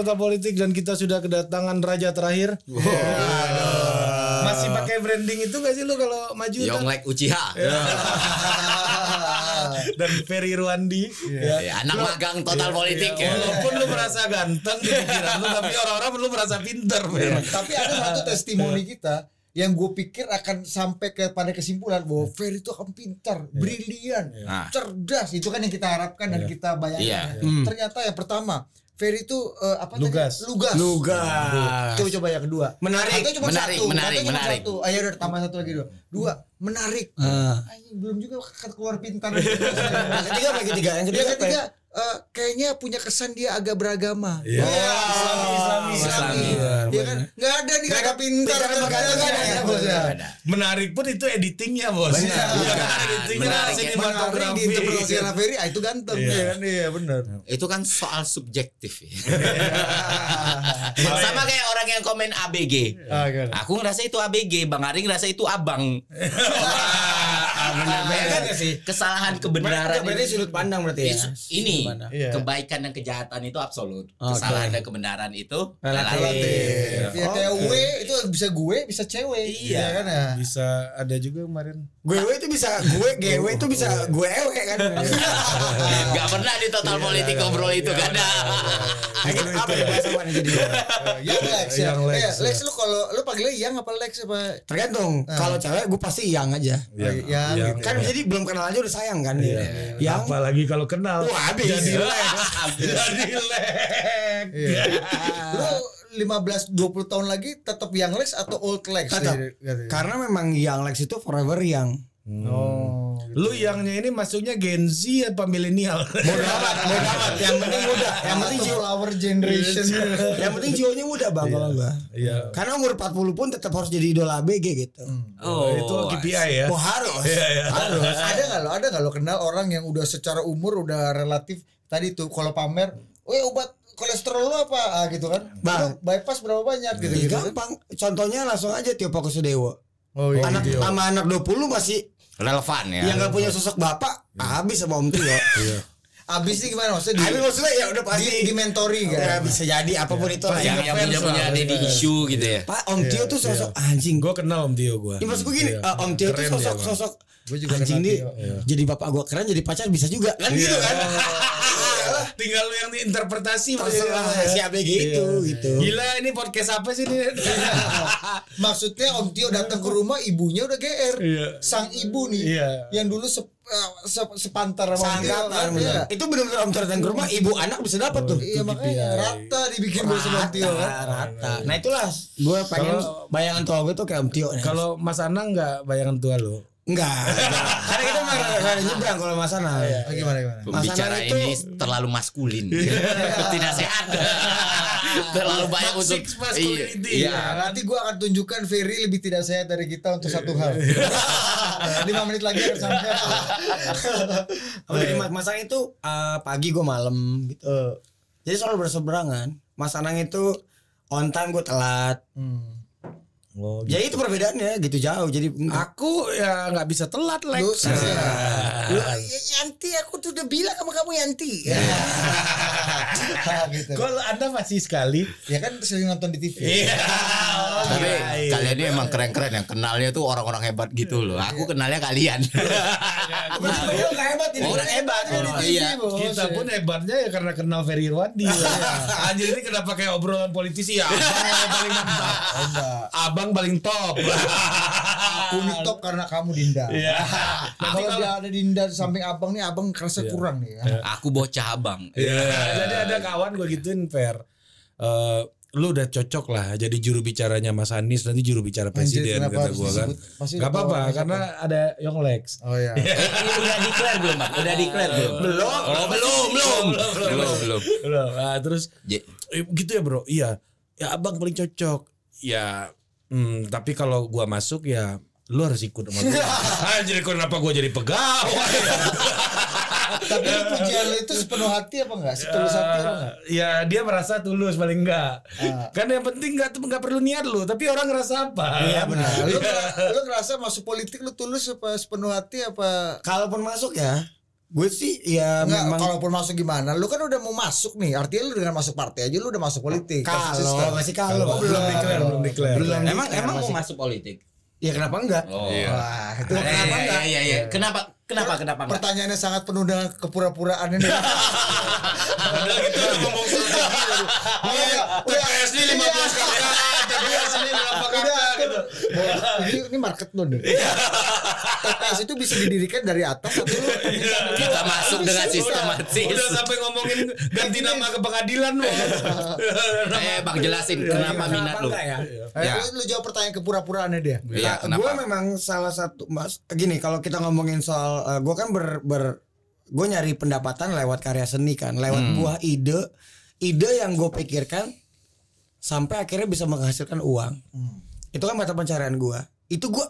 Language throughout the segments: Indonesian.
Total Politik dan kita sudah kedatangan raja terakhir. Masih pakai branding itu gak sih lu kalau maju? Tan? Yonglek Uchiha. dan Ferry Ruandi ya. Ya, anak magang total politik Ya, ya. walaupun lu merasa ganteng di pikiran lu tapi orang-orang perlu merasa pinter Fer. Tapi ada satu testimoni kita yang gue pikir akan sampai kepada kesimpulan bahwa Ferry itu akan pintar, brilian, Nah. cerdas. Itu kan yang kita harapkan dan kita bayangkan. Iya. ya. Ternyata yang pertama Ferry itu eh, apa Lugas. tadi? Lugas. Lugas. Coba coba yang kedua. Menarik, Atau cuma menarik, satu. menarik, Atau cuma menarik. Satu. Ayo udah tambah satu lagi dua. Dua, menarik. Ah. Anjing, belum juga keluar pintar. Yang ketiga yang ketiga? Yang ketiga Yang ya? ketiga eh, kayaknya punya kesan dia agak beragama. Iya. Wah, Islami, Islami, Islami. Islami. Iya kan? Enggak ada nih kagak pintar. ada, ya. Ada. Menarik pun itu editingnya bos. Benar. Editingnya Menarik, ya. Menarik sinematografi. di interpretasi Ferry, ah, itu ganteng. Iya. Iya kan? Iya benar. Itu kan soal subjektif ya. Sama kayak orang yang komen ABG. Ah? Aku ngerasa itu ABG, Bang Ari ngerasa itu abang. Benar kan ya sih? Kesalahan kebenaran Berarti sudut pandang berarti ya. Ini. Iya. kebaikan dan kejahatan itu absolut. Kesalahan dan kebenaran itu Relatif. Ya kayak. W itu bisa gue, bisa cewek. Iya. kan ya. Bisa ada juga kemarin. Gue itu bisa gue GW itu bisa gue ewe kan. Gak pernah di total politik ngobrol itu kan. Apa ya bahasa mana jadi? Yang Lex ya. Yang Lex, Eh, Lex ya. lu kalau lu panggilnya Yang apa Lex apa? Tergantung. Kalau cewek gue pasti yang aja. Yang, yang. gitu. Kan jadi belum kenal aja udah sayang kan. Yang Apalagi kalau kenal. Wah, habis. Jadi Lex. Jadi Lex. Iya. Lu 15 20 tahun lagi tetap Yang Lex atau Old Lex? Tetap. Karena memang yang Lex itu forever yang Oh. Lu yangnya ini masuknya Gen Z apa milenial? Bodoh amat, bodoh amat. Yang penting muda, yang penting Atau jiwa, flower generation. yang penting jiwanya muda bang kalau gua. Iya. Karena umur 40 pun tetap harus jadi idola ABG gitu. Oh, itu KPI ya. Oh harus, Iya, iya. harus. ada nggak lo ada nggak lo kenal orang yang udah secara umur udah relatif tadi tuh kalau pamer, weh obat kolesterol lo apa ah, gitu kan? Bang. Lu bypass berapa banyak gitu Ya, gitu. gampang. Contohnya langsung aja Tio Pakusudewo. Oh iya. Anak Tio. sama anak 20 masih relevan ya. yang gak punya sosok bapak habis sama Om Tio. Abis ini gimana maksudnya di, Habis maksudnya ya udah di, pasti di mentori ya, kan? bisa jadi apa pun itu lah. yang, Ya. yang punya punya daddy issue gitu ya. Pak Om Tio tuh sosok anjing. Gue kenal Om Tio gue. Ya maksud gue gini, eh, Om Tio tuh sosok sosok Gua juga anjing nih. Jadi bapak gua keren jadi pacar bisa juga kan gitu kan. Tinggal lu yang diinterpretasi Terserah si ABG itu gitu. Gila ini podcast apa sih ini? Maksudnya Om Tio datang ke rumah ibunya udah GR. Iya. Sang ibu nih Iya. yang dulu sep- eh, se- sepantar sama. Iya. Itu benar-benar Om Tio datang ke rumah ibu anak bisa dapat tuh. Iya makanya rata dibikin bos sama Om Tio kan. Rata, rata. Nah itulah gue pengen bayangan tua gue tuh kayak Om Tio. Kalau Mas Anang nggak bayangan tua lu? Enggak, enggak. karena kita mah rada nyebrang kalau Mas Ana. Ah, gimana gimana? Pembicara itu- ini terlalu maskulin. Tidak sehat. terlalu banyak untuk masculinity. Iya. Nah, nanti gua akan tunjukkan Ferry lebih tidak sehat dari kita untuk satu hal. Lima menit lagi akan sampai. Masang itu eh, pagi gue malam gitu. Jadi selalu berseberangan. Mas Anang itu on time gue telat. Hmm. Oh, Ya itu perbedaannya gitu jauh. Jadi enggak. Aku ya nggak bisa telat Lex. Lu, Lu, ya, Yanti aku tuh udah bilang sama kamu Yanti. Ya. gitu. Kalau anda masih sekali. Ya kan sering nonton di TV. Iya. Tapi iya. kalian ini emang keren-keren yang kenalnya tuh orang-orang hebat gitu loh. Aku kenalnya kalian. Berarti lu nggak hebat ini. Orang hebat. Oh, iya. Kita pun hebatnya ya karena kenal Ferry Irwandi. Anjir ini kenapa kayak obrolan politisi ya? Abang paling mantap. Abang paling top. Aku nih top karena kamu Dinda. Iya. Nah, kalau dia ada Dinda di samping abang nih, abang kerasa kurang nih. Ya. Aku bocah abang. Iya. Jadi ada kawan gue gituin Fer. Eh, lu udah cocok lah jadi juru bicaranya Mas Anies nanti juru bicara Anjir, presiden kenapa kata gue kan. Gak apa-apa karena ada Yong Lex. Oh ya. Eh, ini udah declare belum, Bang? Udah declare belum? Belum. Oh, belum, belum. Belum, belum. Loh, nah, terus eh, gitu ya bro. Iya. Ya abang paling cocok. Ya. Hmm, tapi kalau gua masuk ya lu harus ikut sama gua. Anjir kenapa gua jadi pegawai? Tapi lu pujian lu itu sepenuh hati apa enggak? Setulus hati apa enggak? ya dia merasa tulus paling enggak. Ah. Karena yang penting enggak enggak perlu niat lu, tapi orang ngerasa apa? Iya, benar. Lu, ngera- lu ngerasa masuk politik lu tulus apa sepenuh hati apa Kalaupun masuk ya gue sih ya Enggak, memang kalaupun masuk gimana? Lu kan udah mau masuk nih. Artinya lu dengan masuk partai aja lu udah masuk politik. kalau masih kalau belum declare, belum declare. Belum Emang declare emang mau masuk politik? ya kenapa enggak Oh. Wah, itu Iya, kenapa iya, enggak? iya, iya. Kenapa kenapa kenapa enggak? Pertanyaannya sangat penuh dengan kepura-puraan ini. Padahal kita udah ngomong strategi. Iya, TPS ini 15 kakak, TPS ini Udah, kakak gitu. ini, ini market lo nih. TPS itu bisa didirikan dari atas atau lu Kita masuk dengan sistematis. Udah sampai ngomongin ganti nama ke pengadilan loh. Eh, Bang jelasin kenapa minat lu? enggak ya Eh, Ya. lu, jawab pertanyaan kepura-puraannya dia. Iya, gue kenapa? memang salah satu mas gini kalau kita ngomongin soal gue kan ber, ber gue nyari pendapatan lewat karya seni kan lewat Hmm. buah ide ide yang gue pikirkan sampai akhirnya bisa menghasilkan uang. Hmm. itu kan mata pencarian gue itu gue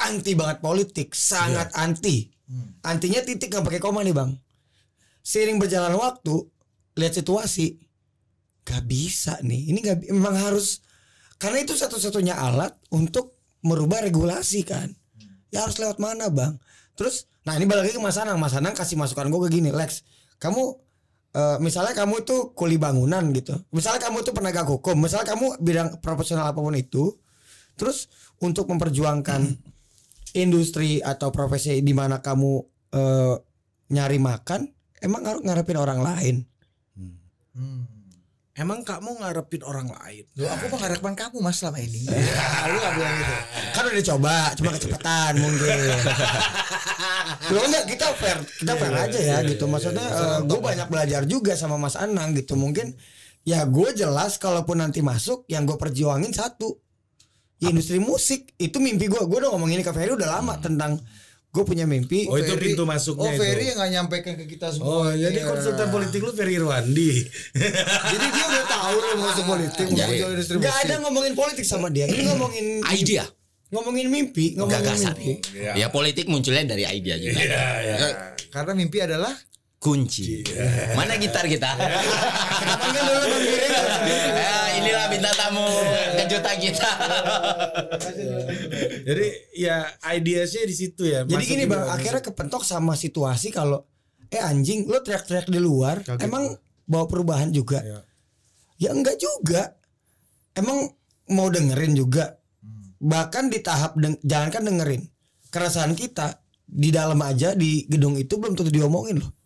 anti banget politik sangat Iya. anti. Hmm. antinya titik nggak pakai koma nih bang. Seiring berjalan waktu lihat situasi gak bisa nih. Ini gak memang harus karena itu satu-satunya alat untuk merubah regulasi kan. Ya harus lewat mana bang? Terus nah ini balik lagi ke Mas Anang. Mas Anang kasih masukan gue ke gini Lex kamu eh, misalnya kamu itu kuli bangunan gitu. Misalnya kamu itu penegak hukum. Misalnya kamu bidang profesional apa pun itu terus untuk memperjuangkan industri atau profesi di mana kamu eh, nyari makan emang harus ngarepin orang lain Emang kamu ngarepin orang lain? Loh, aku mengharapkan kamu mas selama ini. Ya, lu gak bilang gitu. kan udah dicoba cuma kecepatan mungkin. Lo enggak kita fair kita fair aja ya gitu. maksudnya gue banyak belajar juga sama Mas Anang gitu. Mungkin ya gue jelas kalaupun nanti masuk yang gue perjuangin satu. Ya industri musik itu mimpi gue gue udah ngomong ini ke Ferry udah lama tentang gue punya mimpi Oh, itu Ferry- pintu masuknya Oh itu. Ferry yang gak nyampaikan ke kita Oh, semua. jadi Iya. konsultan politik lu Ferry Irwandi. Jadi dia udah tahu lu mau masuk politik, mau Jadi, jual industri nggak musik. ada ngomongin politik sama dia ini ngomongin Idea, ngomongin mimpi ngomongin gagasan. mimpi Ya politik munculnya dari idea juga. Iya, iya. Eh, Karena mimpi adalah Kunci. Mana gitar kita? Dulu Bang. Eh, inilah bintang tamu kejutan kita. Jadi ya ideasnya di situ ya. Jadi Masuk gini bang, akhirnya kepentok sama situasi kalau eh anjing lo teriak-teriak di luar, Kaget emang bawa perubahan juga? Iya. Ya enggak juga. Emang mau dengerin juga. Bahkan di tahap deng jangankan dengerin, keresahan kita di dalam aja di gedung itu belum tentu diomongin loh.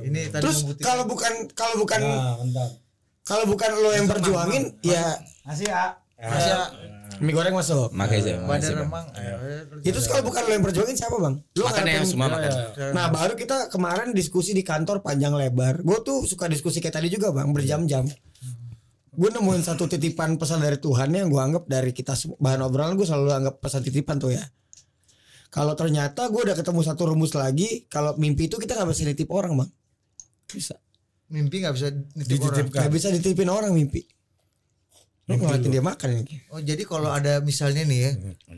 Ini tadi Terus kalau bukan kalau bukan Nah, bentar. kalau bukan lo yang perjuangin, ya Masih ya. mie goreng masuk. Makanya Badan remang. Itu kalau bukan lo yang perjuangin siapa bang? Lo Makan ya ngarepin- semua makan. Nah baru kita kemarin diskusi di kantor panjang lebar. Gue tuh suka diskusi kayak tadi juga bang berjam-jam. Gue nemuin satu titipan pesan dari Tuhan yang gue anggap dari kita bahan obrolan gue selalu anggap pesan titipan tuh ya. Kalau ternyata gue udah ketemu satu rumus lagi, kalau mimpi itu kita nggak bisa nitip orang bang. Bisa. Mimpi gak bisa nitip orang. Nggak bisa dititipin orang mimpi. Lu ngeliatin dia makan ini. Oh jadi kalau ada misalnya nih ya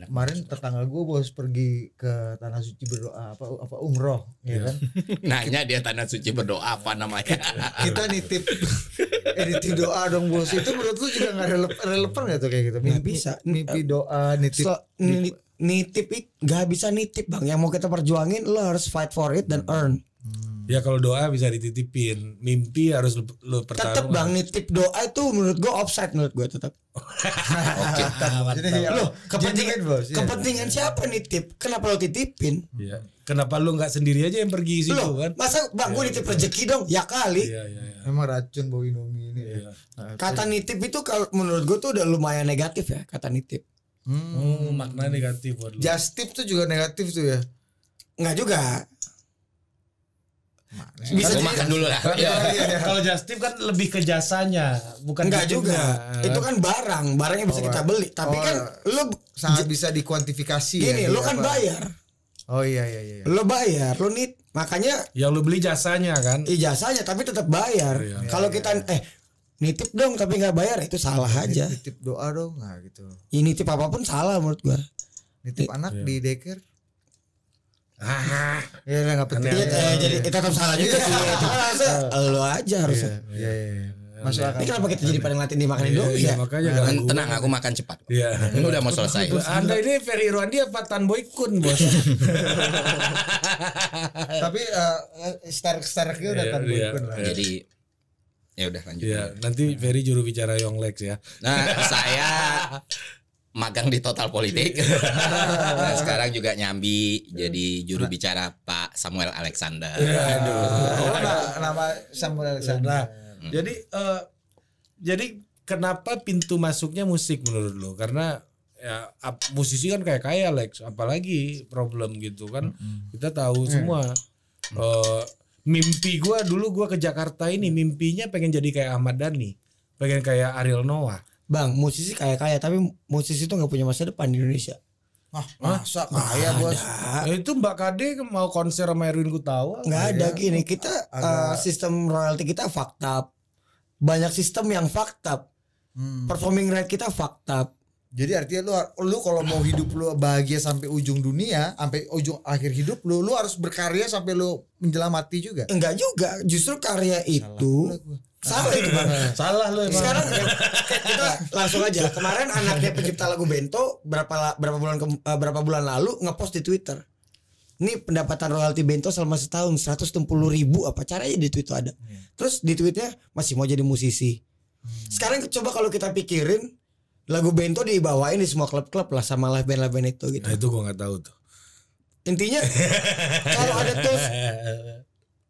kemarin tetangga gue bos pergi ke tanah suci berdoa apa apa umroh ya kan Nanya dia tanah suci berdoa apa namanya? kita nitip eh nitip doa dong bos itu menurut lu juga nggak rele- relevan gak tuh kayak gitu Nggak bisa. mimpi doa nitip So, ni- nitip it nggak bisa nitip bang. Yang mau kita perjuangin lo harus fight for it dan earn. Ya kalau doa bisa dititipin, mimpi harus lu, lu Tetep pertarungan. bang nitip doa itu menurut gue offside menurut gue tetap. Oke. Jadi, Loh genuine, kepentingan bos iya. kepentingan siapa nitip? Kenapa lo titipin? Iya. Kenapa lu nggak sendiri aja yang pergi situ Loh kan? masa bang gue nitip rezeki dong? Ya kali. Iya, iya, iya. memang racun bau indomie ini ya. Nah, Kata nitip itu kalau menurut gue tuh udah lumayan negatif ya kata nitip. Hmm. Oh, makna negatif buat lu. just tip tuh juga negatif tuh ya Nggak juga. Bisa Gua jadi- makan dulu lah. Iya. Kalau just tip kan lebih ke jasanya, bukan Enggak tipnya. juga. Itu kan barang, barangnya bisa kita beli. Tapi Oh, kan lo sangat bisa dikuantifikasi gini, ya, lo di kan apa. bayar. oh iya iya iya Lo bayar, lo nit. Makanya yang lu beli jasanya kan. ijazahnya tapi tetap bayar. Iya. Kalau kita eh nitip dong tapi nggak bayar itu salah aja. nitip doa dong nah gitu Ya, nitip apa pun salah menurut gua. nitip anak Iya. di daycare Ah, ya nggak penting Iya, eh, jadi eh, tetap salah juga sih. Itu kan harusnya lo aja harusnya. Iya, iya, iya. Masuk akal. Ini kenapa kita jadi pada ngeliatin dia makan Iya, Indomie iya, ya? makanya ganggu. Tenang aku makan cepat. Iya. Ini udah mau selesai. Anda ini Ferry Irwandi apa Tan Boy Kun bos? Tapi stark starknya udah Iya, kan iya. Boykun lah. Jadi ya udah lanjut. Iya, nanti Ferry juru bicara Yonglex ya. Nah, saya magang di Total Politik. nah, sekarang juga nyambi jadi juru bicara Pak Samuel Alexander. Oh, nah, nama Samuel Alexander. Nah, jadi eh, jadi kenapa pintu masuknya musik menurut lo? Karena ya ap- musisi kan kayak kaya Lex, apalagi problem gitu kan. Kita tahu semua. Eh, mimpi gua dulu gua ke Jakarta ini mimpinya pengen jadi kayak Ahmad Dhani, pengen kayak Ariel Noah. Bang, musisi kaya-kaya tapi musisi itu nggak punya masa depan di Indonesia. Ah, masa kaya bos. Ya, itu Mbak Kade mau konser sama Erwin Gutawa. Nggak ada gini. Kita eh, sistem royalti kita fucked up. Banyak sistem yang fucked up. Hmm. Performing rate kita fucked up. Jadi artinya lu lu kalau mau hidup lu bahagia sampai ujung dunia, sampai ujung akhir hidup lu, lu harus berkarya sampai lu menjelang mati juga. Enggak juga. Justru karya itu salah itu bang. Salah emang. Sekarang ya, kita langsung aja. Kemarin anaknya pencipta lagu Bento berapa berapa bulan ke- eh, berapa bulan lalu ngepost di Twitter. Ini pendapatan royalti Bento selama setahun 160 ribu apa caranya di Twitter ada. Terus di tweetnya masih mau jadi musisi. Sekarang coba kalau kita pikirin lagu Bento dibawain di semua klub-klub lah sama live band live band itu gitu. Nah, itu gua nggak tahu tuh. Intinya kalau ada terus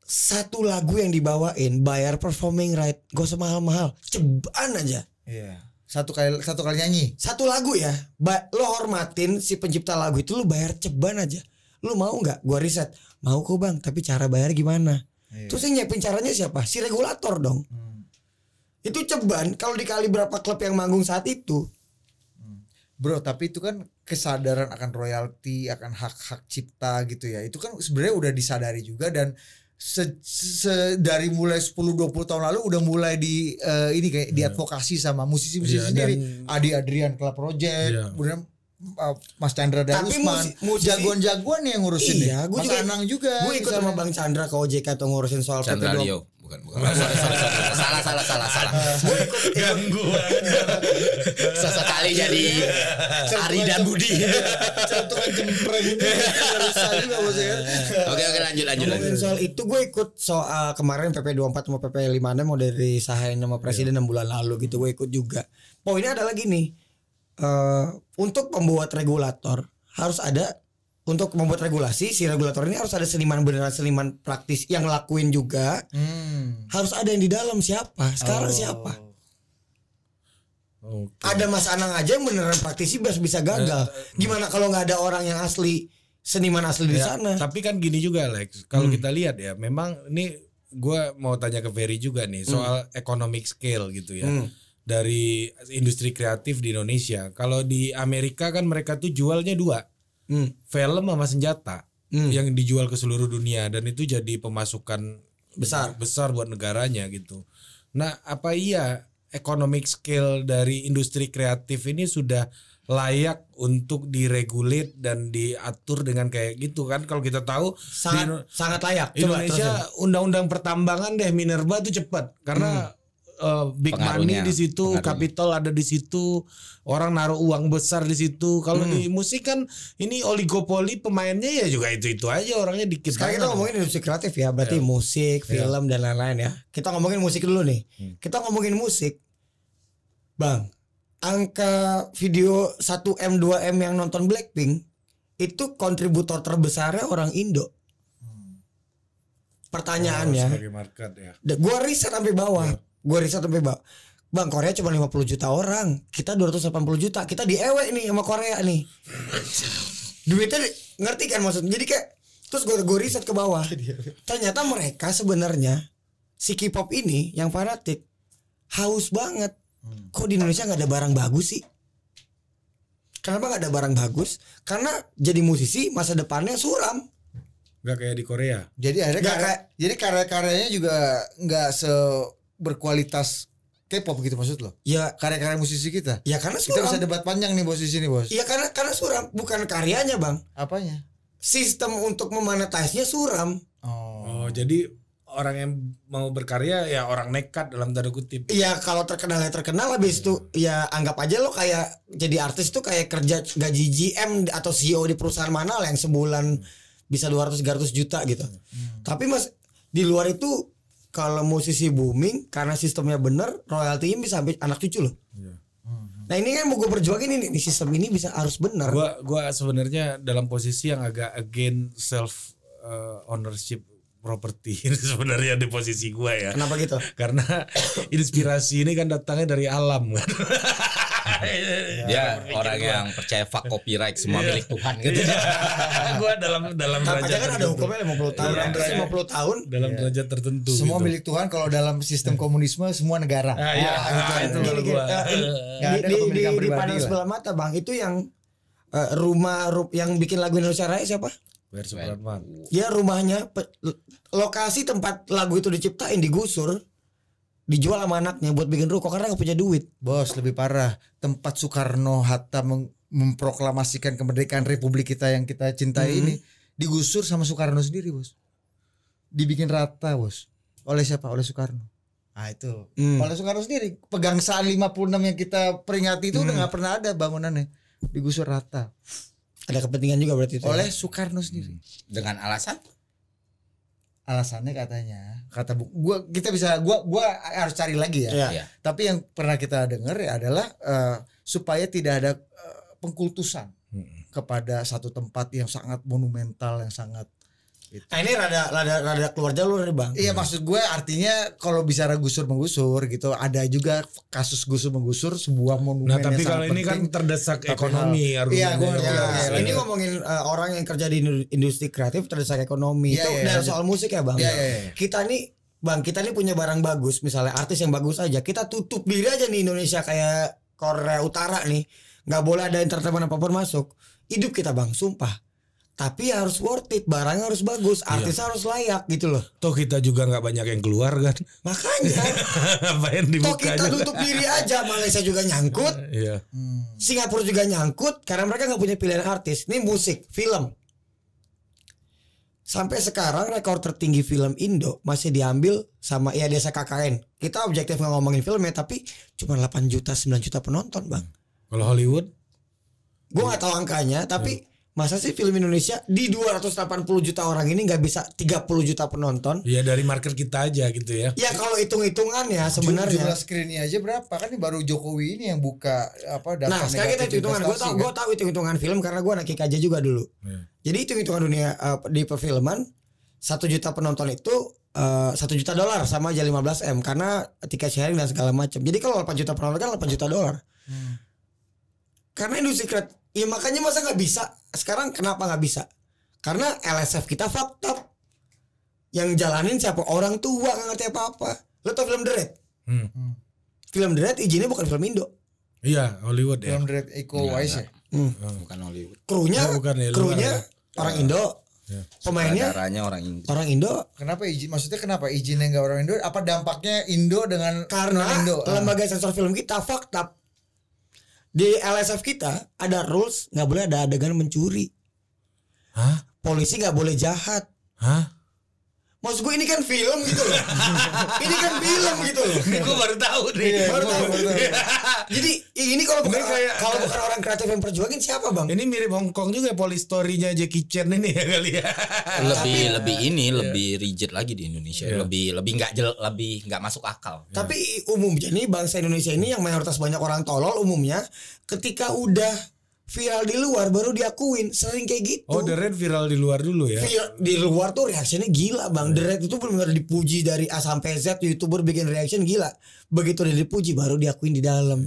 satu lagu yang dibawain bayar performing right gak usah mahal-mahal ceban aja. Iya. Satu kali satu kali nyanyi. satu lagu ya ba lo hormatin si pencipta lagu itu lo bayar ceban aja. Lo mau nggak? Gua riset. Mau kok bang tapi cara bayar gimana? Terus yang nyiapin caranya siapa? Si regulator dong itu ceban kalau dikali berapa klub yang manggung saat itu Bro, tapi itu kan kesadaran akan royalti, akan hak-hak cipta gitu ya. Itu kan sebenarnya udah disadari juga dan se, se- dari mulai 10 20 tahun lalu udah mulai di eh, ini kayak diadvokasi sama musisi-musisi Iya, sendiri. dan- Adi Adrian Club Project, Iya. kemudian uh, Mas Chandra Tapi musi- musisi- jagoan-jagoan nih yang ngurusin iya nih. gue Mas juga Anang juga. gue ikut misalnya. sama bang Chandra ke OJK atau ngurusin soal Chandra PP20. Leo. Bukan, bukan. Sorry. Salah, salah, salah, salah. Ganggu Sesekali jadi Ari dan Budi. Cantukan jempreng ya. Oke, oke lanjut, lanjut, lanjut. soal itu gue ikut soal kemarin PP 24 sama PP 56 mau dari sahain sama presiden 6 bulan lalu gitu gue ikut juga. Poinnya adalah gini. eh untuk membuat regulator harus ada untuk membuat regulasi si regulator ini harus ada seniman beneran seniman praktis yang ngelakuin juga Hmm. harus ada yang di dalam siapa sekarang siapa Oke. ada Mas Anang aja yang beneran praktisi bisa bisa gagal gimana kalau nggak ada orang yang asli seniman asli di Ya, sana Tapi kan gini juga Lex, kalau kita lihat ya, memang ini gua mau tanya ke Ferry juga nih soal economic scale gitu ya. Hmm. Dari industri kreatif di Indonesia. Kalau di Amerika kan mereka tuh jualnya dua, Hmm. film sama senjata Hmm. yang dijual ke seluruh dunia dan itu jadi pemasukan Besar. besar buat negaranya gitu. Nah, apa iya economic scale dari industri kreatif ini sudah layak untuk diregulate dan diatur dengan kayak gitu kan kalau kita tahu di sangat Indo- sangat layak Indonesia undang-undang pertambangan deh Minerba tuh cepat karena uh, big Pengaruhnya, money di situ, capital ada di situ, orang naruh uang besar di situ. Kalau Hmm. di musik kan ini oligopoli pemainnya ya juga itu-itu aja orangnya dikit Sekarang kita ngomongin industri kreatif ya, berarti musik, film dan lain-lain ya. Kita ngomongin musik dulu nih. Kita ngomongin musik. Bang, angka video 1M 2M yang nonton Blackpink itu kontributor terbesarnya orang Indo. Pertanyaannya, Oh, sebagai market ya. Gua riset sampai bawah. Gua riset sampai bawah. Bang, Korea cuma 50 juta orang. Kita 280 juta. Kita diewek nih sama Korea nih. Duitnya ngerti kan maksudnya? Jadi kayak terus gue gue riset ke bawah. Ternyata mereka sebenarnya si K-pop ini yang fanatik haus banget. Kok di Indonesia nggak ada barang bagus sih? Kenapa nggak ada barang bagus? Karena jadi musisi masa depannya suram. Gak kayak di Korea. Jadi akhirnya karya, kayak- jadi karya-karyanya juga nggak se berkualitas K-pop gitu maksud lo? Ya, Karya-karya musisi kita. ya karena Kita suram. bisa debat panjang nih bos di sini bos. Iya karena karena suram bukan karyanya bang. Apanya? Sistem untuk memonetize-nya suram. Oh. Oh, jadi orang yang mau berkarya ya orang nekat dalam tanda kutip. Iya kalau terkenal ya terkenal habis itu ya anggap aja lo kayak jadi artis tuh kayak kerja gaji GM atau CEO di perusahaan mana lah yang sebulan bisa 200 300 juta gitu. Tapi Mas di luar itu kalau musisi booming karena sistemnya bener royaltinya bisa sampai anak cucu loh. Nah ini kan mau gue perjuangin ini, ini sistem ini bisa harus bener. Gua gua sebenarnya dalam posisi yang agak against self uh, ownership property ini sebenarnya di posisi gua ya. Kenapa gitu? Karena inspirasi ini kan datangnya dari alam kan. Dia orang yang percaya fuck copyright semua milik Tuhan gitu. gua dalam dalam aja derajat kan ada hukumnya 50 tahun, Iya. terus 50 tahun. dalam derajat tertentu. Semua gitu. milik Tuhan kalau dalam sistem komunisme semua negara. Ah, iya, Ah, ah, itu gini, gua. Nggak di, ada di, di, pandang lah. sebelah mata bang itu yang eh, rumah ru- yang bikin lagu Indonesia Raya siapa? Supratman. Dia rumahnya lokasi tempat lagu itu diciptain digusur dijual sama anaknya buat bikin ruko karena nggak punya duit. Bos lebih parah tempat Soekarno Hatta memproklamasikan kemerdekaan Republik kita yang kita cintai Hmm. ini digusur sama Soekarno sendiri bos. Dibikin rata bos. Oleh siapa? Oleh Soekarno. Nah itu. Hmm. Oleh Soekarno sendiri. Pegangsaan 56 yang kita peringati itu udah nggak pernah ada bangunannya. Digusur rata. Ada kepentingan juga berarti itu. ya? Oleh Soekarno sendiri. Dengan alasan Alasannya katanya kata bu, gua kita bisa gua gua harus cari lagi ya. Iya. Iya. Tapi yang pernah kita dengar ya adalah eh, supaya tidak ada eh, pengkultusan kepada satu tempat yang sangat monumental yang sangat Nah ini rada rada rada keluar jalur nih bang. Iya maksud gue artinya kalau bicara gusur menggusur gitu ada juga kasus gusur menggusur sebuah monumen Nah, tapi kalau ini kan terdesak ekonomi hal-. Iya, ngerti, Ya, oke, ini ngomongin uh, orang yang kerja di indu- industri kreatif terdesak ekonomi. Iya, itu iya, dari lanjut. soal musik ya bang. Iya, iya, iya. Kita nih bang kita nih punya barang bagus misalnya artis yang bagus aja kita tutup diri aja nih Indonesia kayak Korea Utara nih nggak boleh ada entertainment apa pun masuk hidup kita bang sumpah tapi harus worth it barangnya harus bagus artis harus layak gitu loh Toh kita juga nggak banyak yang keluar kan. makanya Ngapain toh kita juga. tutup diri aja Malaysia juga nyangkut Iya. Hmm. Singapura juga nyangkut karena mereka nggak punya pilihan artis. Ini musik, film. Sampai sekarang rekor tertinggi film Indo masih diambil sama ya desa KKN. Kita objektif nggak ngomongin filmnya tapi cuma 8 juta 9 juta penonton bang. Kalau Hollywood Gue nggak tahu angkanya tapi masa sih film Indonesia di 280 juta orang ini nggak bisa 30 juta penonton? ya dari market kita aja gitu ya. Ya kalau hitung-hitungan ya sebenarnya. jumlah screennya aja berapa kan ini baru Jokowi ini yang buka apa data Nah sekarang kita negatif hitungan gue tau kan? gue tahu hitung hitungan film karena gue anak IKJ juga dulu. Iya. Jadi hitung hitungan dunia uh, di perfilman satu juta penonton itu uh, satu juta dolar sama aja 15 m karena tiket sharing dan segala macam. Jadi kalau 8 juta penonton kan 8 juta dolar. Hmm. Karena industri kreatif, ya makanya masa nggak bisa? Sekarang kenapa nggak bisa? Karena LSF kita fucked up. Yang jalanin siapa? Orang tua nggak ngerti apa-apa. Lo tau film The Red? Hmm. Film The Red izinnya bukan film Indo. Iya, Hollywood ya. Film Red Iko Enggak, Wise ya Hmm. bukan Hollywood. Krunya, Oh, bukan ya, krunya ya. orang Indo. Ya. Pemainnya orang Inggris. orang Indo kenapa izin maksudnya kenapa izinnya nggak orang Indo apa dampaknya Indo dengan karena non Indo Ah. lembaga sensor film kita fucked up. Di LSF kita ada rules nggak boleh ada adegan mencuri. Hah? Polisi nggak boleh jahat. Hah? Maksud gue ini kan film gitu loh. ini kan film gitu loh. Gue baru tahu nih. Iya, Baru tahu. baru tahu. Jadi ini kalau bukan kayak- kalau bukan orang kreatif yang perjuangin siapa bang? Ini mirip Hong Kong juga polistorynya Jackie Chan ini ya kali ya. lebih lebih ini lebih rigid lagi di Indonesia. Iya. Lebih lebih nggak jel lebih nggak masuk akal. Tapi umumnya nih bangsa Indonesia ini yang mayoritas banyak orang tolol umumnya ketika udah viral di luar baru diakuin sering kayak gitu. Oh, The Red viral di luar dulu ya. Viral- di luar tuh reaksinya gila bang. The Red itu benar-benar dipuji dari A sampai Z youtuber bikin reaction gila. Begitu dia dipuji baru diakuin di dalam.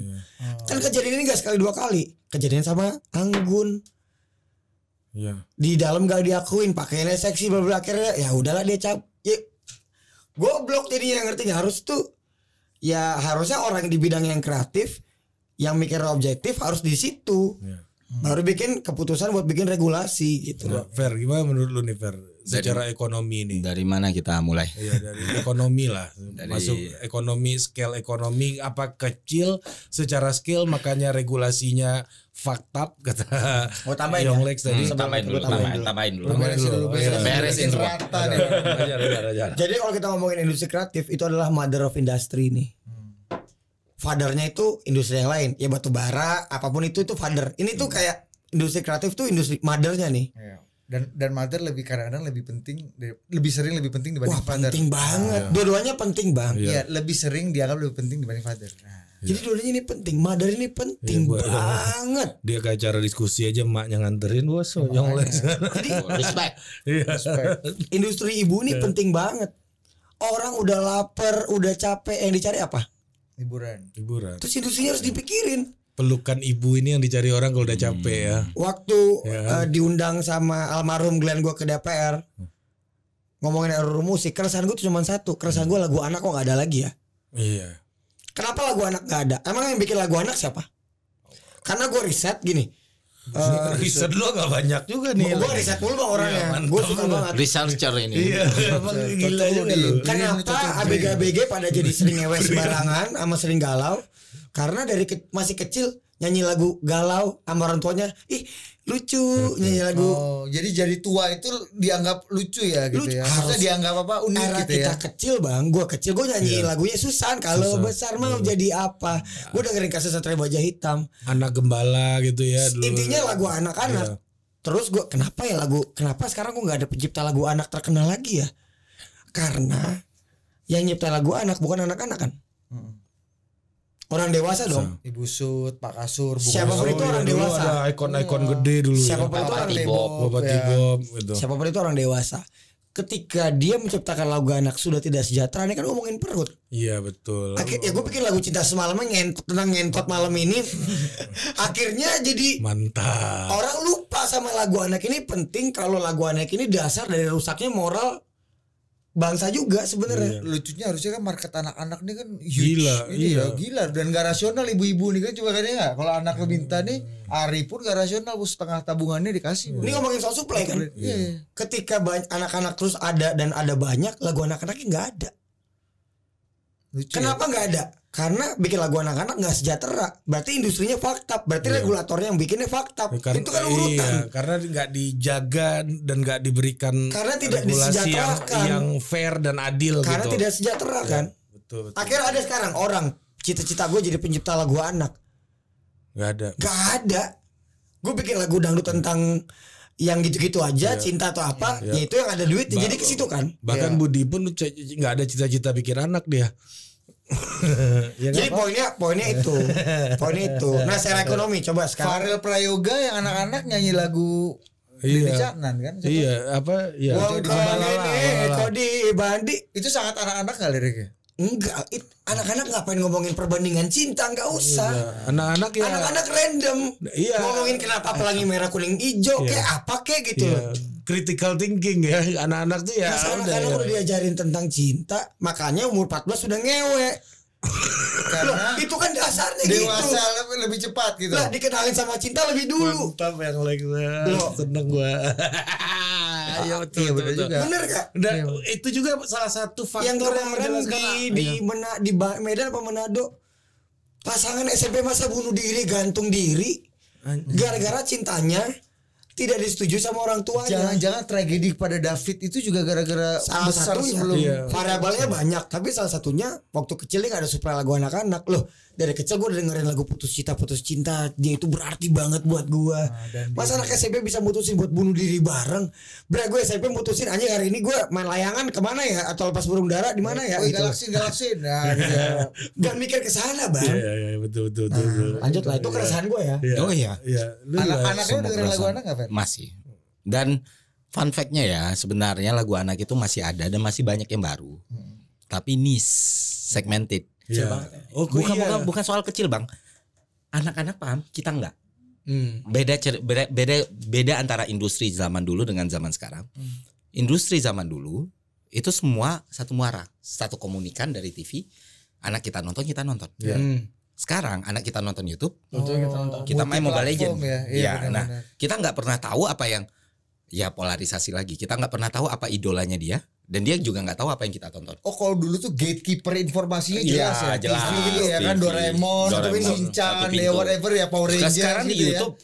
Kan kejadian ini gak sekali dua kali. Kejadian sama Anggun Iya. di dalam gak diakuin pakaiannya seksi bla akhirnya ya udahlah dia cap. Ya, goblok jadinya ngerti nggak harus tuh ya harusnya orang di bidang yang kreatif yang mikir objektif harus di situ Iya. Baru bikin keputusan buat bikin regulasi gitu Nah, Fer, gimana menurut lu nih Fer? secara ekonomi nih. Dari mana kita mulai? Iya dari ekonomi lah Dari- masuk ekonomi scale ekonomi apa kecil secara skill makanya regulasinya fucked up kata Mau tambahin Young ya? Lex tadi. Hmm, tambahin dulu, tambahin, tambahin dulu. Tambahin Beresin dulu. dulu, Iya. beresin, semua. ajar. Jadi kalau kita ngomongin industri kreatif itu adalah mother of industry nih. Fathernya itu industri yang lain, ya batu bara, apa pun itu itu father. Ini tuh kayak industri kreatif tuh industri mothernya nih. Iya. Dan dan mother lebih kadang-kadang lebih penting lebih sering lebih penting dibanding Wah father. penting banget. Dua-duanya penting bang. Iya, lebih sering dianggap lebih penting dibanding father. Nah, Jadi dua-duanya ini penting. Mother ini penting Iya, buat- banget. Dia ke acara diskusi aja emaknya nganterin bos Young Lex. Jadi Respect. Iya. respect. industri ibu ini penting banget. Orang udah lapar, udah capek, yang dicari apa? Hiburan. Hiburan. Terus industrinya harus dipikirin. Pelukan ibu ini yang dicari orang kalau udah capek ya. Waktu Ya. eh, diundang sama almarhum Glenn gue ke DPR ngomongin RUU musik, keresahan gue tuh cuma satu. Keresahan gue lagu anak kok nggak ada lagi ya. Iya. Kenapa lagu anak nggak ada? Emang yang bikin lagu anak siapa? Karena gue riset gini. Eh, Riset lo gak banyak juga nih. gue riset mulu bang orangnya. Iya, mantap gue suka banget. Researcher ini. Iya, emang gila juga. Green, Kenapa green. ABG-ABG pada jadi sering ngewe sembarangan sama sering galau? Karena dari ke- masih kecil nyanyi lagu galau sama orang tuanya, ih lucu nyanyi lagu. Oh, jadi jadi tua itu dianggap lucu ya gitu Lucu. ya. Maksudnya Harus- dianggap apa unik Era gitu kita ya. kecil bang, gue kecil gue nyanyi lagunya Susan. Kalau besar mau jadi apa? Gue dengerin kasus Satria Baja Hitam. Anak gembala gitu ya dulu. Intinya lagu anak-anak. Iya. Terus gue kenapa ya lagu? Kenapa sekarang gue nggak ada pencipta lagu anak terkenal lagi ya? Karena yang nyipta lagu anak bukan anak-anak kan? Mm. Orang dewasa dong. Ibu Sud, Pak Kasur, Bu Siapa pun Kasur. itu orang iya, dulu dewasa. Ada ikon-ikon gede dulu. ya. Siapa pun itu Bapak orang Bapak ya. Gitu. Siapa pun itu orang dewasa. Ketika dia menciptakan lagu anak sudah tidak sejahtera, ini kan ngomongin perut. Iya betul. Akhir, ya gue bikin lagu cinta semalamnya ngentot tentang ngentot malam ini. Akhirnya jadi Mantap. orang lupa sama lagu anak ini penting kalau lagu anak ini dasar dari rusaknya moral bangsa juga sebenarnya. Lucunya harusnya kan market anak-anak nih kan huge. Gila, Ini iya. ya, gila dan gak rasional ibu-ibu nih kan coba kan ya kalau anak lu minta nih Ari pun gak rasional bu setengah tabungannya dikasih. Bu. Ini ngomongin soal supply kan. Iya. iya. Ketika banyak anak-anak terus ada dan ada banyak lagu anak-anaknya nggak ada. Lucu ya. Kenapa nggak ada? Karena bikin lagu anak-anak nggak sejahtera. Berarti industrinya fakta. Berarti regulatornya yang bikinnya fakta. Karena, Itu kan urutan. iya, karena nggak dijaga dan nggak diberikan Karena tidak regulasi yang, yang fair dan adil Karena gitu. tidak sejahtera kan. Betul, betul. Akhirnya ada sekarang orang cita-cita gue jadi pencipta lagu anak. Nggak ada. Gak ada. Gue bikin lagu dangdut tentang yang gitu-gitu aja, cinta atau apa, ya itu yang ada duit jadi ke situ kan. Bahkan Budi pun nggak ada cita-cita bikin anak dia. Ya Jadi poinnya poinnya itu, poinnya itu. Nah, secara ekonomi coba sekarang. Farel Prayoga yang anak-anak nyanyi lagu Iya. Caknan kan. Coba. Iya, apa? Iya. Ini kau dibandi Itu sangat anak-anak gak liriknya? Enggak anak-anak ngapain ngomongin perbandingan cinta enggak usah Anak-anak ya. anak-anak random Iya. ngomongin kenapa pelangi merah kuning hijau Iya. kayak apa kayak gitu Iya. Critical thinking ya anak-anak tuh ya. Masa udah, anak-anak ya. udah diajarin tentang cinta makanya umur 14 sudah ngewe Loh, Karena itu kan dasarnya dewasa gitu lebih, lebih cepat gitu. lah dikenalin sama cinta lebih dulu Mantap yang like Loh. seneng gua. Iya betul, Iya, betul, betul. juga. bener gak Dan itu juga salah satu faktor yang yang kemarin menjelaskan di di Mena- di Medan apa Manado pasangan SMP masa bunuh diri gantung diri gara-gara cintanya tidak disetujui sama orang tuanya. Jangan-jangan tragedi pada David itu juga gara-gara salah besar satunya. sebelum Iya. variabelnya banyak tapi salah satunya waktu kecil dia nggak ada supply lagu anak-anak. Loh dari kecil gue udah dengerin lagu putus cinta putus cinta dia itu berarti banget buat gue dan masa anak SMP bisa mutusin buat bunuh diri bareng Bra gue SMP mutusin anjing hari ini gue main layangan ke mana ya atau lepas burung dara di mana ya Woi gitu galaksi galaksi nah gitu. Gak mikir ke sana bang Iya, iya, iya, betul betul betul. betul. lanjut lah itu keresahan gue ya Iya. Oh iya. Iya, lu juga Anak-anak lu Semua dengerin lagu anak gak Fer? Masih. Dan fun fact-nya ya, sebenarnya lagu anak itu masih ada dan masih banyak yang baru. Tapi niche, segmented. Iya. Oh, bukan iya. bukan bukan soal kecil, Bang. Anak-anak paham, kita enggak. Hmm. Beda beda beda beda antara industri zaman dulu dengan zaman sekarang. Industri zaman dulu itu semua satu muara, satu komunikan dari TV. Anak kita nonton, kita nonton. Iya. Hmm. Sekarang anak kita nonton YouTube, Betul kita nonton. kita main Mobile Legend. Ya. Iya, Ya, benar-benar. nah, kita nggak pernah tahu apa yang ya polarisasi lagi. Kita nggak pernah tahu apa idolanya dia dan dia juga nggak tahu apa yang kita tonton. Oh kalau dulu tuh gatekeeper informasinya Iya, jelas ya. jelas. TV gitu ya kan. Doraemon, Doraemon, Shinchan, ya whatever ya Power Rangers sekarang di gitu ya. YouTube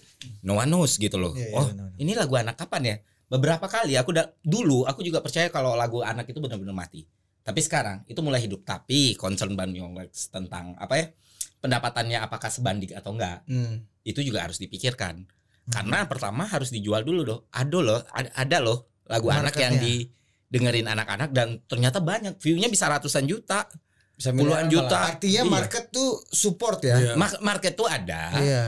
no one knows gitu loh. Iya, iya, oh, benar. ini lagu anak kapan ya? Beberapa kali aku udah dulu aku juga percaya kalau lagu anak itu benar-benar mati. Tapi sekarang itu mulai hidup. Tapi concern Bang Yonglex tentang apa ya? Pendapatannya apakah sebanding atau enggak? Hmm. Itu juga harus dipikirkan. Karena pertama harus dijual dulu loh. Ada loh, ada, ada loh lagu anak yang Marketnya. Didengerin anak-anak dan ternyata banyak view-nya bisa ratusan juta, Bisa puluhan juta. Artinya Iya. market tuh support ya. Iya. Ma- Market tuh ada. Iya.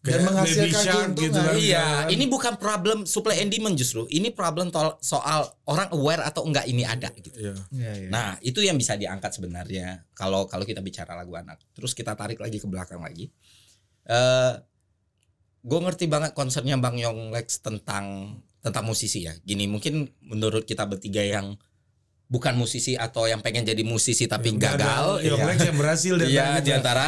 Dan Kayak menghasilkan Shark keuntungan. gitu kan. Iya, Kan. ini bukan problem supply and demand justru. Ini problem tol- soal orang aware atau enggak ini ada gitu. Iya. Iya, iya. Nah, itu yang bisa diangkat sebenarnya kalau kalau kita bicara lagu anak. Terus kita tarik lagi ke belakang lagi. Eh gue ngerti banget concernnya Bang Yong Lex tentang tentang musisi ya. Gini, mungkin menurut kita bertiga yang bukan musisi atau yang pengen jadi musisi tapi gagal, Yang iya. Lex yang berhasil dan Iya, lain di antara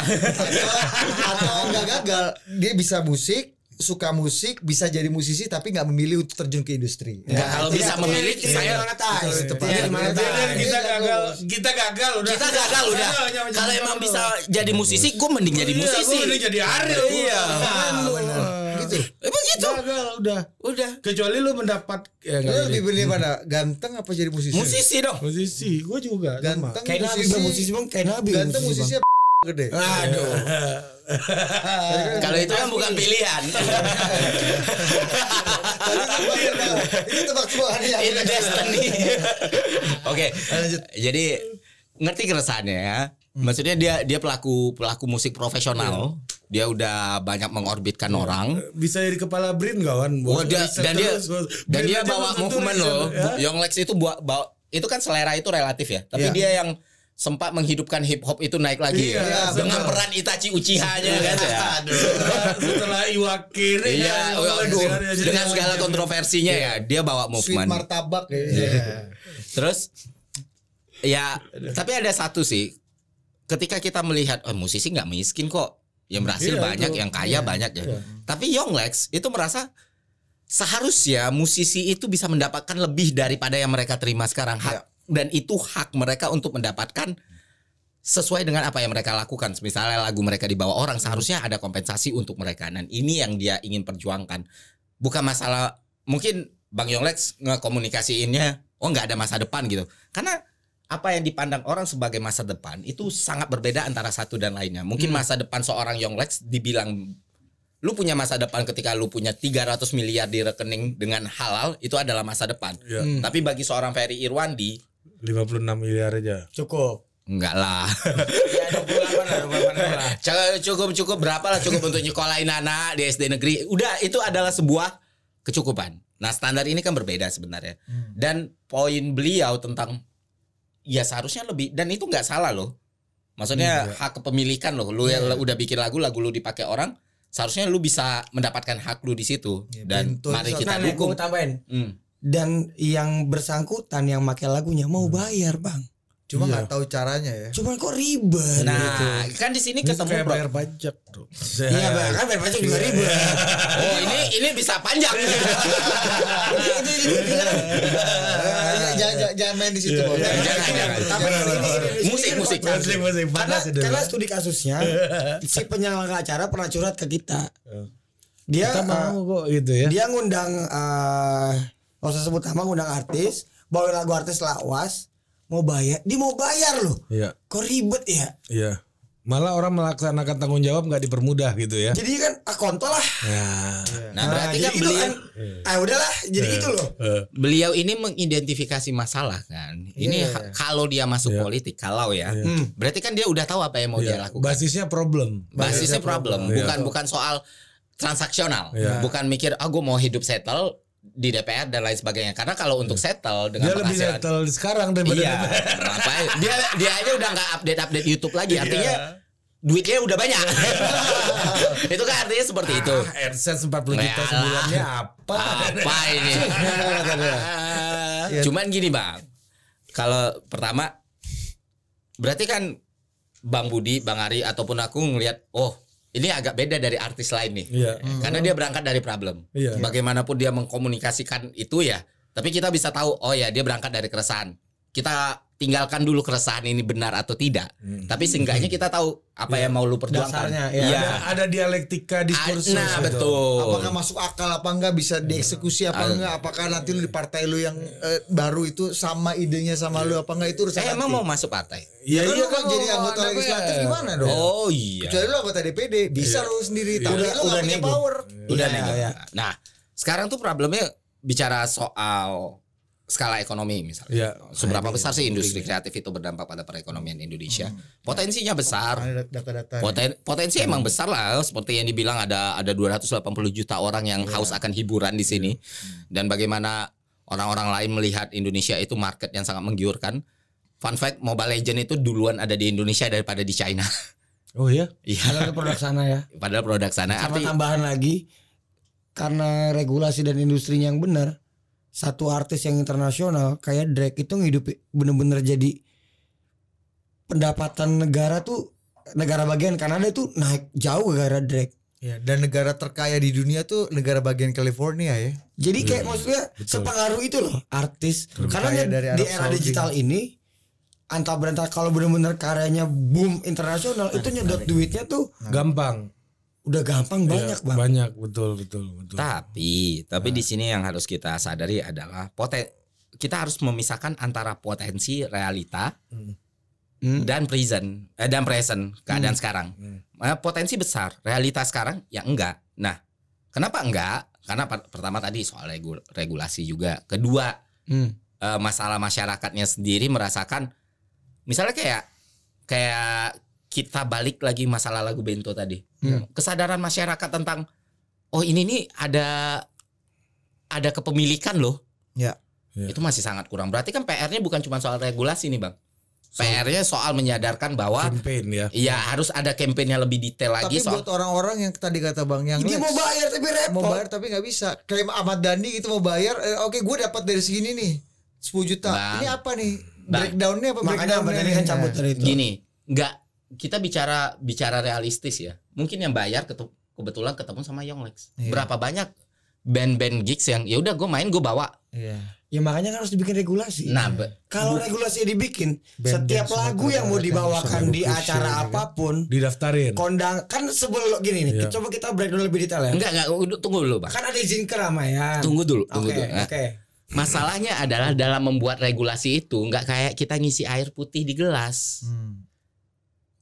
atau enggak gagal dia bisa musik suka musik bisa jadi musisi tapi nggak memilih untuk terjun ke industri Enggak, kalau itu bisa memilih, dia saya- monetize. Dan kita gagal, kita gagal udah. kita gagal udah. Kalau emang bisa jadi musisi, gue mending jadi Iya, musisi. gua udah jadi Ariel. Iya. Benar. gitu Emang gitu. Gagal udah. Udah. Kecuali lu mendapat ya lu lebih pilih mana ganteng apa jadi musisi Musisi dong. Musisi, gua juga sama. ganteng Kayak Nabi bang, musisi bang, kayak Nabi. ganteng musisi gede Aduh. Kalau itu kan bukan pilihan. itu tebak tebakan ya Itu destiny. Oke. Lanjut. Jadi ngerti keresahannya ya. Maksudnya dia dia pelaku pelaku musik profesional. Dia udah banyak mengorbitkan orang. Bisa jadi kepala BRIN kawan. Oh, dia, dan dia terus, dan dia bawa movement loh. ya. Young Lex itu bawa, bawa itu kan selera itu relatif ya. Tapi Iya. dia yang sempat menghidupkan hip hop itu naik lagi Iya, ya. dengan betul. peran Itachi Uchiha-nya kan ya. Setelah Iwaki ini Iya, kan, ya jadi dengan segala kontroversinya ya, dia bawa sweet movement. martabak ya Terus ya, tapi ada satu sih. Ketika kita melihat oh musisi nggak miskin kok. Yang berhasil Iya, banyak, itu. yang kaya banyak ya. Tapi Young Lex itu merasa seharusnya musisi itu bisa mendapatkan lebih daripada yang mereka terima sekarang hak dan itu hak mereka untuk mendapatkan sesuai dengan apa yang mereka lakukan. Misalnya lagu mereka dibawa orang seharusnya ada kompensasi untuk mereka dan ini yang dia ingin perjuangkan. Bukan masalah mungkin Bang Yonglex ngekomunikasiinnya oh nggak ada masa depan gitu. Karena apa yang dipandang orang sebagai masa depan itu sangat berbeda antara satu dan lainnya. Mungkin masa depan seorang Yonglex dibilang lu punya masa depan ketika lu punya 300 miliar di rekening dengan halal itu adalah masa depan. Iya. Tapi bagi seorang Ferry Irwandi 56 miliar aja. Cukup. enggak lah. Ya 28 lah, 28 lah. Cukup cukup berapa lah cukup untuk nyekolahin anak di SD negeri. Udah itu adalah sebuah kecukupan. Nah, standar ini kan berbeda sebenarnya. Dan poin beliau tentang ya seharusnya lebih dan itu nggak salah loh. Maksudnya hak kepemilikan loh. Lu yang udah bikin lagu, lagu lu dipakai orang, seharusnya lu bisa mendapatkan hak lu di situ. Ya, dan bentuk mari itu kita Nah, dukung. tambahin. Hmm. Dan yang bersangkutan yang pakai lagunya mau bayar bang. Cuma Iya. nggak tahu caranya ya Cuman kok ribet. Nah, kan di sini Ini ketemu kayak bro. bayar pajak tuh. Iya kan bayar pajak juga ribet. Oh, ini ini bisa panjang. Eh, jangan, jangan, jangan main di situ. Jangan, jangan, jangan. Tapi Musik, musik. Musik, musik. Karena, karena studi kasusnya si penyelenggara acara pernah curhat ke kita. Dia Kita eh, mau kok gitu ya. dia ngundang eh nggak usah sebut nama ngundang artis, bawain lagu artis lawas, mau bayar, dia mau bayar loh. Iya. Kok ribet ya? Iya. Malah orang melaksanakan tanggung jawab nggak dipermudah gitu ya. Jadi kan ah konto lah. Ya. Nah, berarti jadi kan gitu beliau Ah udahlah, jadi gitu loh. Eh, beliau ini mengidentifikasi masalah kan. Ini Iya, ha- iya. kalau dia masuk politik, kalau ya, Hmm. berarti kan dia udah tahu apa yang mau dia lakukan. Basisnya problem. Basisnya problem, Iya. bukan bukan soal transaksional, Iya. bukan mikir ah gue mau hidup settle di DPR dan lain sebagainya. Karena kalau untuk settle dengan Dia lebih settle sekarang daripada Iya, ngapain? Dia dia aja udah nggak update update YouTube lagi. Artinya duitnya udah banyak. itu kan artinya seperti itu. Ah, AdSense 40 juta Nah. sebulannya apa? Apa ini? Cuman gini bang, kalau pertama berarti kan Bang Budi, Bang Ari ataupun aku ngelihat, oh ini agak beda dari artis lain nih. Iya. Karena dia berangkat dari problem. Iya. Bagaimanapun dia mengkomunikasikan itu ya, tapi kita bisa tahu oh ya dia berangkat dari keresahan. Kita tinggalkan dulu keresahan ini benar atau tidak. Tapi seenggaknya kita tahu apa yang mau lu perjuangkan. Dasarnya, ya. Iya. Ada, ada dialektika diskursus. Nah, gitu. betul. Apakah masuk akal apa enggak bisa dieksekusi apa enggak? Apakah nanti lu di partai lu yang eh, baru itu sama idenya sama lu apa enggak itu urusan Eh, emang mau masuk partai? Ya, Iya, kan iya lu kan jadi anggota DPR. legislatif gimana dong? Oh iya. Kecuali lu anggota DPD, bisa lu sendiri, tapi Udah- lu nggak udah punya nego. power. Udah Iya, nih. iya. Nah, sekarang tuh problemnya bicara soal skala ekonomi misalnya. Iya. Seberapa besar sih industri kreatif itu berdampak pada perekonomian Indonesia? Potensinya besar. Ada data-data. Poten, potensi emang besar lah seperti yang dibilang ada ada 280 juta orang yang haus akan hiburan di sini dan bagaimana orang-orang lain melihat Indonesia itu market yang sangat menggiurkan. Fun fact Mobile Legend itu duluan ada di Indonesia daripada di China. Oh iya. Iya, Padahal produk sana ya. padahal produk sana Sama arti tambahan lagi karena regulasi dan industrinya yang benar, satu artis yang internasional kayak Drake itu ngidupi bener-bener jadi pendapatan negara tuh negara bagian Kanada itu naik jauh gara Drake. Ya, dan negara terkaya di dunia tuh negara bagian California ya. Jadi kayak maksudnya sepengaruh itu loh artis karena Kaya dari di Arab era Saudi. digital ini antah berantah kalau bener-bener karyanya boom internasional itu nyedot duitnya tuh Gampang. Udah gampang banyak Iya, bang. Banyak betul betul betul. Tapi, tapi di sini yang harus kita sadari adalah poten kita harus memisahkan antara potensi realita Hmm. dan present eh, dan present keadaan sekarang. Eh, potensi besar, realita sekarang ya enggak. Nah, kenapa enggak? Karena per- pertama tadi soal regu- regulasi juga. Kedua, Hmm. eh, masalah masyarakatnya sendiri merasakan misalnya kayak kayak kita balik lagi masalah lagu Bento tadi. Kesadaran masyarakat tentang oh ini nih ada ada kepemilikan loh. Ya. Ya. Itu masih sangat kurang. Berarti kan PR-nya bukan cuma soal regulasi nih, Bang. PR-nya soal menyadarkan bahwa Campaign ya. Iya harus ada campaign yang lebih detail lagi Tapi soal buat orang-orang yang tadi kata Bang yang Lex, mau bayar tapi repot. mau bayar tapi nggak bisa. Kayak Ahmad Dhani gitu mau bayar, eh, oke gue dapat dari segini nih 10 juta. Bang. Ini apa nih? Breakdownnya apa? Makanya breakdownnya Ahmad Dhani nih? kan cabut dari itu. gini, nggak kita bicara bicara realistis ya. Mungkin yang bayar ketu- kebetulan ketemu sama Yonglex. Iya. Berapa banyak band-band gigs yang ya udah gue main gue bawa. Iya. Ya makanya kan harus dibikin regulasi. Nah, be- Kalau regulasinya dibikin, Band-band setiap lagu yang mau dibawakan di acara ya, apa pun, Didaftarin. kondang kan sebelum gini nih, Iya. coba kita breakdown lebih detail ya. enggak enggak udah, tunggu dulu, Bang. Kan ada izin keramaian. Tunggu dulu, Oke, tunggu oke. dulu. Nah, Masalahnya adalah dalam membuat regulasi itu nggak kayak kita ngisi air putih di gelas. Hmm.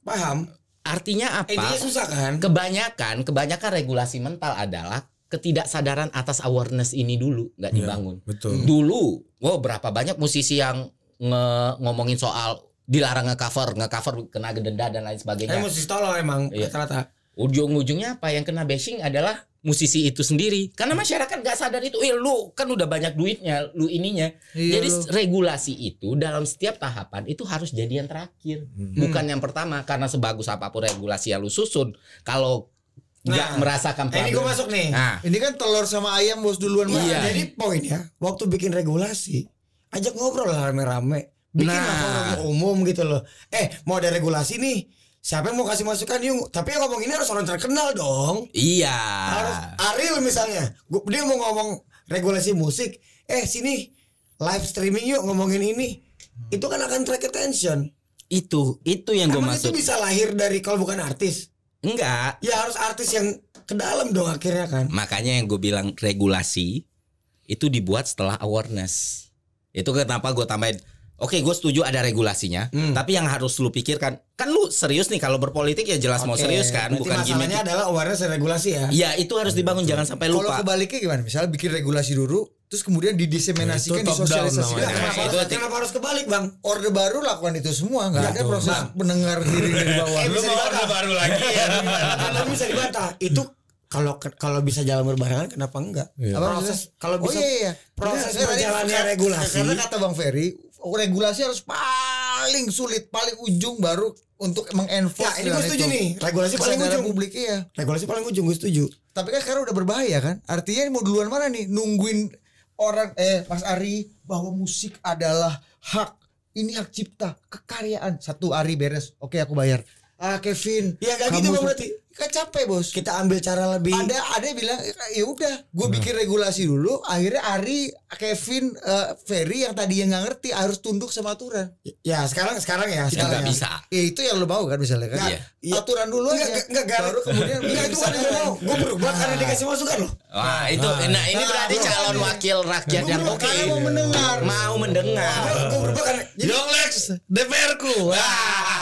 Paham? Artinya apa? Intinya susah kan? kebanyakan kebanyakan regulasi mental adalah ketidaksadaran atas awareness ini dulu nggak Iya, dibangun. Betul. Dulu, wow berapa banyak musisi yang nge- ngomongin soal dilarang nge-cover, nge-cover kena denda dan lain Eh sebagainya. mesti tolong emang Iya. rata-rata. Ujung-ujungnya apa yang kena bashing adalah musisi itu sendiri. Karena masyarakat nggak sadar itu, eh lu kan udah banyak duitnya, lu ininya. Iya, Jadi lu. regulasi itu dalam setiap tahapan itu harus jadi yang terakhir, bukan yang pertama. Karena sebagus apa pun regulasi yang lu susun, kalau nggak Nah, merasakan Eh, ini gue masuk nih. Nah, Ini kan telur sama ayam bos duluan Iya. Jadi poinnya waktu bikin regulasi ajak ngobrol lah rame-rame. Bikin Nah. umum gitu loh. Eh mau ada regulasi nih. Siapa yang mau kasih masukan yuk. Tapi yang ngomong ini harus orang terkenal dong. iya. Harus Ariel misalnya. Gua, dia mau ngomong regulasi musik. Eh sini live streaming yuk ngomongin ini. Itu kan akan track attention. Itu itu yang gue Emang itu maksud. bisa lahir dari kalau bukan artis. Enggak. Ya harus artis yang ke dalam dong akhirnya kan. Makanya yang gue bilang regulasi itu dibuat setelah awareness. Itu kenapa gue tambahin. Oke, gue setuju ada regulasinya, Hmm. tapi yang harus lu pikirkan, kan lu serius nih kalau berpolitik ya jelas mau Oke, serius kan, berarti bukan gimmick. masalahnya adalah awareness dan regulasi ya. Ya itu harus dibangun, jangan sampai Kalau lupa. kebaliknya gimana? Misalnya bikin regulasi dulu, terus kemudian didiseminasikan, disosialisasikan. Nah, Kenapa, itu- kenapa harus kebalik bang? Orde baru lakukan itu semua, nggak ada Betul. proses Bang. pendengar diri dari bawah. Eh, bisa dibantah. baru lagi ya. Kalau bisa dibantah itu kalau kalau bisa jalan berbarengan kenapa enggak? Iya. Apa Proses kalau Oh bisa iya iya. proses nggak, berjalannya regulasi. Karena kata Bang Ferry, regulasi harus paling sulit, paling ujung baru untuk Ya mengenforce. ini gue setuju itu. nih regulasi paling ujung. publik iya. Regulasi paling ujung gue setuju. Tapi kan sekarang udah berbahaya kan? Artinya mau duluan mana nih? Nungguin orang eh Mas Ari bahwa musik adalah hak ini hak cipta, kekaryaan. Satu Ari beres. Oke, aku bayar. Ah Kevin Ya kayak kamu gitu Bang berarti. kan capek bos Kita ambil cara lebih ada ada yang bilang ya udah gue bikin regulasi dulu akhirnya Ari Kevin eh, Ferry yang tadi yang nggak ngerti harus tunduk sama aturan Ya sekarang sekarang ya Kita sekarang nggak ya. bisa. ya itu yang lo mau kan misalnya kan Iya. Iya. aturan dulu enggak, enggak, enggak. baru kemudian Enggak itu kan gue mau. Gue berubah karena dikasih masukan loh. Wah itu, nah ini Nah, berarti bro. calon wakil rakyat yang oke. mau mendengar. Mau mendengar. Gue berubah karena Yonglex DPR ku. enggak,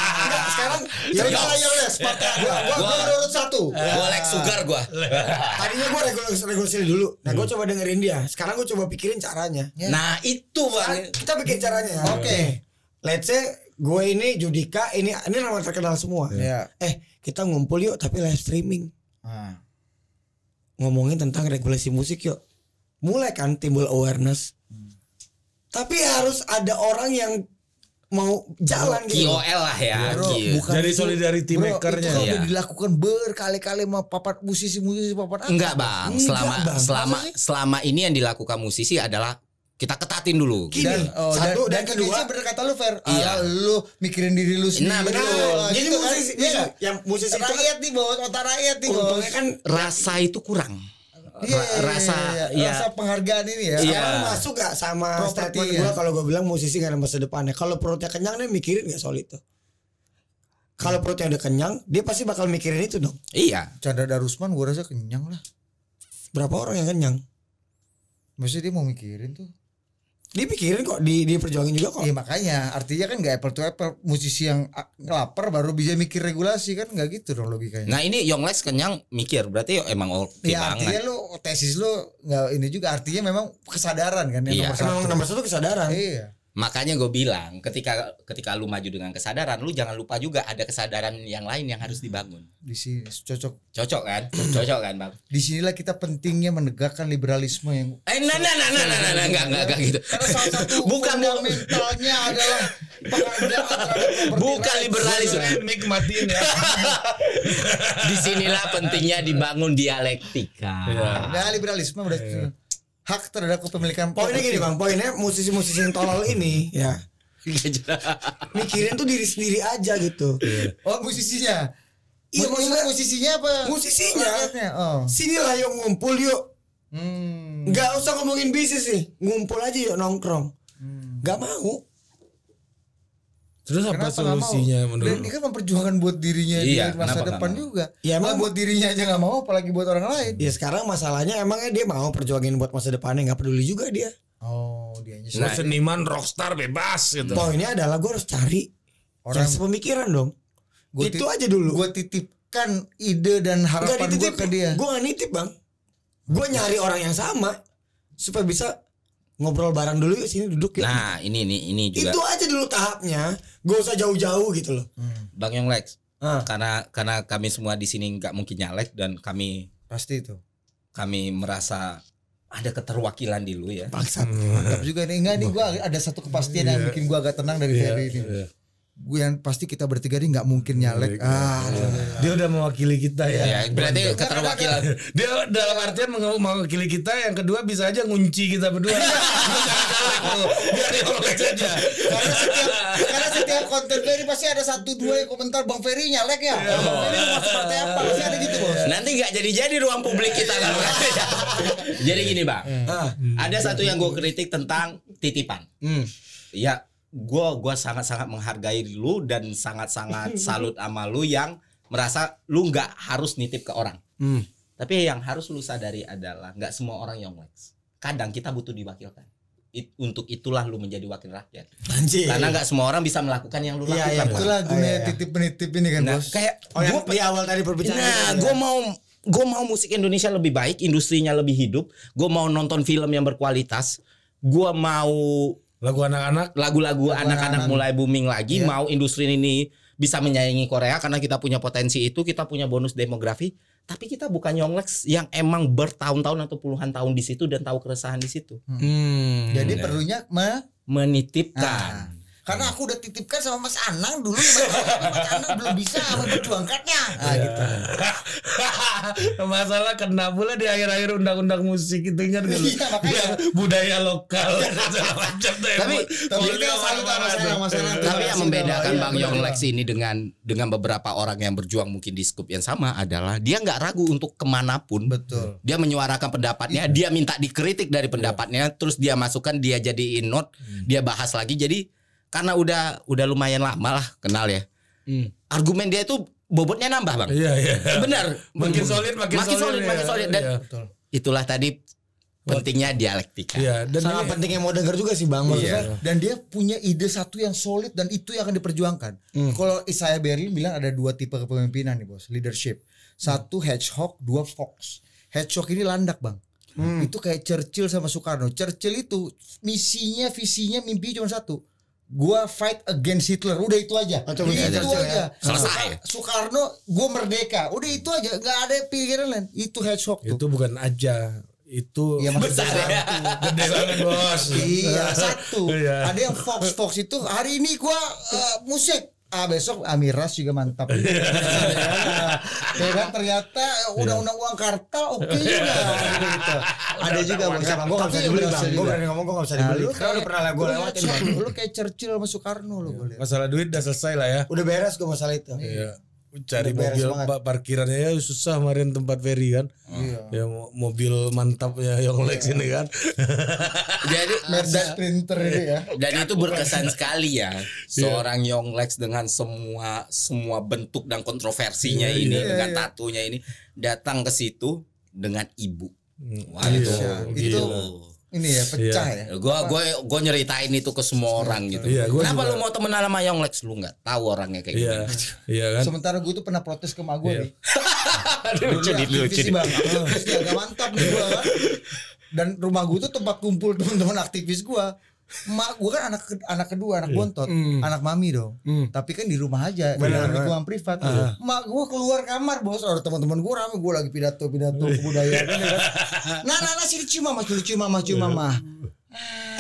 sekarang ya ya udah ya les partai gua gua gua Gua- urut satu Gue like sugar gue. tadinya gue regulasi regulasi dulu. Nah gue coba dengerin dia. Sekarang gue coba pikirin caranya. Nah itu bang. kita bikin caranya. ya. Oke. Let's say gue ini Judika ini ini nama terkenal semua. Iya. Eh kita ngumpul yuk tapi live streaming Nah, ngomongin tentang regulasi musik yuk. Mulai kan timbul awareness. Tapi harus ada orang yang mau jalan gitu. KOL lah ya. Bro, bukan Jadi solidarity Bro, makernya. itu kan Iya. udah dilakukan berkali-kali sama papat musisi-musisi papat atas. Enggak bang. Enggak, Selama Bang. selama selama ini yang dilakukan musisi adalah kita ketatin dulu. Gini, dan oh, satu dan, dan, dan kedua bener kata lu Fer Iya. Ah, lu mikirin diri lu sendiri Nah, betul. Nah, jadi gitu kan. musisi, Iya nggak? yang musisi itu kan rakyat nih bos otak rakyat nih bos untungnya kan Rasa itu kurang. Iya, Ra- iya, rasa iya, ya. rasa penghargaan ini ya Iya. sekarang masuk gak sama Properti, statement ya. gue kalau gue bilang musisi gak ada masa depannya. Kalau perutnya kenyang dia mikirin gak soal itu. Kalau perutnya udah kenyang, dia pasti bakal mikirin itu dong. Iya. Chandra Darusman gua rasa kenyang lah Berapa orang yang kenyang? Maksudnya dia mau mikirin tuh Dia pikirin kok, di diperjuangin juga kok. Iya makanya artinya kan nggak apple to apple musisi yang ah, lapar baru bisa mikir regulasi kan nggak gitu dong logikanya. Nah ini Yonglex kenyang mikir berarti emang oke ya artinya banget. lu tesis lu nggak ini juga artinya memang kesadaran kan yang Iya. nomor satu. Emang nomor satu kesadaran. Iya. Makanya gue bilang ketika ketika lu maju dengan kesadaran, lu jangan lupa juga ada kesadaran yang lain yang harus dibangun. Di sini cocok. Cocok kan? Cocok kan bang? Di sinilah kita pentingnya menegakkan liberalisme yang Eh nah nah nah nah nah nah, nah enggak enggak enggak gitu. karena salah satu Bukan fundamentalnya adalah Bukan liberalisme. Mic matiin ya. Di sinilah pentingnya dibangun dialektika. Nah, liberalisme udah hak terhadap kepemilikan Poinnya gini bang, poinnya musisi-musisi yang tolol ini ya mikirin tuh diri sendiri aja gitu. Oh musisinya. Iya, maksudnya- musisinya apa? Musisinya. Oh. Sinilah yuk ngumpul yuk. Hmm. Nggak usah ngomongin bisnis nih, ngumpul aja yuk nongkrong. Gak mau. Terus apa Kenapa nggak solusinya Dan menurut ini kan memperjuangkan buat dirinya Iya, di masa kenapa nggak depan mau? juga. Ya, Emang buat dirinya aja nggak mau, apalagi buat orang lain. Ya sekarang masalahnya emangnya dia mau perjuangin buat masa depannya nggak peduli juga dia. Oh, dia lu? seniman rockstar bebas gitu. Poinnya adalah gue harus cari Orang- orang sepemikiran dong. Gua itu aja dulu. Gue titipkan ide dan harapan gue ke dia. Gue gak nitip bang. Gue nyari orang yang sama supaya bisa ngobrol bareng dulu yuk sini duduk yuk. Nah ini ini ini juga itu aja dulu tahapnya. Gak usah jauh-jauh gitu loh. Bang Yonglex. Ah. Karena karena kami semua di sini nggak mungkin nyalek dan kami Pasti itu. kami merasa ada keterwakilan di lu ya. Bangsat. Tapi juga nih enggak nih gue ada satu kepastian yang bikin gue agak tenang dari Iya, Ferry ini. iya. Gue yang pasti kita bertiga ini nggak mungkin nyalek. Ah, Dia udah mewakili kita ya. Ya, berarti keterwakilan. Dia dalam artian mewakili kita, yang kedua bisa aja ngunci kita berdua. Biar Yonglex aja. karena setiap karena setiap konten Ferry pasti ada satu dua yang komentar Bang Ferry nyalek ya. Bang Ferry mau partai apa? Pasti ada gitu bos. Nanti nggak jadi-jadi ruang publik kita kan. jadi gini bang, Ah. ada satu yang gue kritik tentang titipan. Hmm. Ya, gue gua sangat-sangat menghargai lu dan sangat-sangat salut sama lu yang merasa lu nggak harus nitip ke orang. Hmm. Tapi yang harus lu sadari adalah nggak semua orang Yonglex. Kadang kita butuh diwakilkan. It- untuk itulah lu menjadi wakil rakyat. Anjir. Karena nggak semua orang bisa melakukan yang lu Iya, lakukan. iya. Itulah Oh, gunanya iya, iya. titip penitip ini kan Nah, bos. kayak Oh yang gua- di awal tadi perbincangan. Nah, ya. gue mau gue mau musik Indonesia lebih baik, industrinya lebih hidup. Gue mau nonton film yang berkualitas. Gue mau Lagu anak-anak lagu-lagu Lagu anak-anak mulai booming lagi. Iya. Mau industri ini bisa menyaingi Korea karena kita punya potensi itu, kita punya bonus demografi. Tapi kita bukan Yonglex yang emang bertahun-tahun atau puluhan tahun di situ dan tahu keresahan di situ. Hmm. Jadi perlunya me Menitipkan. Ah. Karena aku udah titipkan sama Mas Anang dulu Mas, Mas Anang belum bisa memperjuangkannya. Nah, gitu. Masalah kena pula di akhir-akhir undang-undang musik itu ingat gak lu? Iya, makanya. Yang budaya lokal macam tuh. Tapi- Tapi Anang. Tapi yang membedakan. Bang Iya, Yong. Lex ini dengan dengan beberapa orang yang berjuang mungkin di skup yang sama adalah dia nggak ragu untuk ke mana pun. Betul. Dia menyuarakan pendapatnya, dia minta dikritik dari pendapatnya, terus dia masukkan, dia jadiin note, dia bahas lagi. Jadi karena udah udah lumayan lama lah kenal ya. Argumen dia itu bobotnya nambah bang. Iya iya. Benar. Makin solid makin, makin solid, ya. makin solid. Dan Iya. Betul. itulah tadi pentingnya dialektika. Iya, dan Sangat ini- penting yang mau denger juga sih bang maksudnya. Dan dia punya ide satu yang solid dan itu yang akan diperjuangkan. Kalau Isaiah Berlin bilang ada dua tipe kepemimpinan nih bos, leadership. Satu hedgehog, dua fox. Hedgehog ini landak bang. Itu kayak Churchill sama Soekarno. Churchill itu misinya, visinya, mimpi cuma satu. Gua fight against Hitler. Udah itu aja. Oh, itu itu Churchill aja. ya. Selesai. Soekarno, gua merdeka. Udah itu aja. Gak ada pikiran lain. Itu hedgehog tuh. itu bukan aja. Itu maksudnya Besar ya. gede banget bos. Iya satu. Iya. Ada yang Fox Fox itu hari ini gua eh, musik. Ah besok Amiras juga mantap. ya kan ternyata undang-undang uang kartal oke juga. gitu. Ada juga bang, gue gak bisa dibeli bang. Gue berani ngomong gue gak bisa Nah, dibeli. Karena udah pernah lah gue lewatin. Lu kayak Churchill sama Soekarno lu lihat. Masalah duit udah selesai lah ya. Udah beres gue masalah itu. Iya. Cari Udah mobil banget. pa- parkirannya ya susah kemarin tempat ferry kan. Iya. Ya mo- mobil mantapnya yang Lex ini kan. Jadi Mercedes Sprinter ini ya. dan itu berkesan sekali ya seorang Young Lex dengan semua semua bentuk dan kontroversinya Iya, ini iya, dengan iya. tatunya ini datang ke situ dengan ibu. Wah Iya, itu, itu gila. Ini ya pecah ya. Gua gua gua nyeritain itu ke semua orang gitu. Iya, gua Kenapa juga. lu mau temenan sama Young Lex? Lu nggak tahu orangnya kayak Iya. gimana. Iya kan. Sementara gue tuh pernah protes ke mak gue Iya. nih. lucu nih, lucu aktivis nih. bang agak mantap nih gua kan dan rumah gua tuh tempat kumpul teman-teman aktivis gua mak gua kan anak anak kedua anak bontot anak mami dong. Tapi kan di rumah aja di dalam lingkungan privat. Mak gua keluar kamar bos. Ada teman-teman gua rame gua lagi pidato pidato kebudayaan kan. Nah nah nah sini cium mama cium cium mama cium mama.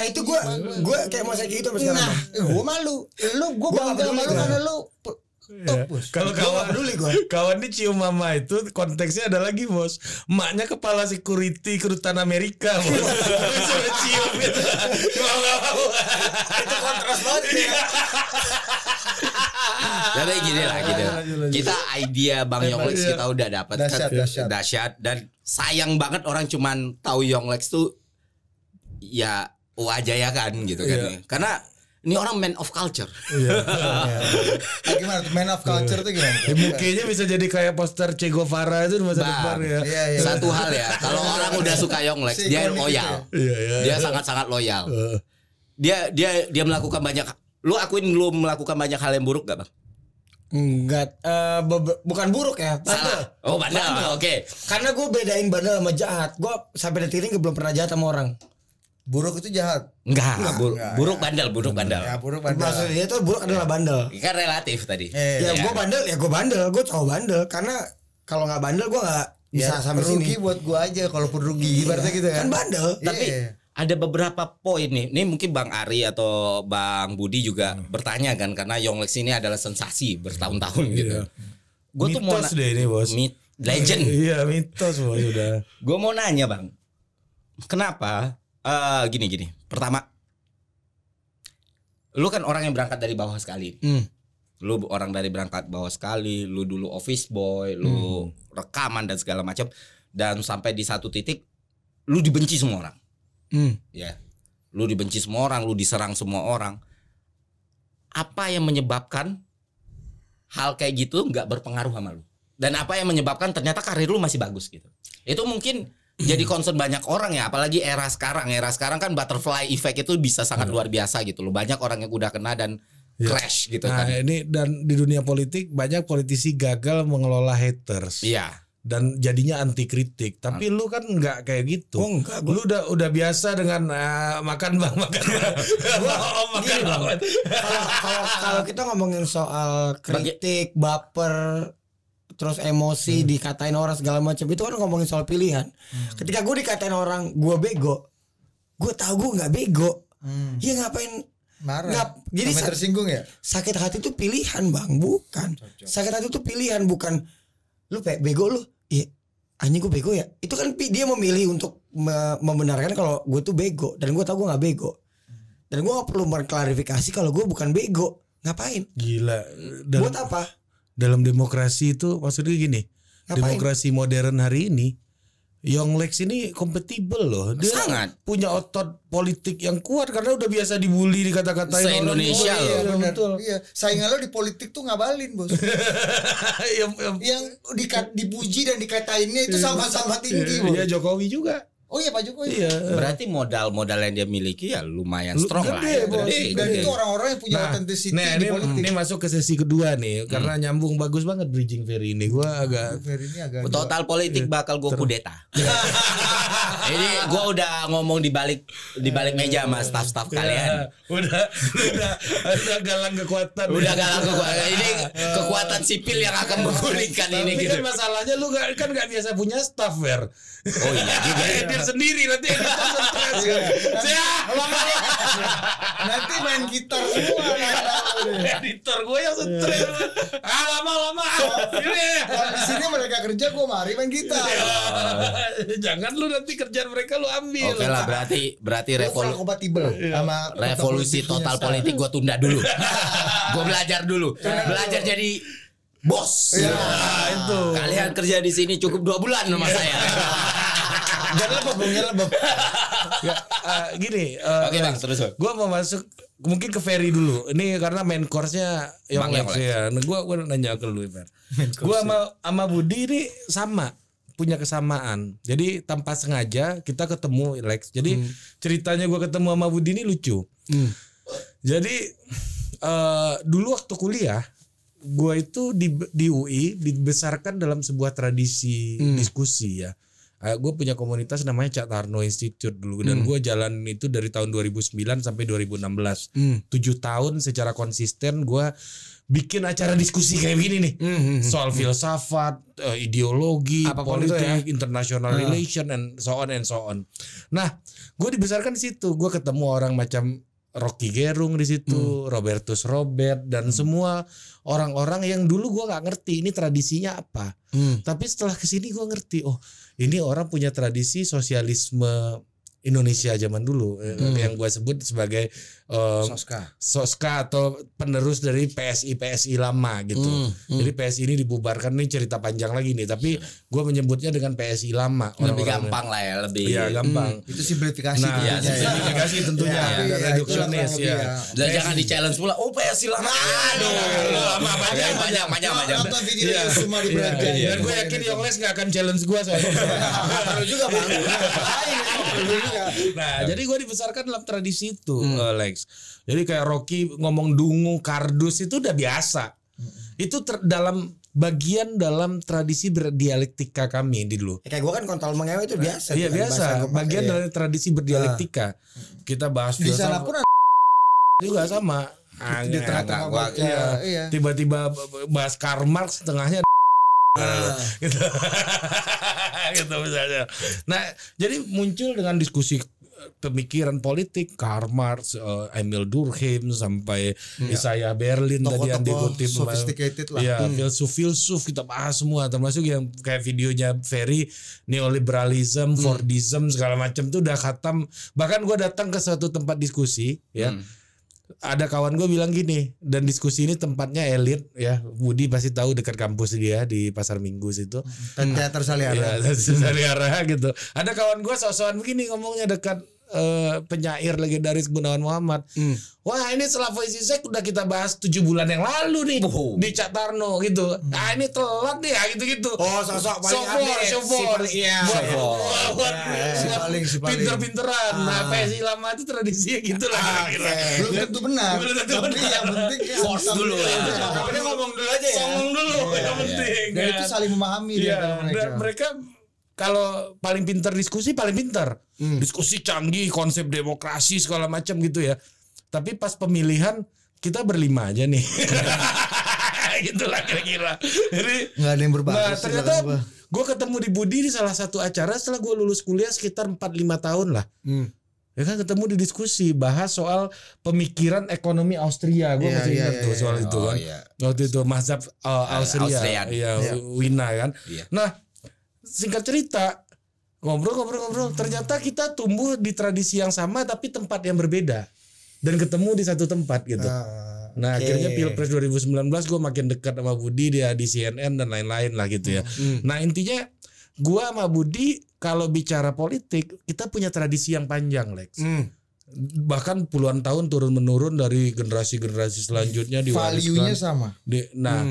Eh itu gue gue kayak mau kayak gitu sampai sekarang. nah gua malu. Lu nggak bangga sama peduli lu gua. karena lu bos Kalau kawan peduli gua. kawan ini cium mama itu konteksnya ada lagi bos. Maknya kepala security kedutaan Amerika bos. Disuruh cium gitu. Mau. Itu kontras banget ya. Tapi gini lah gitu. Kita idea Bang Young Lex Iya. kita udah dapat Dahsyat, dahsyat. dahsyat dan sayang banget orang cuman tahu Young Lex tuh ya wajah ya kan gitu kan. Iya. Karena ini orang man of culture. Iya. Ah, gimana tuh man of culture tuh gimana Ya, mukanya bisa jadi kayak poster Che Guevara itu di masa Bang, depan ya. Iya, iya. Satu hal ya, kalau orang udah suka Young Lex, Si dia loyal. Iya, iya. Dia sangat-sangat loyal. Dia dia dia melakukan banyak lu akuin lu melakukan banyak hal yang buruk gak bang? Enggak, eh, bebe- bukan buruk ya. Bandel. Salah. Oh bandel. Oke. Karena gue bedain bandel sama jahat. Gue sampai detik ini belum pernah jahat sama orang. Buruk itu jahat Enggak, bur- enggak, buruk bandel, buruk bandel. ya buruk bandel Maksudnya dia tuh buruk adalah bandel. Kan relatif tadi. Eh, Ya Iya. gue bandel, ya gue bandel. Gue cowok bandel. Karena kalau nggak bandel gue nggak bisa ya, sampai rugi sini. buat gua aja kalaupun rugi ibaratnya gitu kan Kan bandel. Tapi Iya. ada beberapa poin nih. Ini mungkin Bang Ari atau Bang Budi juga bertanya kan karena Yonglex ini adalah sensasi bertahun-tahun gitu. Gue tuh mau deh ini bos. Mit- legend. Iya mitos bos sudah. Gue mau nanya Bang. Kenapa? Eh gini gini. Pertama, lu kan orang yang berangkat dari bawah sekali. Hmm. Lu orang dari berangkat bawah sekali. Lu dulu office boy, lu Hmm. rekaman dan segala macam. Dan sampai di satu titik, lu dibenci semua orang. Hmm. ya lu dibenci semua orang lu diserang semua orang apa yang menyebabkan hal kayak gitu nggak berpengaruh sama lu dan apa yang menyebabkan ternyata karir lu masih bagus gitu itu mungkin jadi concern banyak orang ya apalagi era sekarang era sekarang kan butterfly effect itu bisa sangat luar biasa gitu loh banyak orang yang udah kena dan Iya. crash gitu Nah kan ini dan di dunia politik banyak politisi gagal mengelola haters iya dan jadinya anti kritik. Tapi lu kan nggak kayak gitu. Oh, enggak, Lu udah udah biasa dengan ah, makan bang makan bang. oh, makan Gini, Bang. bang. Kalau kalau kalau kita ngomongin soal kritik, baper, terus emosi, dikatain orang segala macam. Itu kan ngomongin soal pilihan. Ketika gue dikatain orang gue bego, gue tahu gue nggak bego. Hmm. Ya ngapain? Marah. Nggak, jadi Sampai sa- tersinggung ya? sakit hati itu pilihan bang. Bukan. Sakit hati itu pilihan bukan. Lu kayak bego lu. Iya. Anjing gue bego ya? Itu kan dia memilih untuk me- membenarkan kalau gue tuh bego. Dan gue tau gue nggak bego. Dan gue gak perlu mengklarifikasi kalau gue bukan bego. Ngapain? Gila. Dalam, buat apa dalam demokrasi itu maksudnya gini. Ngapain? Demokrasi modern hari ini Young Lex ini kompatibel loh. Dia Sangat. punya otot politik yang kuat karena udah biasa dibully dikata-katain Se-Indonesia orang. loh. Iya, benar. betul. Iya, saingan lo di politik tuh ngabalin, Bos. Yang- yang- yang dikat, dipuji dan dikatainnya itu sama-sama tinggi. Iya Jokowi juga. Oh iya Pak Jokowi. Iya. Berarti modal-modal yang dia miliki ya lumayan Lu- strong lah. gede, ya. Bos. Gede, Dan gede. itu orang-orang yang punya Nah, authenticity Nah, di ini, politik. ini masuk ke sesi kedua nih karena nyambung bagus banget bridging Ferry ini. Gua agak Ferry ini agak Total politik bakal gue kudeta. Ini gue udah ngomong di balik di balik meja sama staff-staff kalian. Ya, udah udah udah galang kekuatan. Udah laku gua. Ini kekuatan sipil yang akan menggulingkan ini Tapi gitu. kan masalahnya lu gak, kan gak biasa punya staff, Ver. Oh iya juga. Edit sendiri nanti stres. Lama nanti main gitar semua. editor gue yang stres. Ah lama lama. Ini. Kalau di sini mereka kerja, gue mari main gitar. Jangan lu nanti kerjaan mereka lu ambil. Oke lah berarti berarti Gue kurang revolu kompatibel sama revolusi total politik gue tunda dulu. gue belajar dulu. Belajar jadi bos. Iya. Nah, itu. Kalian kerja di sini cukup dua bulan sama saya. Jangan lebih, Bung, jangan lebih. Ya, gini. eh, Oke bang terus. Gue mau masuk mungkin ke Ferry dulu. Ini karena main course-nya yang Lex ya. Nah, gua gua nanya ke lu, Fer. Gua sama sama Budi ini sama punya kesamaan. Jadi tanpa sengaja kita ketemu Lex. Jadi ceritanya gua ketemu sama Budi ini lucu. Jadi eh dulu waktu kuliah gua itu di di UI dibesarkan dalam sebuah tradisi diskusi ya. Gue punya komunitas namanya Cak Tarno Institute dulu dan gue jalan itu dari tahun 2009 sampai 2016. Tujuh tahun secara konsisten gue bikin acara diskusi kayak gini nih. Soal filsafat, eh, ideologi, Apa pun politik, ya. international relation and so on and so on. Nah, gue dibesarkan di situ. Gue ketemu orang macam Rocky Gerung di situ, Robertus Robert dan semua orang-orang yang dulu gue nggak ngerti ini tradisinya apa. Tapi setelah ke sini gue ngerti, oh ini orang punya tradisi sosialisme Indonesia zaman dulu eh, yang gue sebut sebagai eh, Soska. Soska atau penerus dari PSI PSI lama gitu. Jadi PSI ini dibubarkan ini cerita panjang lagi nih, tapi gue menyebutnya dengan PSI lama. Lebih gampang lah ya lebih. Iya gampang. Itu simplifikasi. Nah, tentunya ya. simplifikasi tentunya Iya, dan iya, reduksionis ya. lebih Dan jangan di challenge pula. Oh PSI lama. Aduh. lama, Panjang panjang, panjang panjang. Nonton video Iya. semua di. Iya, Dan gue yakin Yongles gak akan challenge gue soalnya. Perlu juga bang. Nah, jadi gue dibesarkan dalam tradisi itu, eh, Jadi kayak Rocky ngomong dungu, kardus itu udah biasa. Itu ter- dalam bagian dalam tradisi berdialektika kami di dulu. Ya, kayak gue kan kontol mengewe itu biasa. Iya biasa, bagian ya. dari tradisi berdialektika. Kita bahas Di sana pun juga sama. Ah, di tengah-tengah gua- iya. Iya. Tiba-tiba bahas Karl Marx tengahnya gitu. gitu misalnya. Nah, jadi muncul dengan diskusi pemikiran politik Karl Marx, eh, Emil Durkheim sampai Isaiah Berlin tadi yang dikutip sophisticated lah. Ya, filsuf-filsuf kita bahas semua termasuk yang kayak videonya Ferry neoliberalism, Fordism segala macam tuh udah khatam. Bahkan gua datang ke suatu tempat diskusi ya. Ada kawan gue bilang gini dan diskusi ini tempatnya elit ya Budi pasti tahu dekat kampus dia di pasar Minggu situ Dan teater Saliara. Ya, dari arah gitu. Ada kawan gue sok-sokan begini ngomongnya dekat eh, penyair legendaris Gunawan Muhammad. Wah ini Slavoj Zizek udah kita bahas tujuh bulan yang lalu nih Oh. di Cak Tarno gitu. Nah ini telat nih ya gitu-gitu. Oh, sosok paling Sofor, sofor. Si- iya. Buat- Sofor. buat- buat- Si paling, si paling. Pinter-pinteran. Nah PSI lama itu tradisinya gitu lah kira-kira. Belum tentu benar. Belum tentu Tapi benar. yang penting ya, Force dulu. Pokoknya ngomong dulu aja ya. Songong dulu yang penting. Dan itu saling memahami Iya, dan mereka kalau paling pintar diskusi paling pintar. Hmm. Diskusi canggih, konsep demokrasi segala macam gitu ya. Tapi pas pemilihan kita berlima aja nih. Gitulah kira-kira. Jadi Nggak ada yang berbahasa. Nah ternyata gue ketemu di Budi di salah satu acara setelah gue lulus kuliah sekitar 4-5 tahun lah. Hmm. Ya kan ketemu di diskusi bahas soal pemikiran ekonomi Austria. Gue Iya, masih iya, ingat iya, tuh soal itu Oh, kan. iya. Waktu itu mazhab uh, Austria. Austrian. Iya, Iya. Wina kan. Iya. Nah, singkat cerita ngobrol-ngobrol-ngobrol ternyata kita tumbuh di tradisi yang sama tapi tempat yang berbeda dan ketemu di satu tempat gitu. Ah, Nah Oke. akhirnya pilpres 2019 gue makin dekat sama Budi dia di CNN dan lain-lain lah gitu ya. Nah intinya gue sama Budi kalau bicara politik kita punya tradisi yang panjang Lex. Hmm. Bahkan puluhan tahun turun menurun dari generasi-generasi selanjutnya value-nya diwariskan. sama. Di, nah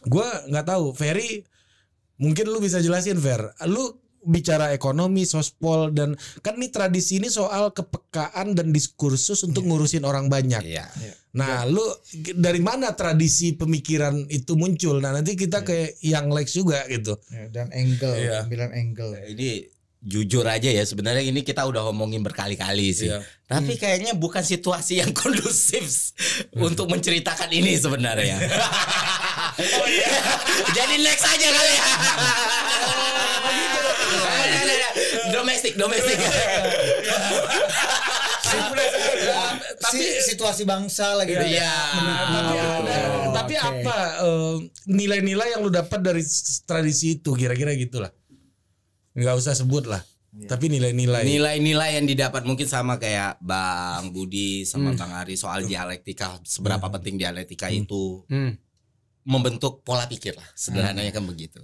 gue nggak tahu Ferry mungkin lu bisa jelasin Fer. Lu bicara ekonomi, sospol dan kan ini tradisi ini soal kepekaan dan diskursus untuk ngurusin orang banyak. Iya. Nah, lu g- dari mana tradisi pemikiran itu muncul? Nah, nanti kita ke yang Lex juga gitu. Ya, dan angle, Iya. ambilan angle. Ini jujur aja ya sebenarnya ini kita udah ngomongin berkali-kali sih. Iya. Tapi kayaknya bukan situasi yang kondusif untuk menceritakan ini sebenarnya. oh iya. Jadi next aja kali ya. domestik, domestik. Tapi situasi bangsa lagi Iya. Nah, tapi apa eh, nilai-nilai yang lu dapat dari tradisi itu kira-kira gitulah. Nggak usah sebut lah. Tapi nilai-nilai. Nilai-nilai yang didapat mungkin sama kayak Bang Budi sama Bang Ari soal dialektika seberapa penting dialektika itu Hmm. Membentuk pola pikir lah sederhananya kan begitu.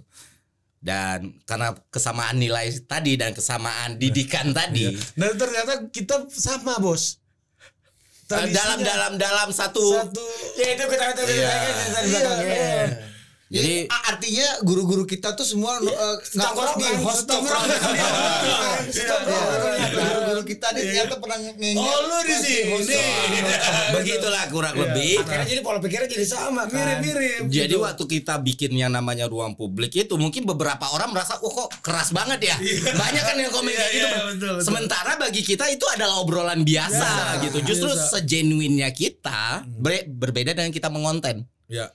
Dan karena kesamaan nilai tadi dan kesamaan didikan tadi Dan ternyata kita sama, Bos. dalam Tradisinya dalam dalam satu, satu Ya itu kita kita Iya. Iya. Jadi Jadi- a- artinya guru-guru kita tuh semua uh, ngakos di host tongkrongan. Iya. Guru-guru kita nih ternyata pernah nge Oh, lu di sini. begitulah kurang lebih. Akhirnya jadi pola pikirnya jadi sama kan. mirip-mirip. Jadi gitu. waktu kita bikin yang namanya ruang publik itu mungkin beberapa orang merasa oh kok keras banget ya. Banyak kan yang komen Iya, kayak gitu. iya. Sementara bagi kita itu adalah obrolan biasa gitu. Justru biasa. segenuinnya kita ber- berbeda dengan kita mengonten. ya.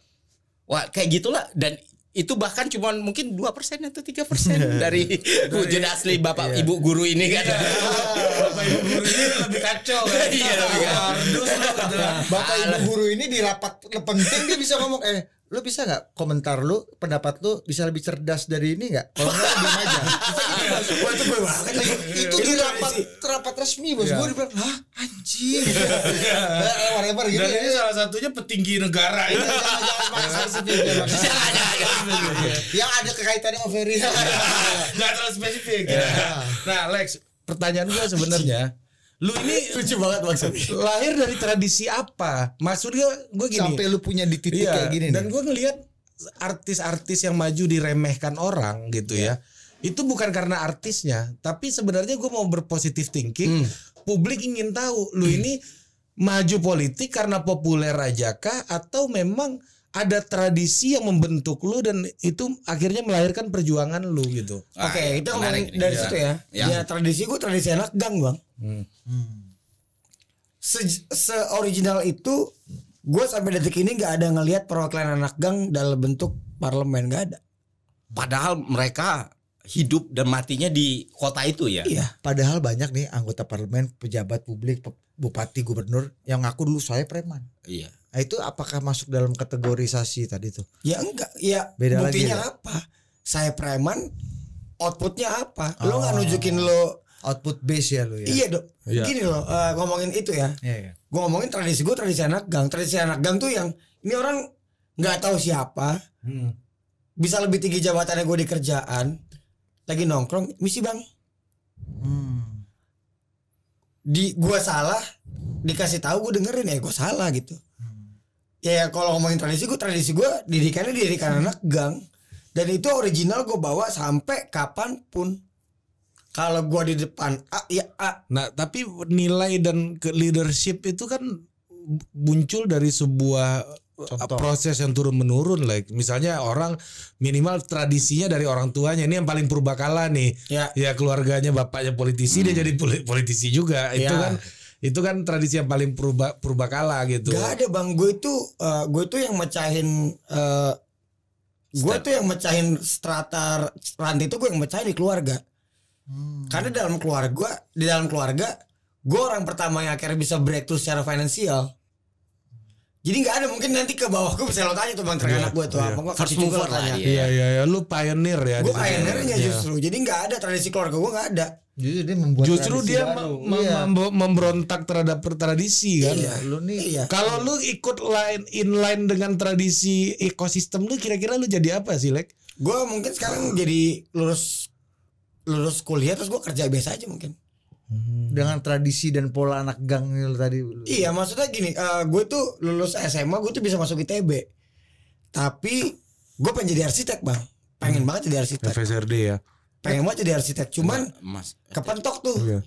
Wah, kayak gitulah dan itu bahkan cuma mungkin 2% atau 3% dari wujud asli Bapak Iya. Ibu guru ini kan. Bapak Ibu guru ini lebih kacau kan. Iya, lebih kacau. Gitu. Bapak ibu guru ini di rapat penting dia bisa ngomong eh lu bisa nggak komentar lu pendapat lu bisa lebih cerdas dari ini nggak? Kalau nggak diam aja. Wah itu gue banget lagi. itu di rapat rapat resmi bos. Iya. gue dibilang hah? Anjing. Eh, whatever gitu Dan ya. ini salah satunya petinggi negara. Ini. yang ada kekaitannya sama Ferry. Gak terlalu spesifik. Nah, Lex, pertanyaan gue sebenarnya, lu ini Lucu banget maksudnya. lahir dari tradisi apa? Maksudnya gue gini. sampai lu punya di titik Iya, kayak gini dan gue ngelihat artis-artis yang maju diremehkan orang gitu ya. Itu bukan karena artisnya, tapi sebenarnya gue mau berpositif thinking. Publik ingin tahu lu ini maju politik karena populer aja kah atau memang ada tradisi yang membentuk lu dan itu akhirnya melahirkan perjuangan lu gitu. Ah, Oke, itu menarik ngomong nih. dari Iya. situ ya. Ya. Ya, tradisi gue tradisi anak gang, Bang. Se, original itu gue sampai detik ini nggak ada ngelihat perwakilan anak gang dalam bentuk parlemen nggak ada. Padahal mereka hidup dan matinya di kota itu ya. Iya. padahal banyak nih anggota parlemen pejabat publik bupati gubernur yang ngaku dulu saya preman Iya. Nah itu apakah masuk dalam kategorisasi tadi tuh Ya enggak, ya Beda lagi buktinya ya? apa? Saya preman, outputnya apa? Lo nggak Oh. nunjukin lo, output base ya lu ya iya dok. Iya. Gini loh, eh, ngomongin itu ya. Iya, iya. Gue ngomongin tradisi gue tradisi anak gang. Tradisi anak gang tuh yang ini orang nggak tahu siapa, bisa lebih tinggi jabatannya gue di kerjaan, lagi nongkrong, misi bang, Hmm. di gue salah, dikasih tahu gue dengerin ya gue salah gitu. Ya kalau ngomongin tradisi gue tradisi gue didikannya didikan anak gang. Dan itu original gue bawa sampai kapan pun. Kalau gue di depan A ya A. Nah, tapi nilai dan ke leadership itu kan muncul dari sebuah Contoh. proses yang turun menurun like misalnya orang minimal tradisinya dari orang tuanya. Ini yang paling purbakala nih. Ya. Ya keluarganya bapaknya politisi dia jadi poli- politisi juga. Itu Ya. kan itu kan tradisi yang paling purba purbakala gitu Gak ada bang, gue itu eh, gue itu yang mecahin eh, gue tuh yang mecahin strata rantai itu gue yang mecahin di keluarga. Hmm. Karena dalam keluarga, di dalam keluarga gue orang pertama yang akhirnya bisa breakthrough secara finansial jadi nggak ada mungkin nanti ke bawah gue bisa lo tanya tuh bang terkenal gue tuh iya. apa gue kasih juga tanya dia. Iya iya iya lu pioneer ya. gue pioneernya Iya. justru jadi nggak ada tradisi keluarga gue nggak ada Justru dia membuat Justru tradisi dia baru. mem- mem- Iya. mem- memberontak terhadap tradisi kan. Iya, lu nih iya Kalau lu ikut line inline dengan tradisi ekosistem lu kira-kira lu jadi apa sih, Lek? gue mungkin sekarang jadi lulus lulus kuliah terus gue kerja biasa aja mungkin dengan tradisi dan pola anak gang itu tadi. Iya maksudnya gini, gue tuh lulus SMA gue tuh bisa masuk ITB, tapi gue pengen jadi arsitek bang, pengen banget jadi arsitek, FSRD ya. pengen banget jadi arsitek, cuman Mas. kepentok tuh, Iya.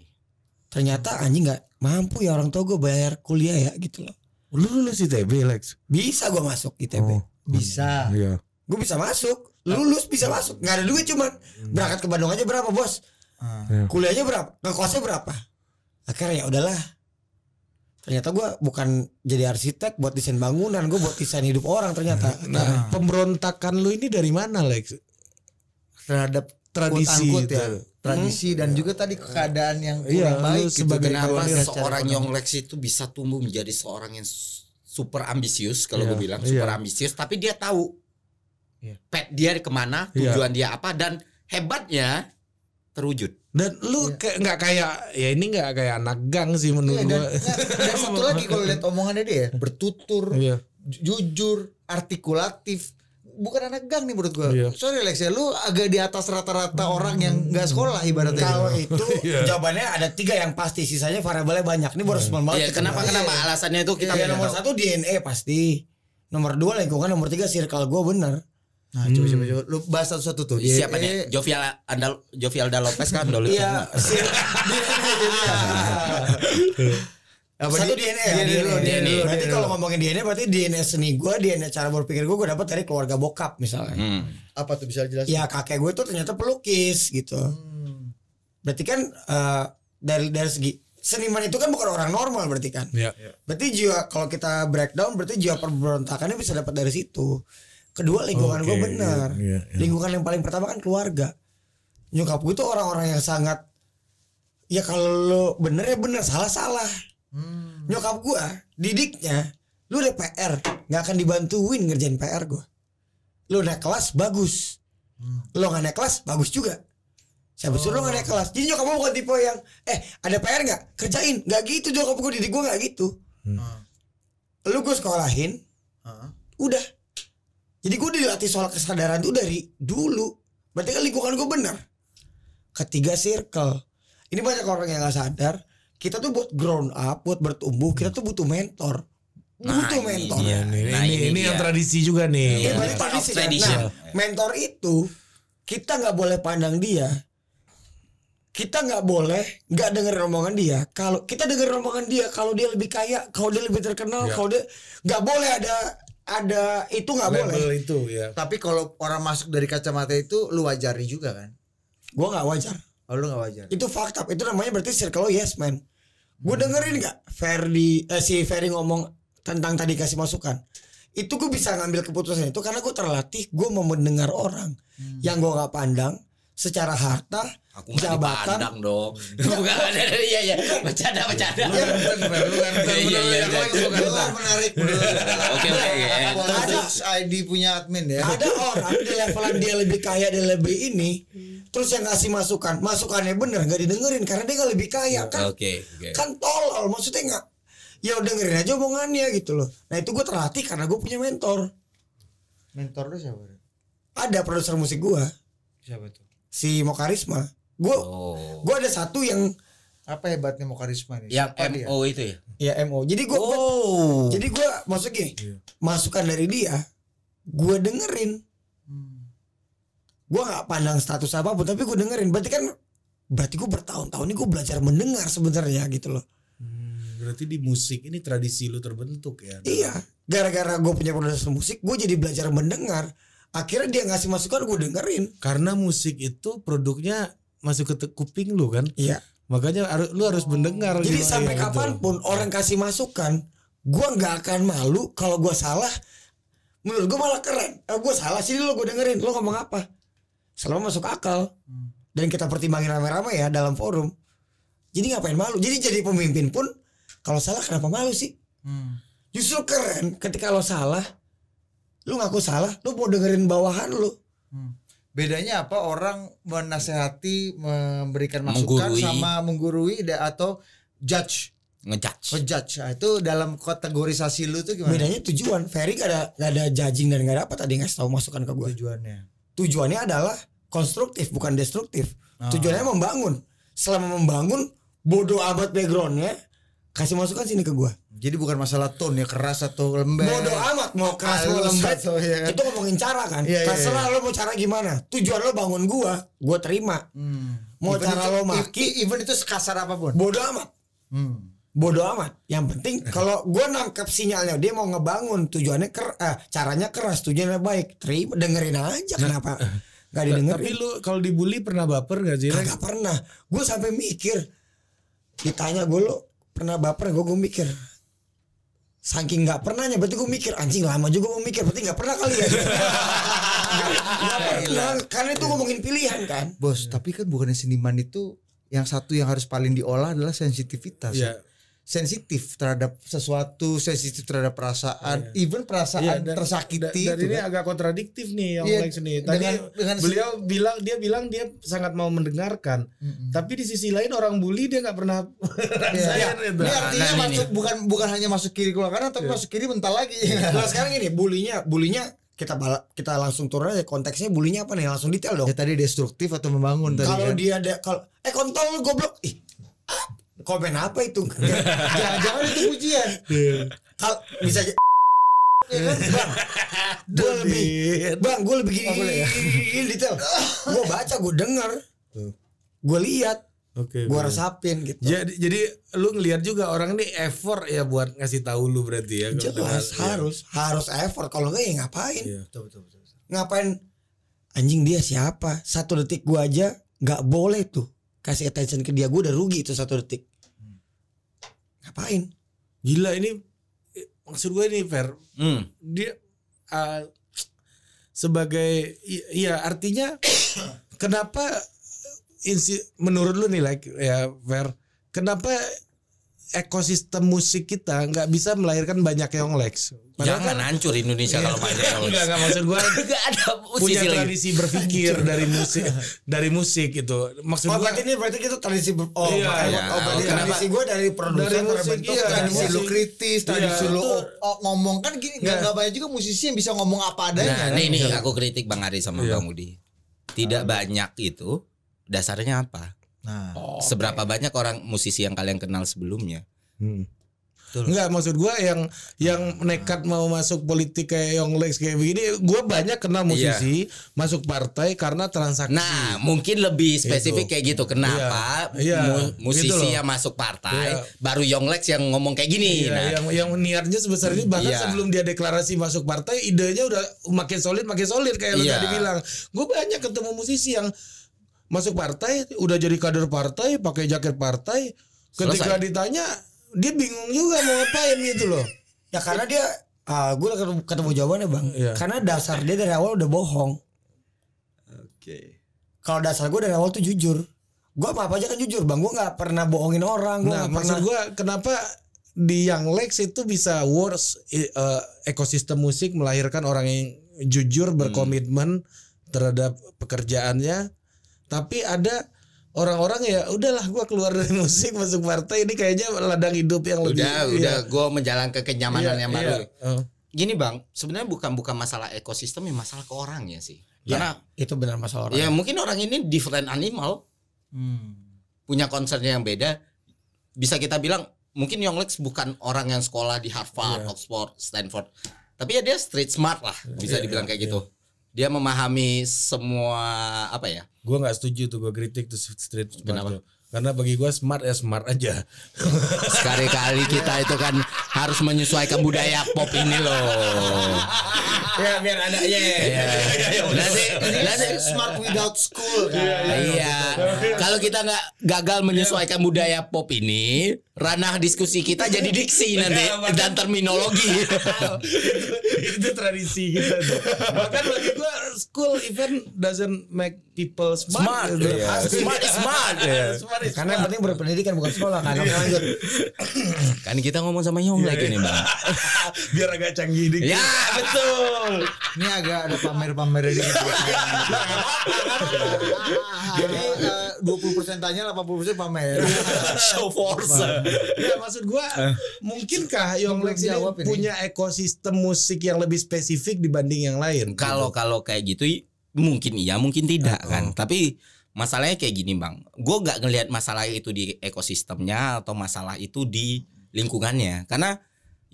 ternyata anjing nggak mampu ya orang tua gue bayar kuliah ya gitu loh, Lu lulus ITB, Lex. bisa gue masuk ITB, Oh, Bisa. iya. gue bisa masuk, lulus bisa masuk, nggak ada duit cuman berangkat ke Bandung aja berapa bos, Ah. Iya. kuliahnya berapa, ngekosnya berapa, akhirnya ya udahlah. Ternyata gue bukan jadi arsitek buat desain bangunan, gue buat desain hidup orang ternyata. Nah, pemberontakan lu ini dari mana, Lex? Terhadap Tradisi quote unquote itu. ya. Tradisi dan juga tadi keadaan yang Iya, kurang lu baik gitu. sebagai Kenapa seorang Young Lex itu bisa tumbuh menjadi seorang yang super ambisius kalau Iya, gue bilang iya. super ambisius tapi dia tahu Iya. pet dia ke mana Iya. tujuan dia apa dan hebatnya terwujud Dan lu kayak nggak kayak ya ini nggak kayak anak gang sih Iya, menurut dan, gua. dan satu lagi kalau lihat omongannya dia ya, bertutur, Iya. ju- jujur, artikulatif. Bukan anak gang nih menurut gua. Iya. Sorry Lex ya, lu agak di atas rata-rata orang yang nggak sekolah ibaratnya. Kalau itu Iya. jawabannya ada tiga yang pasti, sisanya variabelnya banyak. Ini baru sembilan banget. Iya, kita kenapa bahas. kenapa alasannya itu kita Ya, nomor tahu. satu DNA pasti. Nomor dua lingkungan, nomor tiga circle gue bener. Nah, coba coba coba lu bahas satu-satu tuh. siapa Eh, nih Jovial Andal Jovialda Lopez kan Dolo Iya, sir- Apa satu DNA ya. DNA dulu, DNA. DNA dulu, Berarti kalau dulu. ngomongin DNA berarti DNA seni gue, DNA cara berpikir gue, gue dapat dari keluarga bokap misalnya. Hmm. apa tuh bisa jelasin? Ya kakek gue tuh ternyata pelukis gitu. Hmm. Berarti kan eh, dari dari segi seniman itu kan bukan orang normal berarti kan. Iya. Berarti jiwa kalau kita breakdown berarti jiwa pemberontakannya bisa dapat dari situ. Kedua lingkungan Oke, gue benar. iya, iya. Lingkungan yang paling pertama kan keluarga. Nyokap gue tuh orang-orang yang sangat ya kalau lo bener ya bener salah salah. Hmm. Nyokap gue didiknya lu udah PR nggak akan dibantuin ngerjain PR gue. Lu naik kelas bagus. Lo nggak naik kelas bagus juga. Siapa suruh lo nggak naik kelas? Jadi nyokap gue bukan tipe yang eh ada PR nggak kerjain nggak gitu nyokap gue didik gue nggak gitu. Hmm. Lu gue sekolahin Ah. udah. Jadi gue dilatih soal kesadaran tuh dari dulu. Berarti kan lingkungan gue bener. Ketiga circle. Ini banyak orang yang gak sadar. Kita tuh buat grown up, buat bertumbuh, kita tuh butuh mentor. Nah, Butuh ini mentor. Ini, Nah, ini, ini ini yang tradisi juga nih. Iya, of tradisi kan. Nah, mentor itu kita nggak boleh pandang dia. Kita nggak boleh nggak dengerin omongan dia. Kalau kita dengerin omongan dia, kalau dia lebih kaya, kalau dia lebih terkenal, Ya. kalau dia nggak boleh ada ada itu nggak boleh. Itu ya. Tapi kalau orang masuk dari kacamata itu lu wajari juga kan? Gue nggak wajar. Oh lu gak wajar. Itu fakta. Itu namanya berarti circle lo yes man. Gue dengerin nggak Ferdi eh, si Ferdi ngomong tentang tadi kasih masukan. Itu gue bisa ngambil keputusan itu karena gue terlatih gue mau mendengar orang yang gue nggak pandang secara harta, Aku nggak dipandang dong. Bukan ada iya iya. Bercanda bercanda. Lu kan bener, lu kan Iya, iya, iya, iya. Menarik. Oke oke. Politics ID punya admin ya. Ada orang di levelan dia lebih kaya dia lebih ini, terus yang ngasih masukan, masukannya bener nggak didengerin karena dia nggak lebih kaya kan? Oke kan tolol maksudnya nggak ya udah dengerin aja omongannya gitu loh nah itu gue terlatih karena gue punya mentor Mentor lu siapa? ada produser musik gue Siapa tuh? si Mokarisma gue Oh. gue ada satu yang Apa hebatnya mau karisma nih? Yang Siapa dia? MO itu ya. ya MO jadi gue Oh. jadi gue maksudnya gini masukan dari dia gue dengerin Hmm. gue nggak pandang status apa pun tapi gue dengerin berarti kan berarti gue bertahun-tahun ini gue belajar mendengar sebenarnya gitu loh Hmm, berarti di musik ini tradisi lu terbentuk ya. Iya, gara-gara gue punya produser musik, gue jadi belajar mendengar. Akhirnya dia ngasih masukan, gue dengerin. Karena musik itu produknya masuk ke kuping lu kan. Iya. Makanya harus lu harus mendengar. Jadi gitu. sampai betul. kapan pun orang kasih masukan, gue nggak akan malu kalau gue salah. Menurut gue malah keren. Eh, gue salah sih lo gue dengerin. Lo ngomong apa? Selama masuk akal. Dan kita pertimbangin rame-rame ya dalam forum. Jadi ngapain malu? Jadi jadi pemimpin pun kalau salah kenapa malu sih? Hmm. Justru keren ketika lo salah, lu ngaku salah, lu mau dengerin bawahan lu. Hmm. Bedanya apa orang menasehati, memberikan masukan Menggurui. sama menggurui atau judge, ngejudge. ngejudge. Nah, itu dalam kategorisasi lu tuh gimana? Bedanya tujuan. Ferry gak ada gak ada judging dan gak ada apa tadi ngasih tahu masukan ke gue. tujuannya. Tujuannya adalah konstruktif bukan destruktif. Tujuannya membangun. Selama membangun bodoh amat backgroundnya kasih masukan sini ke gue. Jadi bukan masalah tone ya keras atau lembek. Bodoh amat mau keras mau lembek. atau ya kan? Itu ngomongin cara kan. Iya, iya, Terserah lo mau cara gimana. Tujuan lo bangun gua, gua terima. Hmm. Mau Even cara itu- lo maki, even itu sekasar apa pun. bodoh amat. Hmm. Bodoh amat. Yang penting kalau gua nangkep sinyalnya dia mau ngebangun tujuannya ker eh, caranya keras, tujuannya baik. Terima dengerin aja kenapa nggak Tapi didengerin. lu kalau dibully pernah baper gak sih? Kagak pernah. Gue sampai mikir ditanya gue lo pernah baper gue gue mikir saking nggak pernahnya berarti gue mikir anjing lama juga gue mikir berarti nggak pernah kali ya Nggak pernah karena itu ngomongin pilihan kan Bos, tapi kan bukannya seniman itu yang satu yang harus paling diolah adalah sensitivitas. Iya. Sensitif terhadap sesuatu, sensitif terhadap perasaan, even perasaan Iya, dan- tersakiti da- dan itu ini kan. agak kontradiktif nih yang Iya, Lex nih. Tadi dengan- dengan- beliau bilang dia bilang dia sangat mau mendengarkan. Tapi di sisi lain orang bully dia nggak pernah Iya. rasain itu. Ini artinya Nah, ini masuk bukan bukan hanya masuk kiri keluar kanan tapi masuk kiri bentar lagi. nah sekarang ini bulinya bulinya kita bala, kita langsung turun aja konteksnya bulinya apa nih langsung detail dong ya tadi destruktif atau membangun tadi kalau kan. dia ada kalau eh kontol goblok ih ah, komen apa itu Jangan-jangan itu pujian. kalau bisa aja ya kan bang gue lebih bang gue lebih gini, ya? detail gue baca gue dengar gue lihat Oke. gue oke. resapin gitu Jadi jadi lu ngelihat juga orang ini effort ya buat ngasih tahu lu berarti ya. kalau jelas dengar- harus harus effort kalau enggak ya ngapain Iya. Betul, betul, betul, betul. ngapain anjing dia siapa satu detik gue aja nggak boleh tuh kasih attention ke dia gue udah rugi itu satu detik ngapain Gila ini maksud gue ini fair. Hmm. Dia ah, sebagai iya artinya kenapa insi, menurut lu nih like ya fair kenapa ekosistem musik kita nggak bisa melahirkan banyak yang Lex Jangan hancur Indonesia kalau banyak yang Enggak, enggak maksud gua Gak ada punya musisi lagi. tradisi berpikir dari musik dari musik itu. Maksud Oh gua berarti ini berarti kita tradisi ber- oh, Iya, iya. oh berarti Oh, kenapa? tradisi gue dari produser Dari musik, terbentuk iya, Tradisi musik. lu kritis, tradisi Iya, lu itu- oh, oh, ngomong kan gini nggak Nggak. nggak banyak juga musisi yang bisa ngomong apa adanya. Nah, kan? nih nih aku kritik Bang Ari sama Iya. Bang Udi. Tidak banyak itu dasarnya apa? Nah, Seberapa banyak orang musisi yang kalian kenal sebelumnya? Hmm. Betul. Enggak maksud gua yang yang nekat mau masuk politik kayak Young Lex kayak begini, gua banyak kenal musisi masuk partai karena transaksi. Nah, mungkin lebih spesifik kayak gitu. Kenapa Iya, iya, mu- musisi gitu yang masuk partai Iya. baru Yonglex yang ngomong kayak gini? Iya, nah, yang yang niatnya sebesar ini bahkan Iya. sebelum dia deklarasi masuk partai idenya udah makin solid makin solid kayak lu Iya. tadi bilang. Gue banyak ketemu musisi yang masuk partai udah jadi kader partai pakai jaket partai. Ketika Selesai. ditanya dia bingung juga mau ngapain gitu loh. ya karena dia ah gue udah ketemu, ketemu jawabannya bang. Iya. karena dasar dia dari awal udah bohong. Kalau dasar gue dari awal tuh jujur. Gue apa apa aja kan jujur bang. Gue nggak pernah bohongin orang gue Nah, maksud pernah gua kenapa di Young Lex itu bisa worse eh, ekosistem musik melahirkan orang yang jujur berkomitmen terhadap pekerjaannya tapi ada orang-orang ya udahlah gua keluar dari musik masuk partai ini kayaknya ladang hidup yang lebih udah iya. udah gue menjalankan kenyamanan Iya, yang iya. baru. Oh. Gini bang, sebenarnya bukan bukan masalah ekosistem, ya masalah ke orangnya sih. Karena itu benar masalah orang ya mungkin orang ini different animal, hmm. punya concernnya yang beda. Bisa kita bilang mungkin Yonglex bukan orang yang sekolah di Harvard, Iya. Oxford, Stanford, tapi ya dia street smart lah, bisa Iya, dibilang iya, kayak gitu. Dia memahami semua apa ya? Gua nggak setuju tuh gua kritik tuh street smart Kenapa? tuh. Karena bagi gua smart ya smart aja. Sekali-kali kita itu kan harus menyesuaikan budaya pop ini loh. ya biar ada ya. Iya. Nanti nanti smart without school kan. Iya. Kalau kita nggak gagal menyesuaikan budaya pop ini, ranah diskusi kita jadi diksi nanti dan terminologi. itu, itu tradisi kita tuh. Bahkan bagi gua school event doesn't make people smart. Smart, gitu. iya. Smart is smart. Iya. Smart is Karena yang penting berpendidikan bukan sekolah kan. Oke lanjut. Kan kita ngomong sama Yong lagi nih bang. biar agak canggih dikit. Ya betul. Ini agak ada pamer-pamer dikit. Jadi eh, 20% tanya 80% pamer. Show force. Ya maksud gua mungkinkah Yonglex ini jawab ini. punya ekosistem musik yang lebih spesifik dibanding yang lain? Kalau kalau kayak gitu mungkin iya mungkin tidak kan. Tapi masalahnya kayak gini bang. Gue nggak ngelihat masalah itu di ekosistemnya atau masalah itu di lingkungannya. Karena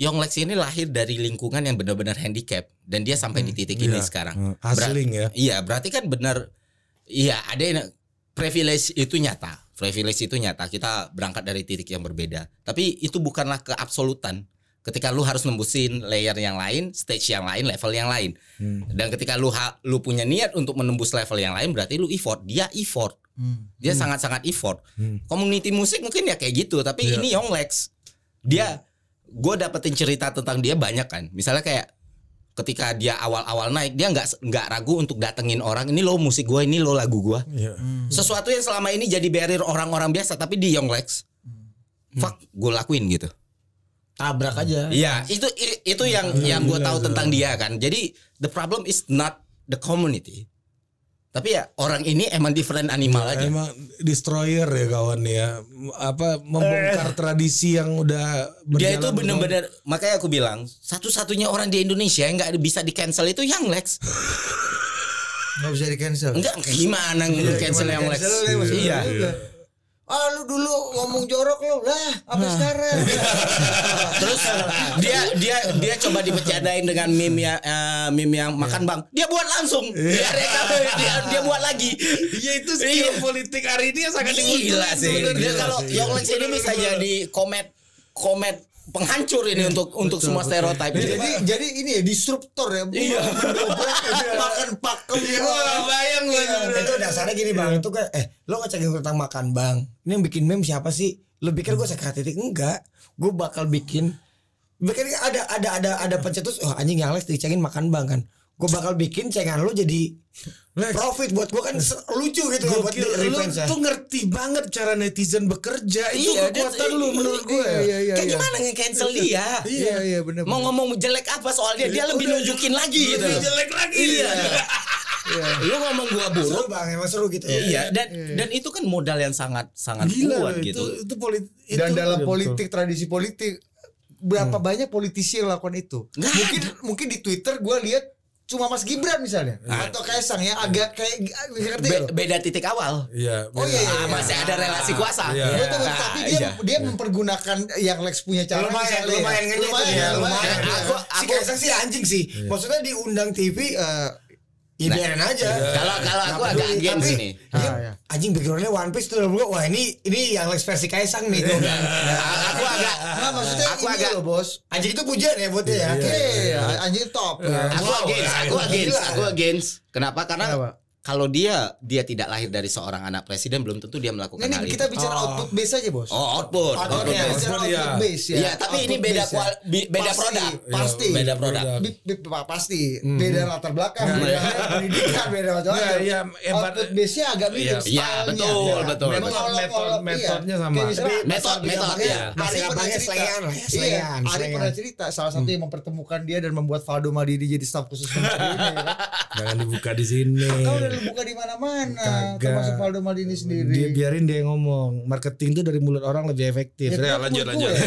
Yonglex ini lahir dari lingkungan yang benar-benar handicap dan dia sampai di titik ini Iya. sekarang. Hmm, hustling ya. Iya, berarti kan benar iya ada yang privilege itu nyata. Privilege itu nyata. Kita berangkat dari titik yang berbeda. Tapi itu bukanlah keabsolutan. Ketika lu harus nembusin layer yang lain, stage yang lain, level yang lain. Hmm. Dan ketika lu ha- lu punya niat untuk menembus level yang lain, berarti lu effort. Dia effort. Dia sangat-sangat effort. Hmm. Community musik mungkin ya kayak gitu, tapi Iya. ini Yonglex. Dia gue dapetin cerita tentang dia banyak kan. Misalnya kayak ketika dia awal-awal naik, dia nggak nggak ragu untuk datengin orang. Ini lo musik gue, ini lo lagu gue. Iya. Sesuatu yang selama ini jadi barrier orang-orang biasa, tapi di Yonglex, fuck, gue lakuin gitu. Tabrak aja. Iya, itu itu yang yang gue tahu tentang dia kan. Jadi the problem is not the community. Tapi ya orang ini emang different animal aja. Emang destroyer ya kawan ya. Apa membongkar tradisi yang udah Dia itu bener-bener makanya aku bilang satu-satunya orang di Indonesia yang nggak bisa di cancel itu Yang Lex. Nggak bisa di cancel. Enggak gimana cancel Yang Lex? Iya. Ah lu dulu ngomong jorok lu lah apa sekarang? Terus dia dia dia coba dibecadain dengan meme ya eh, meme yang makan bang. Dia buat langsung. Dia reka dia, dia buat lagi. Iya itu skill Iya. politik hari ini yang sangat Gila dibutuhkan sih. sebenarnya. Dia kalau Yang Lex ini bisa jadi komet komet penghancur ini untuk untuk semua stereotip. jadi jadi ini ya disruptor ya. Iya. Mendobrak makan pakem. Wah, bayang lu. Iya, itu dasarnya gini bang. Itu kan eh lo ngecekin tentang makan bang. Ini yang bikin meme siapa sih? Lo pikir gue sakit titik enggak. Gue bakal bikin bikin ada ada ada ada pencetus. Oh anjing yang Alex dicengin makan bang kan gue bakal bikin cengan lo jadi Lex. profit buat gue kan lucu gitu kan buat di- lu ya. tuh ngerti banget cara netizen bekerja itu Iya, kekuatan lu menurut gue. Iya iya iya. Kayak iya. gimana nge-cancel dia? Iya iya benar. Mau ngomong jelek apa soal dia, dia lebih nunjukin lagi gitu. Lebih jelek lagi. Iya. Lu ngomong gua seru buruk. bang emang seru gitu ya Iya, dan dan itu kan modal yang sangat sangat Gila kuat lu, gitu. itu itu politik Dan dalam Iya, politik tradisi politik berapa banyak politisi yang lakukan itu? Nggak mungkin mungkin di Twitter gue lihat cuma Mas Gibran misalnya atau Kaisang ya agak kayak ngerti Be- beda titik awal. Iya. Oh iya, iya, Ah, iya. masih ada relasi kuasa. Iya. Betul, betul. Ah, tapi dia iya. dia mempergunakan yang Lex punya cara lumayan misalnya ya. lumayan kan lumayan, ya, ya lumayan. lumayan ya. Aku- si aku- Kaisang sih anjing sih maksudnya diundang TV eh ya Nah, biarin aja Kalau kalau aku agak peduli. against Tapi ini. dia iya. Anjing backgroundnya One Piece tuh gua wah ini ini yang Lex versi Kaisang nih tuh kan Aku agak Nah, maksudnya aku ini agak loh bos. anjing itu pujian ya buat dia ya Oke, anjing top. ya. aku against, aku against, aku against. Kenapa? Karena Kenapa? Kalau dia dia tidak lahir dari seorang anak presiden belum tentu dia melakukan Ini hal kita itu. bicara Oh. output base aja bos. Oh, output. Output output ya, base. Output, iya. output base ya. Iya, tapi ini Output beda base kual, bi- beda Pasti, produk. Pasti. Beda produk. Pasti beda latar belakang, beda pendidikan, beda macam-macam. Iya, iya, eh, Output base-nya agak mirip. Iya. Iya, stylenya. betul, Iya. betul, Memang betul. kalau- Metode- metodenya iya. sama. Metode- metode, iya. Ari pernah cerita. selengean lah ya, selengean, Ari selengean. pernah cerita salah satu yang mempertemukan dia dan membuat Faldo Maldini jadi staf khusus menteri ini. ya. Jangan dibuka di sini. Udah buka di mana-mana, termasuk Faldo Maldini sendiri. Dia biarin dia ngomong. Marketing tuh dari mulut orang lebih efektif. Ya, lanjut mulut lanjut. gue.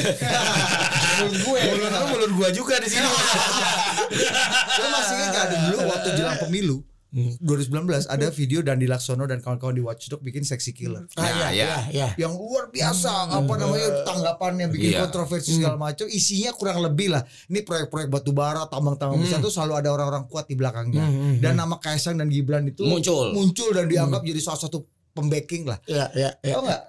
Mulut gue. Mulut lu mulut gua juga di sini. Lo masih ingat gak dulu waktu jelang pemilu 2019 ada video Dandi Laksono dan kawan-kawan di Watchdog bikin Sexy Killer. Ah, Nah, iya, iya. iya, iya. Yang luar biasa apa namanya tanggapannya bikin Iya. kontroversi segala macam isinya kurang lebih lah ini proyek-proyek batu bara tambang-tambang besar tuh selalu ada orang-orang kuat di belakangnya dan nama Kaisang dan Gibran itu Muncul. muncul dan dianggap jadi salah satu pembacking lah Iya, iya, iya. Nggak?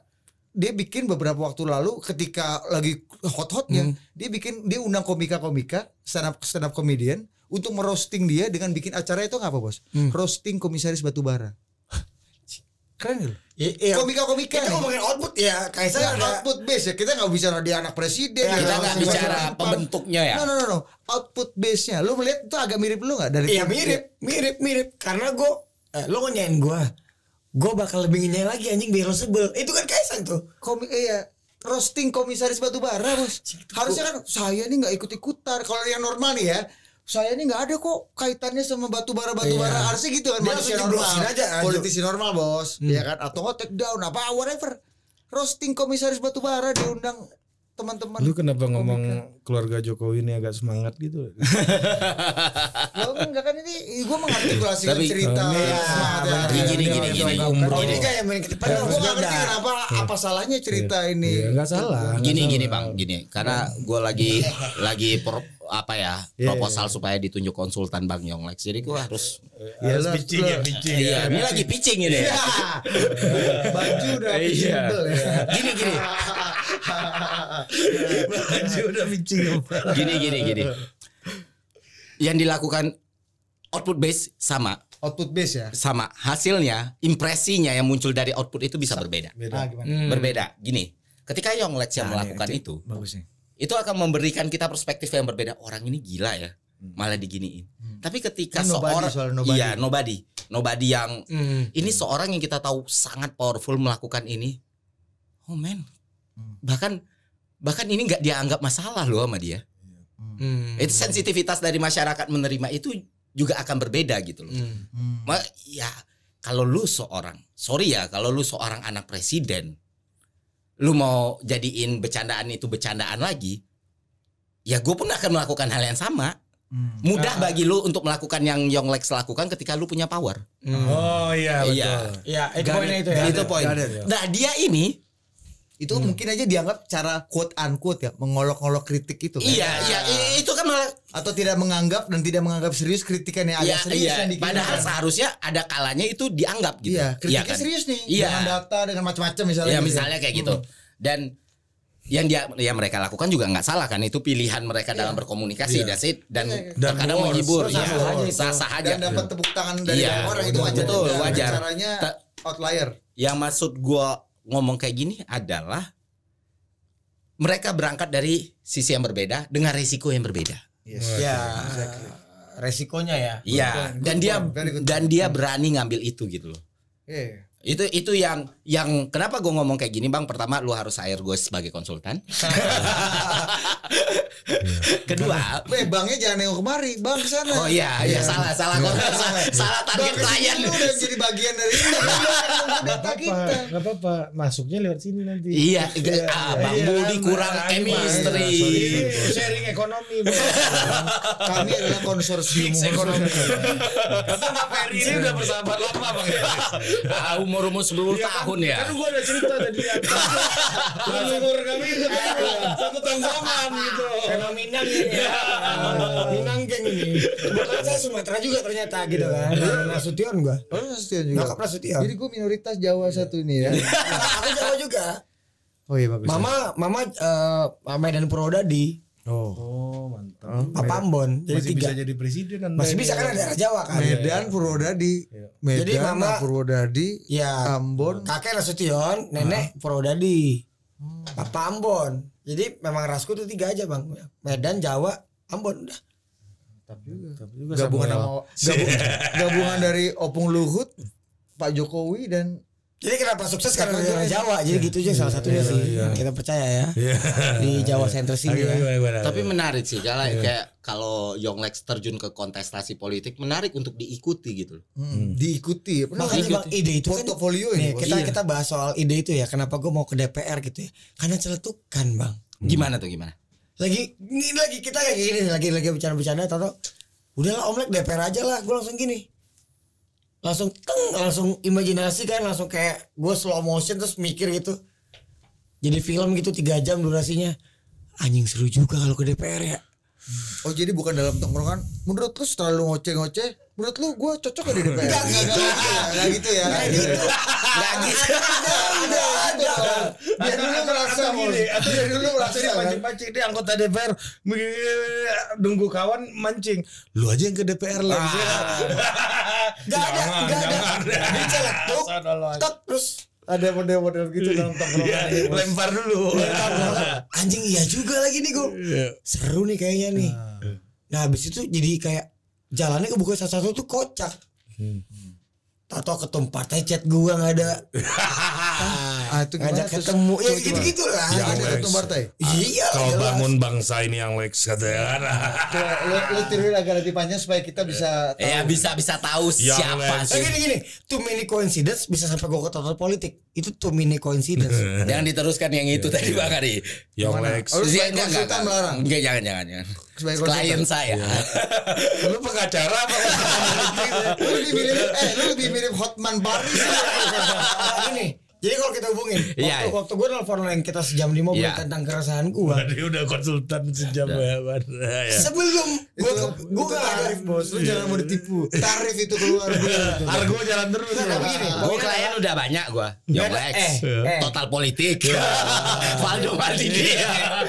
Dia bikin beberapa waktu lalu ketika lagi hot-hotnya, dia bikin dia undang komika-komika stand up stand up comedian untuk merosting dia dengan bikin acara itu nggak apa bos? Roasting komisaris batubara. Keren lu? I- iya. Komika-komika Kita nih. ngomongin output ya. Kaisar Ya, ada output base ya kita nggak bicara dia anak presiden Ya, kita anak nggak bicara pembentuknya ya. no no no no output base nya lu melihat itu agak mirip lu nggak dari Iya mirip, mirip, mirip. Karena gue, eh, lo nyanyiin gue, gue bakal lebih nyanyi lagi anjing biar lo sebel. Itu kan Kaisang tuh. komik iya roasting komisaris batubara bos harusnya kan saya nih nggak ikut ikutan kalau yang normal nih ya saya ini nggak ada kok kaitannya sama batubara batubara Iya. harusnya gitu kan Dia manusia normal aja, aja. politisi normal bos ya kan atau nggak take down apa whatever roasting komisaris batubara diundang teman-teman Lu kenapa ngomong keluarga Jokowi ini agak semangat gitu? Lo enggak kan ini gue mengartikulasikan Tapi- cerita Oh, iya. semangat ya. Gini, gini, gini, gini. Ini kayak main ke depan gue gak ngerti kenapa apa salahnya cerita ini Iya, enggak salah. Gini nggak gini bang, gini karena gue lagi lagi pro- apa ya proposal supaya ditunjuk konsultan bang Yonglex, jadi gue harus Harus Iyalah, pitching ya, pitching. iya ini lagi pitching ini. Ya. Baju udah Iya. ya. Gini gini, Baju udah pitching. gini gini gini. Yang dilakukan output base sama Output base ya. sama hasilnya impresinya yang muncul dari output itu bisa berbeda. Ah, gimana? Berbeda. Gini, ketika Yonglex yang melakukan itu, Bagus nih. Itu akan memberikan kita perspektif yang berbeda. Orang ini gila ya, malah diginiin. Tapi ketika Ini nobody, seorang soal nobody. iya nobody, nobody yang Hmm. ini seorang yang kita tahu sangat powerful melakukan ini. Oh man, bahkan bahkan ini nggak dianggap masalah loh sama dia. Hmm. Itu sensitivitas dari masyarakat menerima itu juga akan berbeda gitu loh. Hmm. Ma, ya kalau lu seorang, sorry ya, kalau lu seorang anak presiden, lu mau jadiin bercandaan itu bercandaan lagi, ya gue pun akan melakukan hal yang sama. Hmm. Mudah bagi lu untuk melakukan yang Yonglex lakukan ketika lu punya power. Oh iya betul. Iya. Ya, itu poinnya itu ya. itu poin. Nah dia ini, Itu mungkin aja dianggap cara quote unquote ya, mengolok-olok kritik itu kan. iya, iya, i- itu kan malah, Atau tidak menganggap dan tidak menganggap serius kritikan yang iya, agak serius iya. yang. Padahal seharusnya ada kalanya itu dianggap gitu. Iya, kritiknya kan? serius nih. Iya. Dengan data, dengan macam-macam misalnya. Ya gitu misalnya kayak gitu. Dan yang dia yang mereka lakukan juga nggak salah kan itu pilihan mereka dalam berkomunikasi Iya. that's it. dan Dan terkadang menghibur ya aja itu. sah-sah aja. Dan dapat tepuk tangan dari Iya, banyak orang itu wajar. betul, wajar. Caranya outlier. Yang maksud gua ngomong kayak gini adalah mereka berangkat dari sisi yang berbeda dengan risiko yang berbeda. Yes. Ya, resikonya ya. Iya, dan dia dan dia berani ngambil itu gitu loh. Iya. Itu itu yang yang kenapa gue ngomong kayak gini bang? Pertama lu harus hire gue sebagai konsultan. Kedua, Eh bangnya jangan nengok kemari, bang ke sana. oh iya iya salah salah salah, salah target klien. lu udah jadi bagian dari ini. Gak Data apa-apa, kita. gak apa-apa. Masuknya lewat sini nanti. Iya, ah, Bang Iya, Budi kurang nah, chemistry. Sorry, sharing ekonomi. Kami adalah konsorsium ekonomi. Kata Pak Ferry ini udah bersahabat lama bang ya. Ah, umur umur 10 tahun ya. Kan gua ada cerita tadi. Umur kami itu satu tongkrongan gitu. Emang Minang ini ya. Minang geng ini. Kebetulan saya Sumatera juga ternyata gitu kan. Nasution gua. Oh, Nasution juga. Nyokap Nasution. Jadi gue minoritas Jawa satu ini ya. Aku Jawa juga. Oh iya bagus. Mama, mama eh Medan Purwodadi, Oh. Oh, mantap. Papa Ambon. Jadi Masih tiga. bisa jadi presiden kan. Masih bisa kan daerah Jawa kan. Medan Purwodadi. Medan Jadi Mama- Purwodadi. Ya. Ambon. Kakek Nasution, nenek Purwodadi. Papa Ambon. Jadi memang rasku tuh tiga aja bang. Medan, Jawa, Ambon. Udah. Tapi juga Gabungan sama gabu- gabungan dari Opung Luhut, Pak Jokowi dan Jadi kenapa sukses karena daerah Jawa. Jadi gitu aja salah satunya sih. Kita percaya ya. Iya. Di Jawa sentris ini ya. Tapi menarik sih kalau kayak kalau Yonglex terjun ke kontestasi politik menarik untuk diikuti gitu loh. hmm, diikuti. Pernah Makanya bang ide itu kan portofolio ini. Kita Iya. kita bahas soal ide itu ya. Kenapa gue mau ke DPR gitu ya? Karena celetukan bang. Gimana tuh gimana? Lagi ini lagi kita kayak gini lagi lagi bercanda-bercanda atau udahlah Om Lek DPR aja lah. Gue langsung gini. Langsung teng langsung imajinasi kan langsung kayak gue slow motion terus mikir gitu. Jadi film gitu tiga jam durasinya. Anjing seru juga kalau ke DPR ya. Oh jadi bukan dalam tongkrongan? Menurut lu setelah lu ngoceh-ngoceh Menurut lu gue cocok gak di DPR? Enggak, enggak, gitu ya. Enggak gitu ya. Nggak gitu. Dia dulu merasa gini, atau Dia dulu merasa dia mancing-mancing. Dia anggota DPR nunggu kawan mancing. Lu aja yang ke DPR lah. Gak ada, gak ada. Dia celetuk, tek, terus Ada model-model gitu dalam tongkrongan Bos. Lempar dulu. anjing iya juga lagi nih gue. Seru nih kayaknya nih. Nah habis itu jadi kayak jalannya kebuka satu-satu tuh kocak. Tato ketum partai chat gua nggak ada Ah itu gimana ngajak ketemu ya Coba, gitu gitu lah. Yang ada ketum partai Iya Kau jelas. bangun bangsa ini yang Lex katanya. Coba lu, lu tiruin agak lebih panjang supaya kita bisa tahu. Ya bisa bisa tahu siapa lain. Eh, sih. gini gini, too many coincidence bisa sampai gua ke total politik. Itu too many coincidence. Jangan diteruskan yang itu tadi Bang Ari. Yang Mana? Lex. Oh, Iya, sebagai enggak, konsultan enggak, melarang? Enggak, jangan, jangan, jangan. Sebagai Klien saya. Lu pengacara apa? Lu lebih mirip eh lu lebih mirip Hotman Paris gini, jadi kalau kita hubungin, waktu, Iya. waktu gue nelfon yang kita sejam di mobil Iya. tentang keresahan gua, Dia udah konsultan sejam ya. Ya. sebelum gua Itu, ke- nggak ada tarif bos Lu jangan mau ditipu Tarif itu keluar dulu Argo jalan terus. Ya. begini, Gue klien udah banyak gua. Yang ada- Lex. eh, eh. Total politik. Valdo Maldini.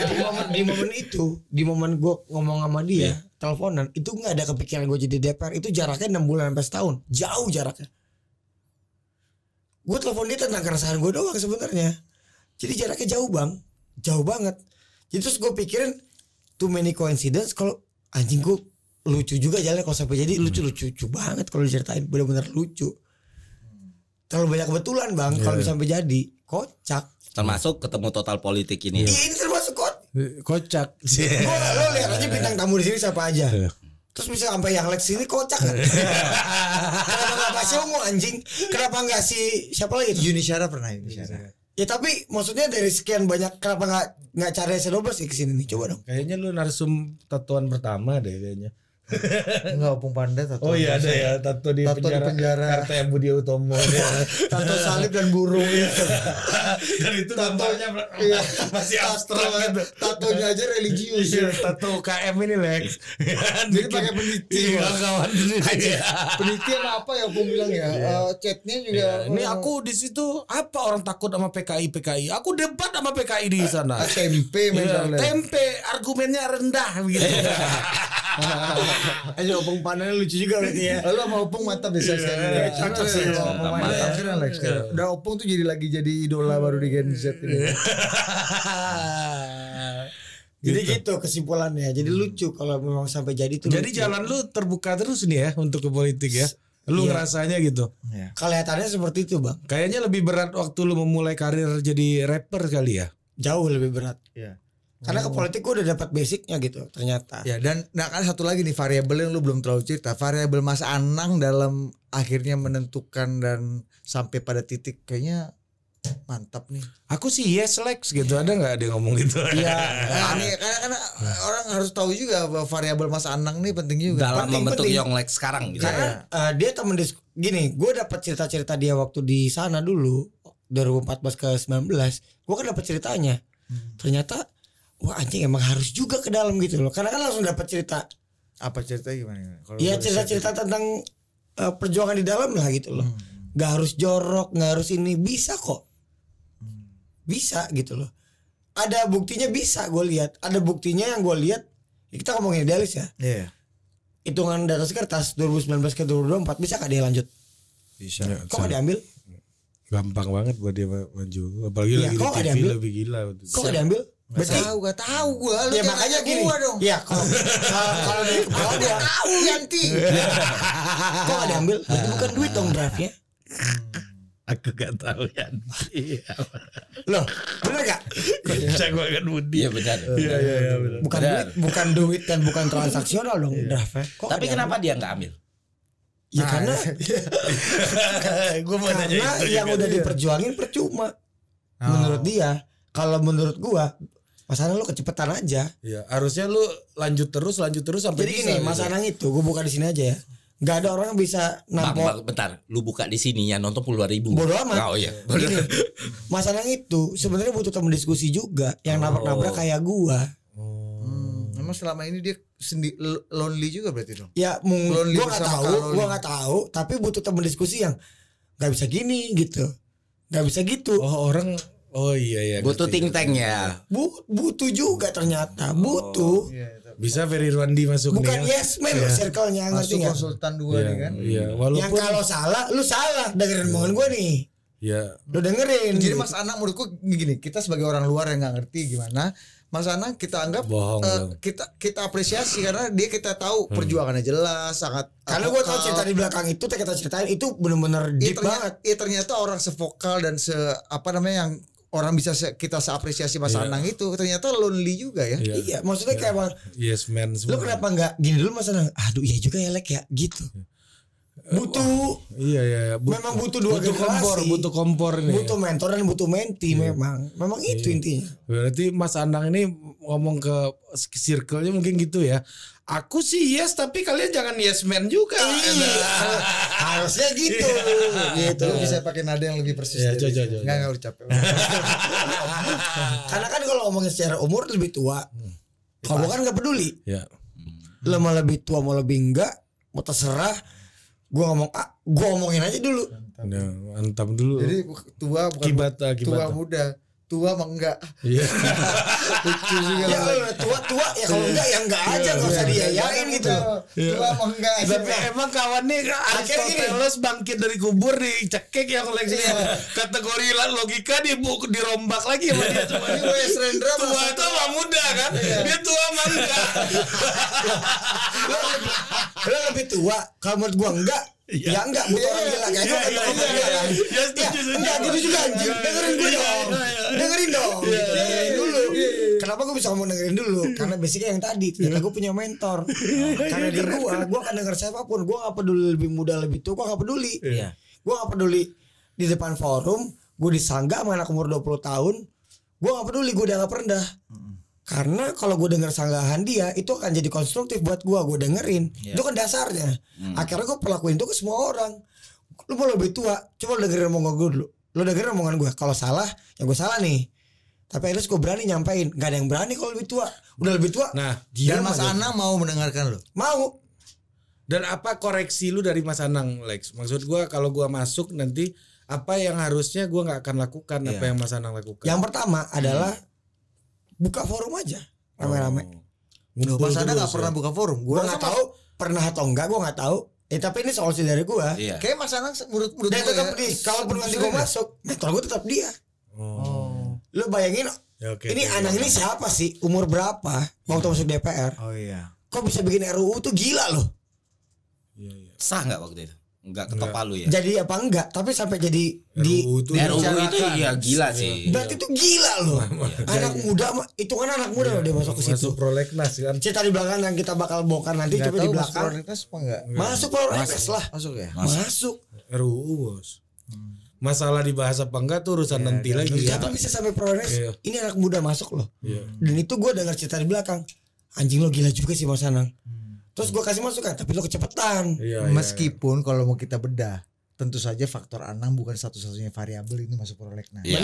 di momen di momen itu, di momen gua ngomong sama dia, teleponan, itu nggak ada kepikiran gue jadi DPR. Itu jaraknya enam bulan sampai setahun, jauh jaraknya. Gue telepon dia tentang keresahan gue doang sebenarnya. Jadi jaraknya jauh bang, jauh banget. Jadi terus gue pikirin too many coincidence kalau anjing gue lucu juga jalannya kalau sampai jadi lucu lucu lucu banget kalau diceritain benar-benar lucu. Terlalu banyak kebetulan bang kalau bisa sampai jadi kocak. Termasuk ketemu total politik ini. Iya, ini termasuk kot. Kocak. Gua lo lihat aja bintang tamu di sini siapa aja. Terus bisa sampai yang Lex ini kocak kan? Kenapa nggak kasih ngomong anjing? Kenapa nggak si siapa lagi? tuh? Yuni Syara pernah Yuni Syara Ya tapi maksudnya dari sekian banyak kenapa nggak nggak cari S12 sih ke sini nih? Coba dong. Kayaknya lu narsum tatuan pertama deh kayaknya. Enggak opung panda tato Oh iya ada ya tato di Tato di penjara. penjara. RT Budi Utomo. Tato salib dan burung ya. Dan itu Tatonya tampaknya iya. masih abstrak Tato- gitu. Tatonya aja religius Iya, ya. tato KM ini Lex. Jadi pakai peniti, Iya, kawan Iya. Penelitian apa ya opung bilang ya? Eh, chatnya juga. Ini aku di situ apa orang takut sama PKI PKI? Aku debat sama PKI di sana. Ah, tempe Iya, misalnya. tempe argumennya rendah begitu. Ayo opung pandannya lucu juga berarti ya. Lo sama Opung mantap bisa Iya, sih. cocok sih. Mantap keren Lex. keren. Udah Opung tuh jadi lagi jadi idola baru di Gen Z ini. Jadi gitu kesimpulannya. Jadi lucu kalau memang sampai jadi tuh. Jadi lucu. jalan lu terbuka terus nih ya untuk ke politik ya. Lu Iya. ngerasanya gitu. kelihatannya seperti itu bang. Kayaknya lebih berat waktu lu memulai karir jadi rapper kali ya. Jauh lebih berat. Iya. Karena ke politik gue udah dapat basicnya gitu ternyata. Ya dan nah kan satu lagi nih variabel yang lu belum terlalu cerita variabel Mas Anang dalam akhirnya menentukan dan sampai pada titik kayaknya mantap nih. Aku sih yes Lex gitu. Ada nggak dia ngomong gitu? Iya, nah, nih, karena, karena orang harus tahu juga bahwa variabel Mas Anang nih penting juga. Dalam Penting, membentuk penting. Young Lex sekarang gitu. Karena eh, dia temen dis gini, gue dapat cerita-cerita dia waktu di sana dulu 2014 ke 19, gue kan dapat ceritanya. Ternyata wah anjing emang harus juga ke dalam gitu loh. Karena kan langsung dapat cerita. Apa ceritanya gimana? Iya cerita-cerita tentang eh, perjuangan di dalam lah gitu loh. Gak harus jorok, gak harus ini bisa kok. Bisa gitu loh. Ada buktinya bisa gue lihat. Ada buktinya yang gue lihat. ya kita ngomongin idealis ya. Iya. Hitungan di atas kertas 2019 ke 2024 bisa gak dia lanjut? Bisa. Kok gak diambil? Gampang banget buat dia ma- maju. Apalagi Iya, lagi di TV diambil? lebih gila. Kok gak diambil? Gak Berarti tahu, gak tahu gua. Lu ya makanya gini. gua dong. Iya kalau kalau- kalau dari kepala gua Tahu Yanti. kok gak diambil? Berarti bukan duit dong draftnya. Aku gak tahu ya. Loh, bener gak? Kocak banget Budi. Iya benar. Iya iya iya benar. Bukan Benar. duit, bukan duit dan bukan transaksional dong draftnya. Kok Tapi kenapa dia nggak ambil? Ya karena Gue mau nanya karena itu yang udah diperjuangin percuma. Oh. Menurut dia, kalau menurut gua Masalah lu kecepetan aja. Iya, harusnya lu lanjut terus, lanjut terus sampai Jadi bisa. gini, gitu. Mas Anang itu gue buka di sini aja ya. Gak ada orang yang bisa Bang, nampol. bang, bentar, lu buka di sini ya nonton puluhan ribu. Bodoh amat. Oh iya. Gini, Mas Anang itu sebenarnya butuh teman diskusi juga yang nabrak-nabrak kayak gua. Hmm, emang selama ini dia sendi lo- lonely juga berarti dong. Ya, Lonely gua nggak tahu, gua nggak tahu, tapi butuh teman diskusi yang nggak bisa gini gitu, nggak bisa gitu. Oh orang oh iya iya. Butuh think tank ya. Bu- butuh juga ternyata, butuh. Iya, Bisa Ferry Rwandi masuk Bukan nih ya. yes man loh circle-nya ngerti Masuk nggak? konsultan dua Iya, nih kan. Iya, Yang walaupun kalau salah, lu salah dengerin omongan gue nih, ya lu dengerin. Jadi Mas Anang menurutku gini, kita sebagai orang luar yang nggak ngerti gimana, Mas Anang kita anggap Bohong eh, dong. kita kita apresiasi karena dia kita tahu perjuangannya jelas, sangat Karena gue tau cerita di belakang itu, kita ceritain itu bener-bener Iya deep ternyata, banget. iya, ternyata orang sevokal dan se apa namanya yang orang bisa se- kita seapresiasi Mas Iya. Anang itu ternyata lonely juga ya. Iya. Iya, maksudnya kayak bang, yes man lu semua. kenapa nggak gini dulu mas Anang? Aduh iya juga ya lek ya, gitu. Butuh, Iya iya iya. But- memang butuh dua butuh generasi. kompor, butuh kompor nih. butuh mentor dan butuh menti memang, memang itu intinya. Berarti Mas Anang ini ngomong ke circle-nya mungkin gitu ya. Aku sih yes tapi kalian jangan yes man juga. Iya, harusnya gitu, gitu. Lu bisa pakai nada yang lebih persis. Iya, coba, itu. coba, Nggak nggak capek. Karena kan kalau ngomongin secara umur lebih tua, kamu kan nggak peduli. Ya. Lo mau lebih tua mau lebih enggak, mau terserah. Gua ngomong ah, gua ngomongin aja dulu. Ya, mantap dulu. Jadi tua bukan Kibata, tua kibata. muda, tua mah enggak. Iya. Lucu juga. Ya kalau tua-tua ya kalau enggak ya enggak aja nggak usah diayain gitu. Tua mah enggak. Tapi emang kawannya Aristoteles bangkit dari kubur dicekek yang Lex kategori logika di dirombak lagi sama dia cuma Ini Wes Rendra tua itu sama muda kan dia tua sama enggak Lo lebih tua, kalau menurut gua enggak. Iya. Ya enggak, butuh orang gila kayak iya, gila kan. iya. Ya, setuju, Ya, enggak gitu juga anjing. Iya, Dengerin gue iya, dong. iya, iya. Dengerin dong. Dengerin dulu. Kenapa gue bisa ngomong dengerin dulu? Karena basicnya yang tadi, ternyata gue punya mentor. Karena di gua, gua akan denger siapa pun. Gua gak peduli lebih muda lebih tua, gua gak peduli. Gue gak peduli di depan forum, gue disangga sama anak umur 20 tahun, gue gak peduli, gue udah gak rendah. Karena kalau gue denger sanggahan dia itu akan jadi konstruktif buat gue, gue dengerin. Itu kan dasarnya. Akhirnya gue pelakuin itu ke semua orang. Lu mau lebih tua, coba lu dengerin omongan gue dulu. Lu dengerin omongan gue. Kalau salah, ya gue salah nih. Tapi least gue berani nyampein. Gak ada yang berani kalau lebih tua. Udah lebih tua, nah Dan diam Mas. Anang mau mendengarkan lo. mau. dan apa koreksi lu dari Mas Anang Lex maksud gua kalau gua masuk nanti apa yang harusnya gua nggak akan lakukan apa yang Mas Anang lakukan Yang pertama adalah buka forum aja. Rame-rame. Loh, Mas Anang nggak pernah buka forum. Gue Gua nggak tahu pernah atau enggak, gue nggak tahu. Eh tapi ini solusi dari gue. Iya. Kayak Mas Anang menurut menurut Dan gua tetap ya, di, kalaupun nanti gue ya? masuk, mentor gue tetap dia. oh. Lu bayangin, Ya, oke, ini oke, anak oke. ini siapa sih? Umur berapa? Waktu masuk DPR? Oh iya. Kok bisa bikin RUU tuh gila loh. Iya, iya. Sah nggak waktu itu? Enggak ketok Enggak. palu ya. Jadi apa enggak? Tapi sampai jadi di itu RUU itu iya gila sih. berarti itu gila loh. Anak muda, mah- itu kan anak muda loh dia masuk ke situ. masuk prolegnas kan Cerita di belakang yang kita bakal bongkar nanti coba di belakang. Prioritas apa enggak? Masuk prolegnas lah. Masuk ya. Masuk. RUU bos masalah dibahas apa enggak tuh urusan nanti lagi ya. Tapi bisa sampai prolegnas. Iya. Ini anak muda masuk loh. Iya. Dan itu gue dengar cerita di belakang. Anjing lo gila juga sih Mas Anang. Terus gue kasih masukan, tapi lo kecepatan. Iya, iya. Meskipun kalau mau kita bedah, tentu saja faktor Anang bukan satu-satunya variabel ini masuk prolegnas. Iya.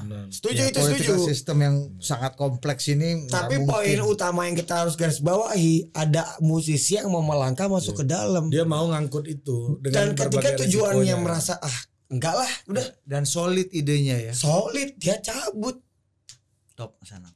Benar. Setuju Ya, itu setuju. system yang sangat kompleks ini Tapi poin mungkin. utama yang kita harus garis bawahi ada musisi yang mau melangkah masuk ke dalam. dia mau ngangkut itu Dan dengan ketika berbagai tujuannya resikonya. merasa ah enggak lah, udah dan solid idenya ya. solid dia cabut. Top Mas Anang.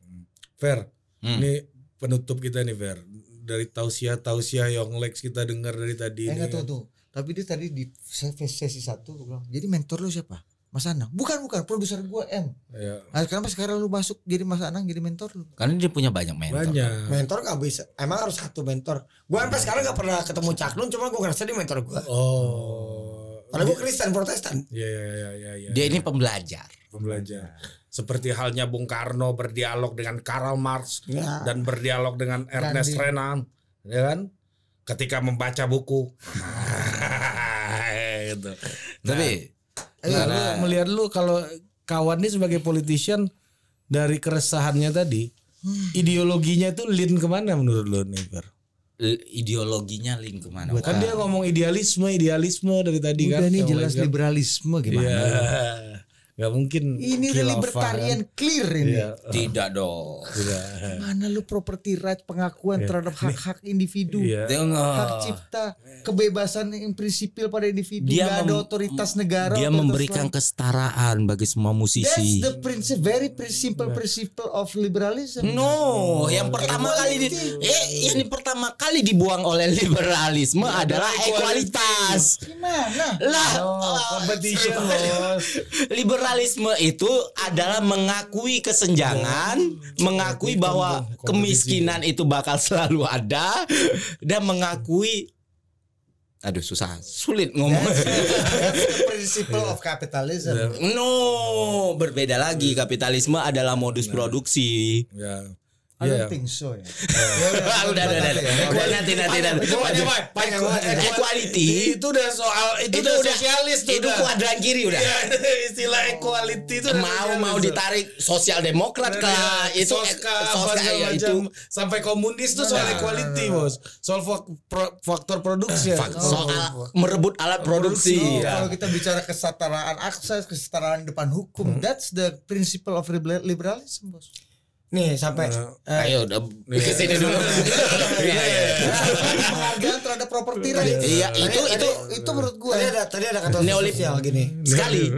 Fair Hmm. ini penutup kita nih Fair dari tausiah tausiah yang Lex kita dengar dari tadi Eh ini enggak tuh kan. tuh. Tapi dia tadi di sesi satu gua bilang, jadi mentor lu siapa? Mas Anang. Bukan bukan produser gua M. Ya, Nah, kenapa sekarang lu masuk jadi Mas Anang jadi mentor lu? Karena dia punya banyak mentor. banyak Mentor gak bisa. Emang harus satu mentor. Gue sampai sekarang gak pernah ketemu Cak Nun, cuma gue ngerasa dia mentor gue. oh Padahal gue Kristen Protestan. ya ya ya ya, ya. Dia ini pembelajar. pembelajar seperti halnya Bung Karno berdialog dengan Karl Marx Ya. dan berdialog dengan Ernest Gandhi. Renan ya kan ketika membaca buku gitu. Tapi Nah, lu melihat lu kalau kawan ini sebagai politician dari keresahannya tadi ideologinya itu lean ke mana menurut lu nih Fer? l- ideologinya link ke mana? Kan dia ngomong idealisme idealisme dari tadi kan. Udah nih sama jelas liberalisme gimana? Iya. Nggak mungkin Ini khilafah, libertarian kan. clear ini. Iya, Tidak dong. tidak. Mana lu property right pengakuan terhadap hak-hak individu. Iya. Tengok. Hak cipta, kebebasan yang prinsipil pada individu. Dia Nggak ada otoritas negara. Dia otoritas memberikan lain. kesetaraan bagi semua That's musisi. the principle, very simple principle of liberalism. No, yang pertama kali di, eh ini pertama kali dibuang oleh liberalisme adalah ekualitas. Gimana? Lah, Oh, competition bos. Liberalisme itu adalah mengakui kesenjangan, mengakui bahwa Kompetisi. kemiskinan itu bakal selalu ada dan mengakui Aduh susah, sulit ngomong. That's, that's the principle of capitalism. No, berbeda lagi. Kapitalisme adalah modus produksi. Ya. I Iya. don't think so ya. udah, udah, udah, udah. Nanti, nanti, nanti. Equality. Itu udah soal itu, Itu udah sosialis tuh. Itu kuadran kiri udah. Iya, istilah equality itu Mau mau ditarik sosial demokrat kah? Itu Soska, apa Soska, ya, itu sampai komunis tuh soal equality bos soal faktor produksi ya. soal merebut alat produksi. Iya. Kalau kita bicara kesetaraan akses, kesetaraan depan hukum, that's the principle of liber- liberalism, bos. Nih sampai eh, Ayo udah ke sini dulu. Iya, iya. Penghargaan terhadap properti right. Iya, itu itu Itu menurut gue. tadi ada tadi ada kata Neolib- sosial gini. sekali.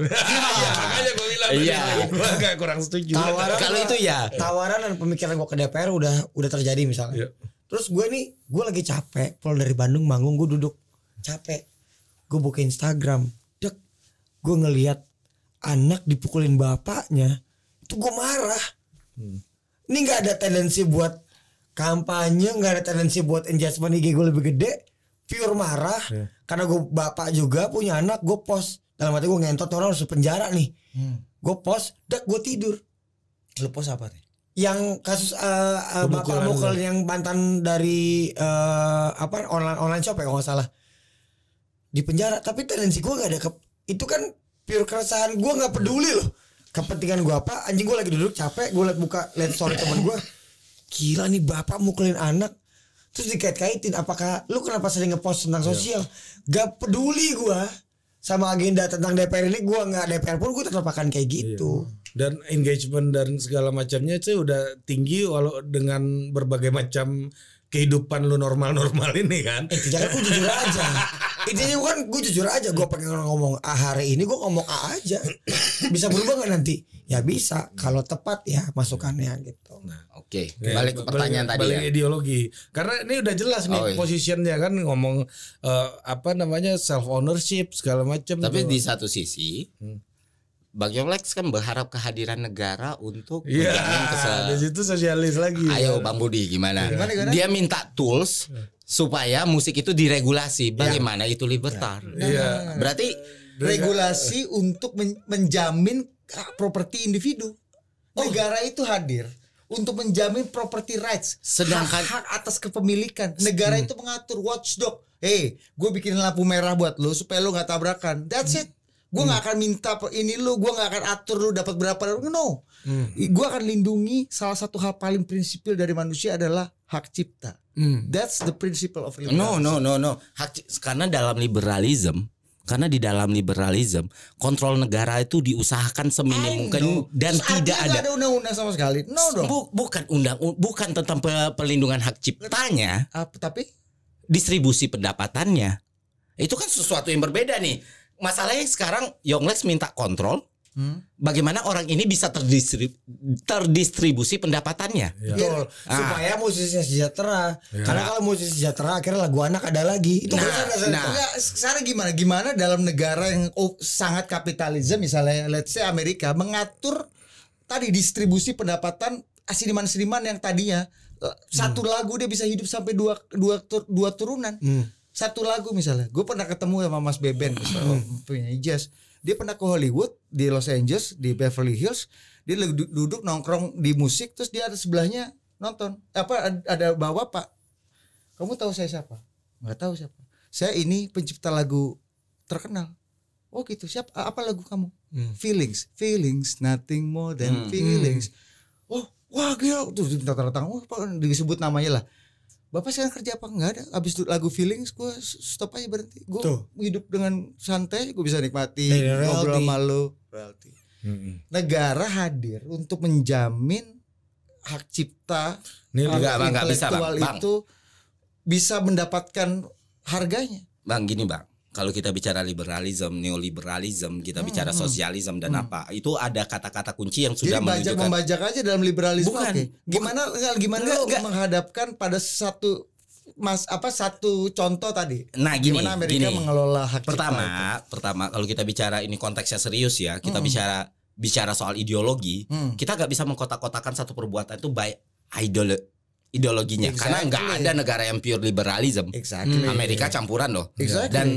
Iya, makanya gue bilang Iya. gue agak kurang setuju Tawaran Kalau itu ya. tawaran dan pemikiran gue ke DPR udah udah terjadi misalnya. Iya. Terus gue nih gue lagi capek pulang dari Bandung manggung gue duduk capek. Gue buka Instagram, dek, gue ngelihat anak dipukulin bapaknya, itu gue marah. Ini nggak ada tendensi buat kampanye, nggak ada tendensi buat engagement IG gue lebih gede, pure marah. Karena gue bapak juga punya anak, gue post. Dalam hati gue ngentot orang harus penjara nih. Gue post, dak gue tidur. Lu post apa nih? yang kasus uh, uh, bapak mukul yang mantan dari uh, apa online online shop ya kalau nggak salah. Di penjara. Tapi tendensi gue gak ada ke itu kan pure keresahan. Gue nggak peduli loh kepentingan gue apa? Anjing gue lagi duduk capek gue liat buka liat story teman gue gila nih bapak mukulin anak. Terus dikait-kaitin apakah lu kenapa sering ngepost tentang sosial? Gak peduli gue sama agenda tentang DPR ini gue nggak DPR pun gue tetap akan kayak gitu. Dan engagement dan segala macamnya itu udah tinggi walau dengan berbagai macam kehidupan lu normal-normal ini kan? Intinya kan gue jujur aja Intinya kan gue jujur aja Gue pengen ngomong A hari ini gue ngomong A aja Bisa berubah gak nanti? Ya bisa Kalau tepat ya masukannya gitu Oke, Ya, balik ke pertanyaan tadi balik ya. ideologi karena ini udah jelas nih Oh, iya. positionnya kan ngomong eh, apa namanya self ownership segala macam Tapi tuh. di satu sisi, Bang Yonglex kan berharap kehadiran negara untuk Iya, menjamin kese- di situ sosialis lagi. Ayo Bang Budi gimana? Gimana, gimana? Dia minta tools supaya musik itu diregulasi. Bagaimana itu libertar? Iya. Berarti regulasi untuk men- menjamin hak properti individu. Negara itu hadir untuk menjamin property rights. Sedangkan- hak, hak atas kepemilikan. Negara itu mengatur watchdog. Hey, gue bikin lampu merah buat lu supaya lu nggak tabrakan. That's it. Gue nggak akan minta ini lu, gue nggak akan atur lu dapat berapa. No, gue akan lindungi salah satu hal paling prinsipil dari manusia adalah hak cipta. That's the principle of liberalism. no no no no. Hak karena dalam liberalism karena di dalam liberalism kontrol negara itu diusahakan seminim mungkin know. dan Terus tidak ada undang-undang sama sekali. No dong. Bu- bukan undang bukan tentang pe- perlindungan hak ciptanya Apa, tapi distribusi pendapatannya itu kan sesuatu yang berbeda nih masalahnya sekarang Yonglex minta kontrol Hmm. bagaimana orang ini bisa terdistrib- terdistribusi pendapatannya Betul Ah. Supaya musisinya sejahtera Karena kalau musisi sejahtera Akhirnya lagu anak ada lagi Itu Nah, kan nah. Enggak, sekarang gimana? Gimana dalam negara yang oh, sangat kapitalisme misalnya let's say Amerika mengatur tadi distribusi pendapatan seniman-seniman yang tadinya eh, satu lagu dia bisa hidup sampai dua dua tur- dua turunan. Satu lagu misalnya. Gue pernah ketemu sama Mas Beben misalnya, punya jazz. Dia pernah ke Hollywood di Los Angeles di Beverly Hills. Dia duduk nongkrong di musik terus dia ada sebelahnya nonton. Apa ad- ada bawa Pak kamu tahu saya siapa? Nggak tahu siapa. Saya ini pencipta lagu terkenal. Oh gitu. Siapa? Apa lagu kamu? Feelings. Feelings. Nothing more than feelings. Oh, wah gila. Tuh tanda tangan. Oh, disebut namanya lah. Bapak sekarang kerja apa? Enggak ada. Abis itu lagu feelings gue stop aja berhenti. Gue Tuh. hidup dengan santai. Gue bisa nikmati Dari ngobrol royalty. sama lo. Negara hadir untuk menjamin hak cipta Ini Enggak, Bang, enggak bisa, Bang. intelektual Bang. itu bisa mendapatkan harganya. Bang gini bang, kalau kita bicara liberalism, neoliberalism, kita bicara sosialisme dan apa, itu ada kata-kata kunci yang sudah Jadi bajak menunjukkan. membajak aja dalam liberalisme. Bukan. oke. Gimana enggak, gimana Enggak, lo enggak. menghadapkan pada satu mas apa satu contoh tadi? Nah gini, Gimana Amerika gini. mengelola hak Pertama, itu? pertama kalau kita bicara ini konteksnya serius ya, kita bicara bicara soal ideologi, Hmm. kita nggak bisa mengkotak-kotakan satu perbuatan itu by idolo ideologinya, karena nggak Exactly. ada negara yang pure liberalism. Exactly. Amerika campuran loh. Exactly. Dan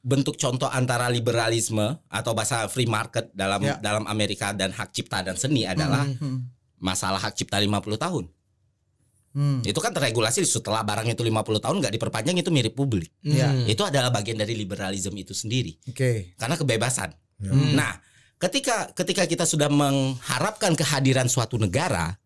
bentuk contoh antara liberalisme atau bahasa free market dalam Ya. dalam Amerika dan hak cipta dan seni adalah Hmm, masalah hak cipta 50 tahun. hmm. Itu kan terregulasi setelah barang itu 50 tahun nggak diperpanjang itu mirip publik. Ya. Itu adalah bagian dari liberalisme itu sendiri. Oke. Karena kebebasan. Hmm. Nah, ketika ketika kita sudah mengharapkan kehadiran suatu negara,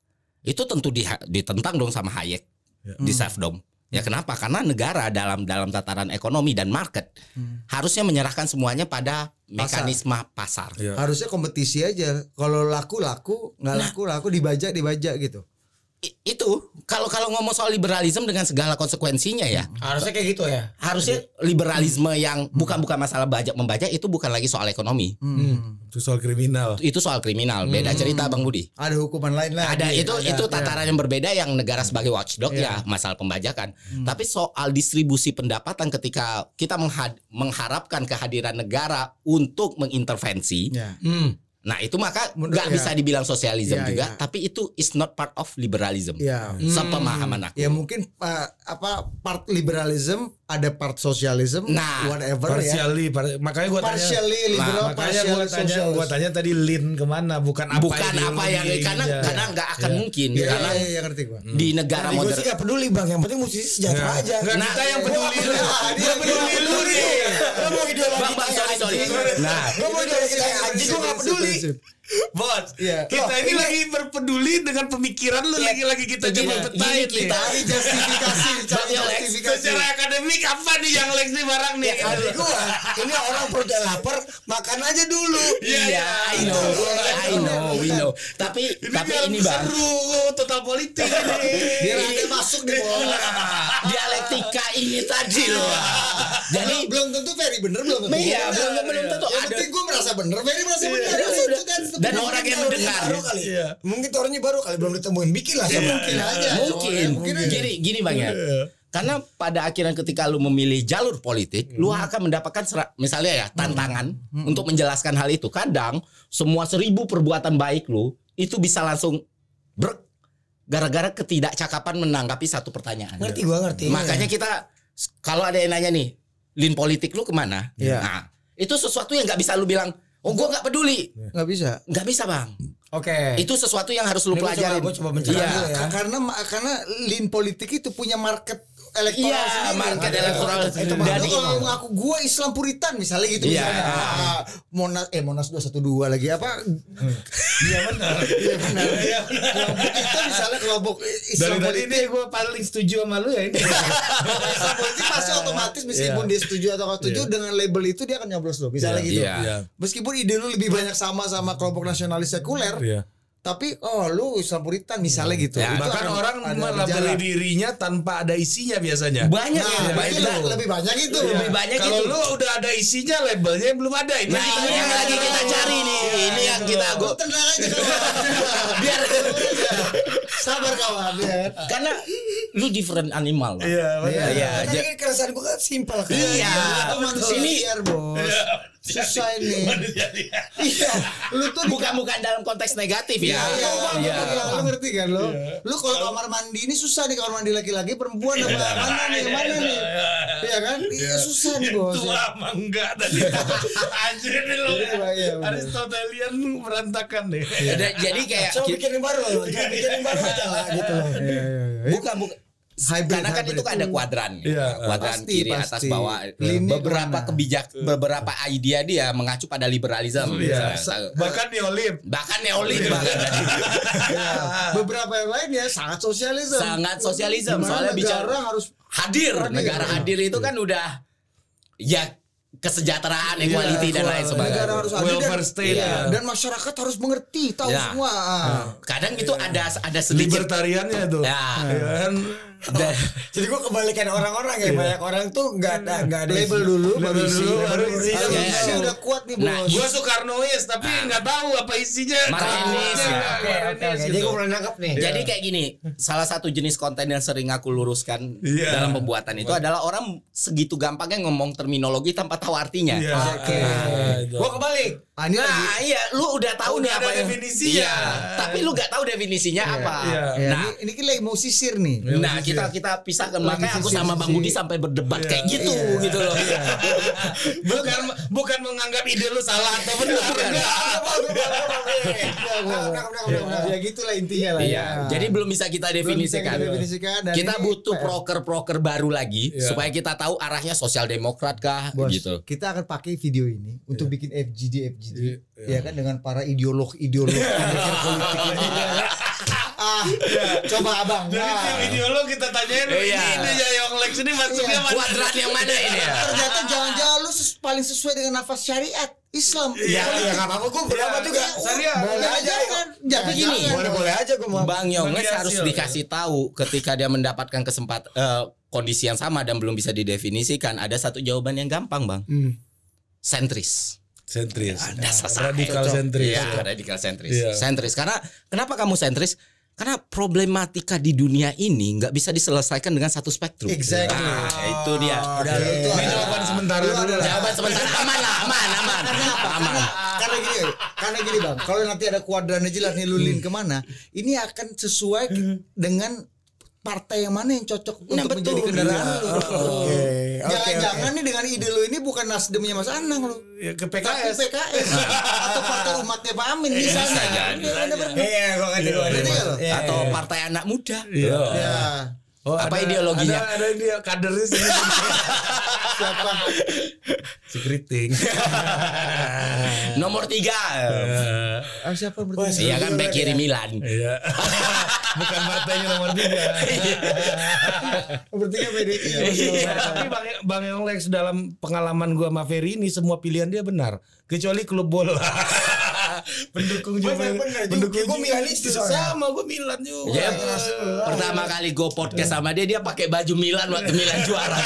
itu tentu diha- ditentang dong sama Hayek Ya. di Selfdom. Ya kenapa? Karena negara dalam dalam tataran ekonomi dan market Hmm. harusnya menyerahkan semuanya pada mekanisme pasar. Ya. Harusnya kompetisi aja. Kalau laku laku, nggak Nah. laku laku dibajak dibajak gitu. Itu kalau kalau ngomong soal liberalisme dengan segala konsekuensinya ya, Harusnya kayak gitu ya. harusnya liberalisme yang bukan bukan masalah bajak membajak itu bukan lagi soal ekonomi. Hmm. Itu soal kriminal. Itu soal kriminal. Beda cerita Bang Budi. Ada hukuman lain lah. ada itu itu tataran yang berbeda yang negara sebagai watchdog Iya. ya masalah pembajakan. Tapi soal distribusi pendapatan ketika kita mengharapkan kehadiran negara untuk mengintervensi, Ya. Hmm. Nah itu maka Menurut- nggak ya. bisa dibilang sosialisme Iya, juga, iya. tapi itu is not part of liberalism. Ya. Sepemahaman aku. Ya mungkin uh, apa part liberalism ada part sosialism Nah, whatever ya. Partially, par- makanya gua tanya. Partially liberal, Nah, makanya partially gua tanya, gua tanya tadi lean ke mana, bukan apa Bukan apa yang karena karena nggak akan Ya. mungkin Iya, karena iya, iya, ngerti gua. di negara Gue sih modern gak peduli bang, yang penting musisi sejahtera Ya. aja. Nggak, Nah, kita yang peduli. Dia Dia peduli lu nih. Lo mau ideologi kayak sorry, sorry. anjing. Nah, Lo mau ideologi kayak anjing, gue gak peduli. Wait. Bos, Iya. kita Loh, ini ini- lagi berpeduli dengan pemikiran lu Iya. lagi-lagi kita Gini, coba gini, betain nih. kita- Cari justifikasi, cari justifikasi. Secara akademik apa nih yang Lex nih barang nih? Ya kali gua, ini orang perut yang lapar, makan aja dulu. Iya, Iya, iya. I know, I know, we know. Tapi Ini tapi biar ini bang, seru total politik ini. Biar ada masuk di bola. dialektika ini tadi loh. Jadi belum tentu Ferry bener belum tentu. Iya, belum- tentu. Yang Ada- penting gue merasa bener, Ferry merasa bener. Iya, Dan orang yang mendengar. baru kali. Iya. Mungkin teorinya baru kali belum ditemuin. Bikin lah. siapa mungkin aja. mungkin, Mungkin aja. gini gini bang ya. Karena pada akhirnya ketika lu memilih jalur politik, lu akan mendapatkan sera- misalnya ya tantangan untuk menjelaskan hal itu. Kadang semua seribu perbuatan baik lu itu bisa langsung ber gara-gara ketidakcakapan menanggapi satu pertanyaan. Ngerti gua ngerti. Makanya kita kalau ada yang nanya nih, lin politik lu ke mana? Iya. Nah, itu sesuatu yang nggak bisa lu bilang, oh gua nggak peduli, Nggak bisa. nggak bisa bang. Oke. Itu sesuatu yang harus lu Ini gua coba- pelajarin. coba mencerah Iya. ya. Ka- Karena karena lin politik itu punya market elektoral Iya, sendiri. market Ada- elektoral Itu sendiri. Lu Dari- kalau ngaku gua Islam Puritan misalnya gitu Iya. misalnya. Ah, Monas eh Monas 212 lagi apa? Iya benar. Iya benar. Kelompok itu misalnya kelompok Dari Islam tadi politik ini gue paling setuju sama lu ya ini. Islam politik pasti otomatis meskipun Iya. dia setuju atau nggak setuju Iya. dengan label itu dia akan nyoblos lo misalnya Iya. gitu. Iya. Iya. Meskipun ide lu lebih banyak sama sama kelompok nasionalis sekuler, Iya. Tapi oh lu Islam Puritan misalnya gitu. Ya, Itu Bahkan orang melabeli dirinya tanpa ada isinya biasanya. Banyak Nah, yang lebih, itu. lebih banyak itu. Iya. Lebih banyak Kalau itu. lu udah ada isinya labelnya belum ada. Ini Nah, kita ini yang mau lagi kita cari nih. Ini yang kita Lu gua tenang aja kawan. biar Sabar kawan ya. karena lu different animal. Iya. Iya, Iya, kan keresahan gue kan simpel kan. Iya. Manusia bos. Susah ini. Iya. Lu tuh bukan bukan dalam konteks negatif ya. Iya, iya, Iya. iya. Lu ngerti kan lo? Lu kalau kamar mandi ini susah nih kamar mandi laki-laki perempuan apa mana nih? Mana nih? Iya kan? Iya susah nih bos. Itu lama enggak tadi. Anjir. Iya, iya, benar. Aristotelian berantakan nih. Da- Jadi kayak Coba bikin yang baru bikin yang baru aja lah gitu. Iya, iya, iya. bukan bukan Hybrid, karena kan hybrid. itu kan ada kuadran ya. Iya, kuadran pasti, kiri pasti. atas bawah Linnya beberapa ke mana? kebijak beberapa idea dia mengacu pada liberalisme Iya. misalnya. Bahkan neolib. bahkan neolib bahkan Iya. Beberapa yang lain ya sangat sosialisme. sangat sosialisme soalnya negara bicara harus hadir Hadir. negara hadir itu kan udah ya kesejahteraan, equality dan lain sebagainya. negara harus adil dan, state, iya, ya. dan masyarakat harus mengerti tahu Ya. semua. Kadang itu ada ada sedikit libertariannya tuh Ya. Ya kan da- Jadi gua kebalikan orang-orang ya banyak orang tuh nggak ada nggak ada label isi. dulu Label baru isi dulu, baru isi. Iya, isi iya. udah kuat nih bos Nah, Gua Soekarnois tapi nggak tahu apa isinya. Martinis, ya. Oke oke oke. Jadi gua mulai nangkap nih. Jadi kayak gini, salah satu jenis konten yang sering aku luruskan Iya. dalam pembuatan itu adalah orang segitu gampangnya ngomong terminologi tanpa tahu artinya. Iya. Oke. Nah, itu. Gua kebalik. Ah, ini lagi Nah, iya, lu udah tahu Udah nih apa yang definisinya. Iya, tapi lu gak tahu definisinya apa. iya. ya, Nah, ini, ini kita lagi mau sisir nih Nah kita kita pisahkan Lagi makanya aku sama Bang Budi sampai berdebat Iya. kayak gitu Iya. gitu loh. bukan bukan menganggap ide lu salah atau benar. Ya gitulah intinya lah Iya. ya. Jadi belum bisa kita definisikan. kita Kita butuh PR. proker-proker baru lagi Iya. supaya kita tahu arahnya sosial demokrat kah Bos, gitu. kita akan pakai video ini untuk bikin FGD FGD Iya. ya kan dengan para ideolog ideolog politik ini ah coba abang Jadi nah, tim ideolog kita tanyain Iya. ini idenya Young Lex ini masuknya mana? Kuadran yang mana ini ya? ternyata jangan-jangan lu ses- paling sesuai dengan nafas syariat Islam Ya ya nggak apa-apa gua berapa juga. Syariah. boleh aja kan jangan Tapi gini, jangan. Boleh boleh aja gua mau. Bang Yonges harus dikasih tahu ketika dia mendapatkan kesempatan kondisi yang sama dan belum bisa didefinisikan ada satu jawaban yang gampang bang Hmm. sentris Sentris. Dasar salah. Radikal sentris. Iya, radikal sentris. Iya. Sentris karena kenapa kamu sentris? Karena problematika di dunia ini nggak bisa diselesaikan dengan satu spektrum. Exactly. Nah, itu dia. Udah, itu Ini jawaban sementara Lu dulu. Jawaban sementara aman lah, aman, aman, aman. karena gini karena gini bang kalau nanti ada kuadrannya jelas nih lulin Hmm. ke mana ini akan sesuai ke- dengan partai yang mana yang cocok Nah, untuk menjadi betul. kendaraan Iya. lu Oke. jangan-jangan nih dengan ide lu ini bukan nasdemnya Mas Anang lu Ya, ke tapi PKS. PKS atau partai umatnya Pak Amin jadi. Iya, bener-bener. Iya gua ngerti gua ngerti. Iya, Atau iya. partai anak muda. Iya. ya Oh, Apa ada- ideologinya? Ada ada dia kadernya sini. siapa si Kriting. Nomor tiga. ah, siapa berarti Iya kan back kiri Milan. Iya. Bukan partainya nomor tiga. bertiga PDI Iya, tapi Bang Bang Lex dalam pengalaman gua sama Ferry ini semua pilihan dia benar, kecuali klub bola pendukung juga Bener, bener, pendukung Gue itu iya. sama, gue Milan juga. Ya, pertama kali gue podcast sama dia dia pakai baju Milan waktu Milan juara.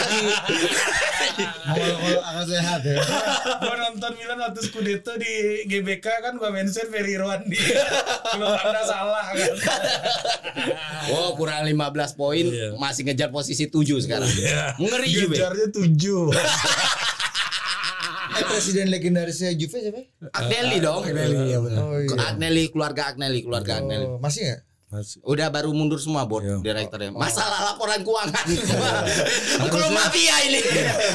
Kalau akan sehat ya. Gue nonton Milan waktu Scudetto di GBK kan gue mention Ferry Rwandi. Kalau anda salah kan. Oh kurang 15 poin iya. masih ngejar posisi 7 sekarang. Ngeri juga Ngejarnya 7 presiden legendarisnya Juve siapa Agnelli dong. Agnelli, iya benar. oh iya Agnelli keluarga Agnelli keluarga Agnelli. Oh, masih nggak Masih. Udah baru mundur semua board Iya. direkturnya. Masalah laporan keuangan. Hukum mafia ini.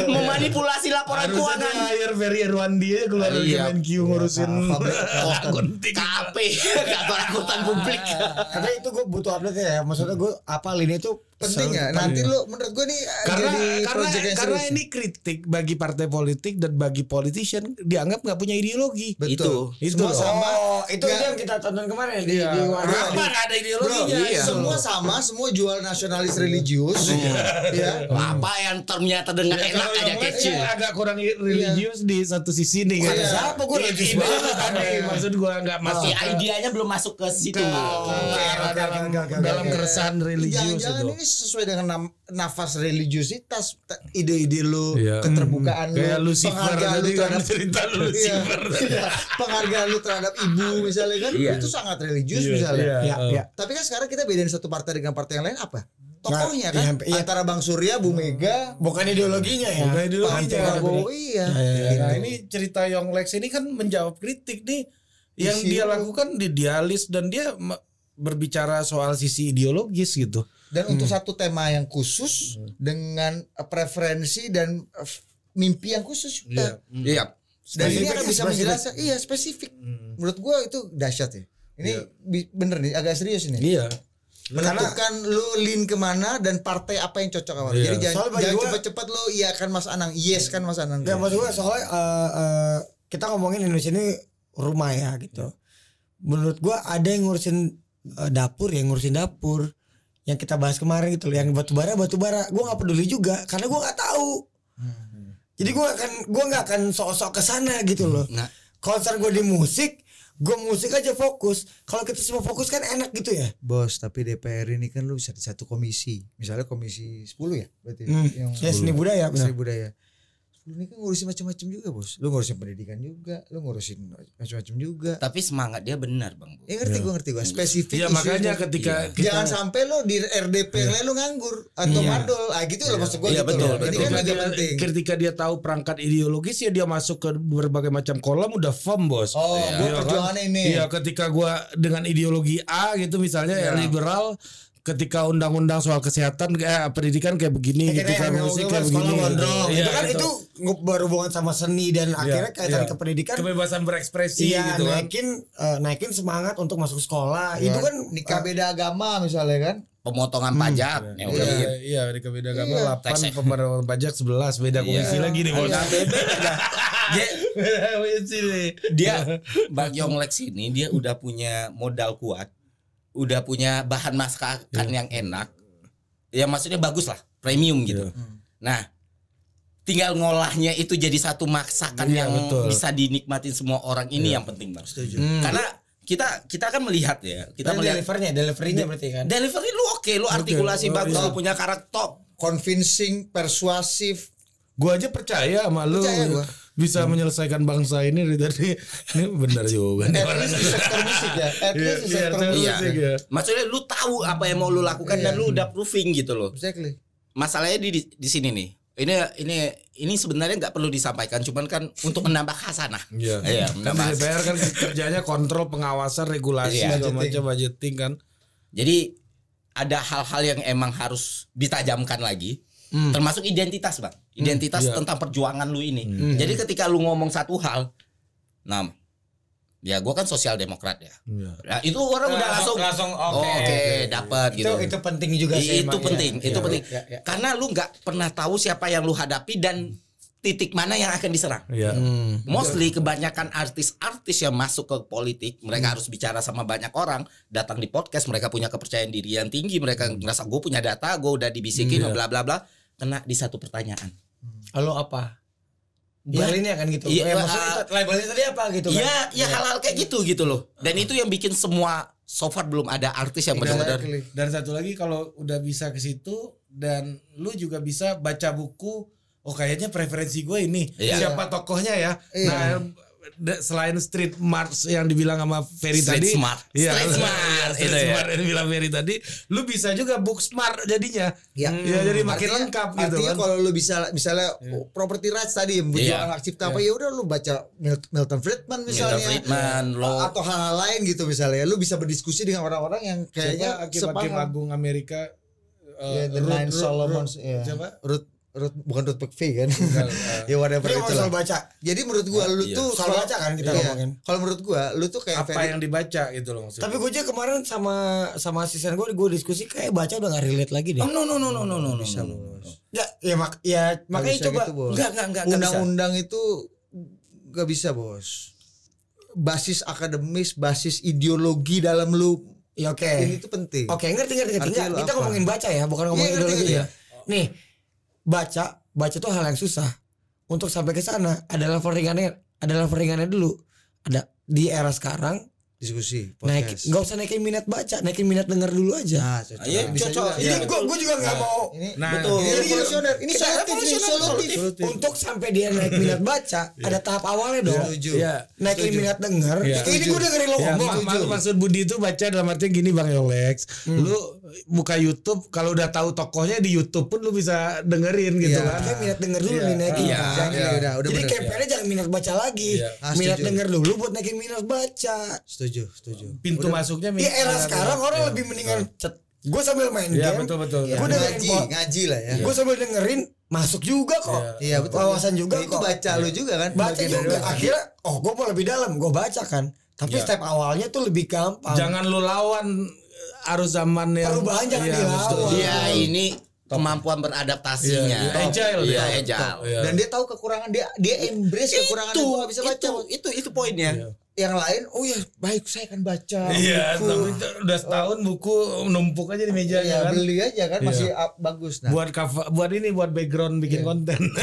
Memanipulasi laporan Harusnya keuangan. dia hire Ferry Rwandi ya keluar dari Iya. Kemenq ngurusin Oh, KAP, kantor akuntan publik. Tapi itu gue butuh update ya. Maksudnya gue apal ini tuh penting ya nanti lu menurut gue nih karena jadi karena yang karena serius ini kritik bagi partai politik dan bagi politician dianggap nggak punya ideologi. betul Itu. semua Itu. sama Oh, itu Nggak- yang kita tonton kemarin di, Iya. di Warna. Apa nggak ada Bro, ideologinya? iya. semua sama, semua jual nasionalis religius, ya. Apa yang ternyata dengan Ya, enak aja kecil. agak kurang religius di satu sisi nih. Kayaknya. siapa? Gua Ide- religius banget. tadi maksud gua nggak masuk Si ke- idenya belum masuk ke situ. dalam keresahan religius Jangan-jangan itu. Sesuai dengan nam- nafas religiusitas, ide-ide lu, Iya. keterbukaan lu, Kayak Lucifer penghargaan lu tadi kan terhadap cerita lu Iya, Lucifer. iya. penghargaan lu terhadap ibu misalnya kan, Iya. itu sangat religius Iya, misalnya. iya. Ya, ya. Tapi kan sekarang kita bedain satu partai dengan partai yang lain apa? Tokohnya kan, iya, iya. antara Bang Surya, Bu Mega, Bukan ideologinya ya. Bukan Pak ideologinya. Prabowo, iya. Ya, nah, ini cerita Young Lex ini kan menjawab kritik nih yang Isi dia lu. lakukan di dialis dan dia berbicara soal sisi ideologis gitu. Dan untuk Hmm. satu tema yang khusus dengan eh, preferensi dan eh, mimpi yang khusus juga. Iya. Dan ini Spesifik, akan bisa spesifik. menjelaskan iya spesifik. Menurut gua itu dahsyat ya. Ini bi- bener nih agak serius ini. Iya. Menentukan lu lean ke mana dan partai apa yang cocok sama lu. Iya. Jadi jangan, Soalnya jangan gua- cepet-cepet lu iya kan Mas Anang, yes kan Mas Anang. Ya maksud gue soalnya eh, eh, kita ngomongin Indonesia ini rumah ya gitu. Menurut gua ada yang ngurusin eh, dapur, yang ngurusin dapur. Yang kita bahas kemarin gitu loh, yang batu bara batu bara. Gua nggak peduli juga karena gua nggak tahu. Jadi gue akan gue nggak akan sok-sok ke sana gitu loh. Nah. Konser gue di musik, gue musik aja fokus. Kalau kita semua fokus kan enak gitu ya. Bos, tapi DPR ini kan lu bisa di satu komisi. Misalnya komisi 10 ya berarti Hmm. yang Ya seni budaya. seni budaya. 10 ini kan ngurusin macam-macam juga, Bos. Lu ngurusin pendidikan juga, lu ngurusin macam-macam juga. Tapi semangat dia benar, Bang. Ya ngerti gua ngerti gua spesifik. Iya isunya. makanya ketika kita jangan sampai lo di RDP lain lo nganggur atau madol. Ah gitu loh maksud gua Iya, gitu betul, loh. Ini kan ketika juga dia, penting. ketika dia tahu perangkat ideologis ya dia masuk ke berbagai macam kolam udah firm bos. Oh, Iya. gua Iya kan? perjuangannya ini. Iya, ketika gua dengan ideologi A gitu misalnya ya liberal ketika undang-undang soal kesehatan kayak pendidikan kayak begini Ya, gitu kan musik kayak begini. gondrong. Iya, itu kan itu berhubungan sama seni dan akhirnya kaitan iya. ke pendidikan. kebebasan berekspresi Iya, gitu kan. naikin eh, naikin semangat untuk masuk sekolah. Ya, Itu kan nikah beda agama misalnya kan. Pemotongan pajak. Ya, udah Iya, gitu. iya, di beda agama Iya. 8 pembayaran pajak 11 beda komisi lagi nih bos. Dia, dia Bang Yonglex ini dia udah punya modal kuat, udah punya bahan masakan yang enak. Ya maksudnya bagus lah, premium gitu. Nah, tinggal ngolahnya itu jadi satu masakan Iya, yang betul. bisa dinikmatin semua orang ini yang penting Bang. Setuju. Karena kita kita kan melihat ya, kita kita melihat delivernya, deliverynya berarti kan. delivery lu oke, lu artikulasi Oh, bagus, iya. lu punya karakter. Convincing, persuasif. Gua aja percaya sama lu Percaya gua. Bisa menyelesaikan bangsa ini dari tadi. Ini benar juga nih. At least di sektor musik ya. At Iya, least di iya, sektor iya. musik. Ya. Maksudnya lu tahu apa yang mau lu lakukan dan lu udah proving gitu loh. Exactly. Masalahnya di di, di sini nih. Ini ini ini sebenarnya nggak perlu disampaikan, cuman kan untuk menambah khasanah. Iya. Iya, Kan menambah. DPR kan kerjanya kontrol pengawasan regulasi segala Budgeting. macam budgeting kan. Jadi ada hal-hal yang emang harus ditajamkan lagi. Termasuk identitas, Bang. Identitas iya. tentang perjuangan lu ini. Jadi ketika lu ngomong satu hal, nah ya gua kan sosial demokrat ya. Iya. Nah, itu orang udah langsung langsung Oh, oke. oke, dapat itu gitu. itu penting juga sih. itu emang, ya. penting, itu Iya. penting. Iya, iya. Karena lu nggak pernah tahu siapa yang lu hadapi dan titik mana yang akan diserang. Iya. Mostly kebanyakan artis-artis yang masuk ke politik, mereka harus bicara sama banyak orang, datang di podcast, mereka punya kepercayaan diri yang tinggi, mereka ngerasa gue punya data, gue udah dibisikin, bla bla bla, kena di satu pertanyaan. Lalu apa? Ba- Berlinnya kan gitu. Iya, Eh, maksudnya uh, itu labelnya tadi apa gitu kan? Iya, ya hal-hal kayak gitu gitu loh. Dan itu yang bikin semua so far belum ada artis yang benar-benar Exactly. Dan satu lagi kalau udah bisa ke situ dan lu juga bisa baca buku oh kayaknya preferensi gue ini Iya. siapa tokohnya ya. Iya. Nah, selain street march yang dibilang sama Ferry Street tadi smart. Iya, Street smart, street itu ya. smart yang dibilang Ferry tadi, lu bisa juga book smart jadinya. Ya. Ya, jadi makin Artinya- lengkap gitu Artinya kan. kalau lu bisa misalnya oh, property rights tadi memperjuangkan Iya. hak cipta apa ya udah lu baca Mil- Milton Friedman misalnya Milton Friedman, lo atau hal-hal lain gitu misalnya lu bisa berdiskusi dengan orang-orang yang kayaknya hakim-hakim agung Amerika Ya, eh, the Ruth- Nine Solomons Ruth- ya. Siapa? Ruth Ruth bukan Ruth McVeigh kan eh, ya whatever itu soal baca. jadi menurut gua lu Iya. tuh Soal kalau- baca kan kita iya. ngomongin. kalau menurut gua lu tuh kayak apa yang dibaca gitu loh maksudnya. Tapi gue aja kemarin sama sama asisten gue gue diskusi kayak baca udah gak relate lagi deh. Oh no no no no no no no. bisa no. bos Ya, ya mak ya makanya coba gitu, Bos. Enggak enggak enggak enggak bisa. undang-undang itu gak bisa bos basis akademis basis ideologi dalam lu ya oke. ini tuh penting Oke, ngerti ngerti ngerti. Artinya lu kita apa? ngomongin baca ya, bukan ngomongin ngerti, ideologi ngerti. ya. Nih, baca, baca tuh hal yang susah. Untuk sampai ke sana ada level ringannya, ada level ringannya dulu. Ada di era sekarang diskusi naik podcast nggak usah naikin minat baca, naikin minat denger dulu aja. nah cocok Iya, Bisa cocok. juga. Iya. Jadi gue gue juga nggak mau ini Nah, betul ini revolusioner ini solutif ini revolusioner, solutif Untuk sampai dia naik minat baca, ada tahap awalnya dong. setuju Iya. Naikin minat denger. Iya. Kayak ini gue dengerin lo Ya, ngomong. mak- mak- maksud Budi itu baca dalam artinya gini Bang Yolex. Lu buka YouTube kalau udah tahu tokohnya di YouTube pun lu bisa dengerin gitu Iya. kan. Kayak minat denger dulu Iya. nih naikin. Iya. kan. Udah udah Jadi campaignnya jangan minat baca lagi. Iya. Ah, minat setuju. denger dulu buat naikin minat baca. setuju setuju Pintu masuknya Di minat- era sekarang orang Iya. lebih mendingan cet. Gue sambil main Iya, game. betul betul. Ya, Gua dengerin ngaji ngaji lah ya Gue sambil dengerin masuk juga kok. iya betul Wawasan juga itu kok. baca lu juga kan Baca juga. Akhirnya oh gue mau lebih dalam. Gue baca kan. Tapi Iya. step awalnya tuh lebih gampang. Jangan lu lawan eh, arus zaman yang Perubahan jangan Iya, dilawan. Iya, ini kemampuan beradaptasinya. Iya, iya. Agile Iya, dia. agile. Iya. dan dia tahu kekurangan dia dia embrace kekurangan Itu, gua nggak bisa baca itu, itu, itu poinnya. yang lain oh ya baik saya akan baca Iya, buku. tapi itu udah setahun buku numpuk aja di meja ya kan. beli aja kan Iya. masih up- bagus nah Buat cover, buat ini buat background bikin konten.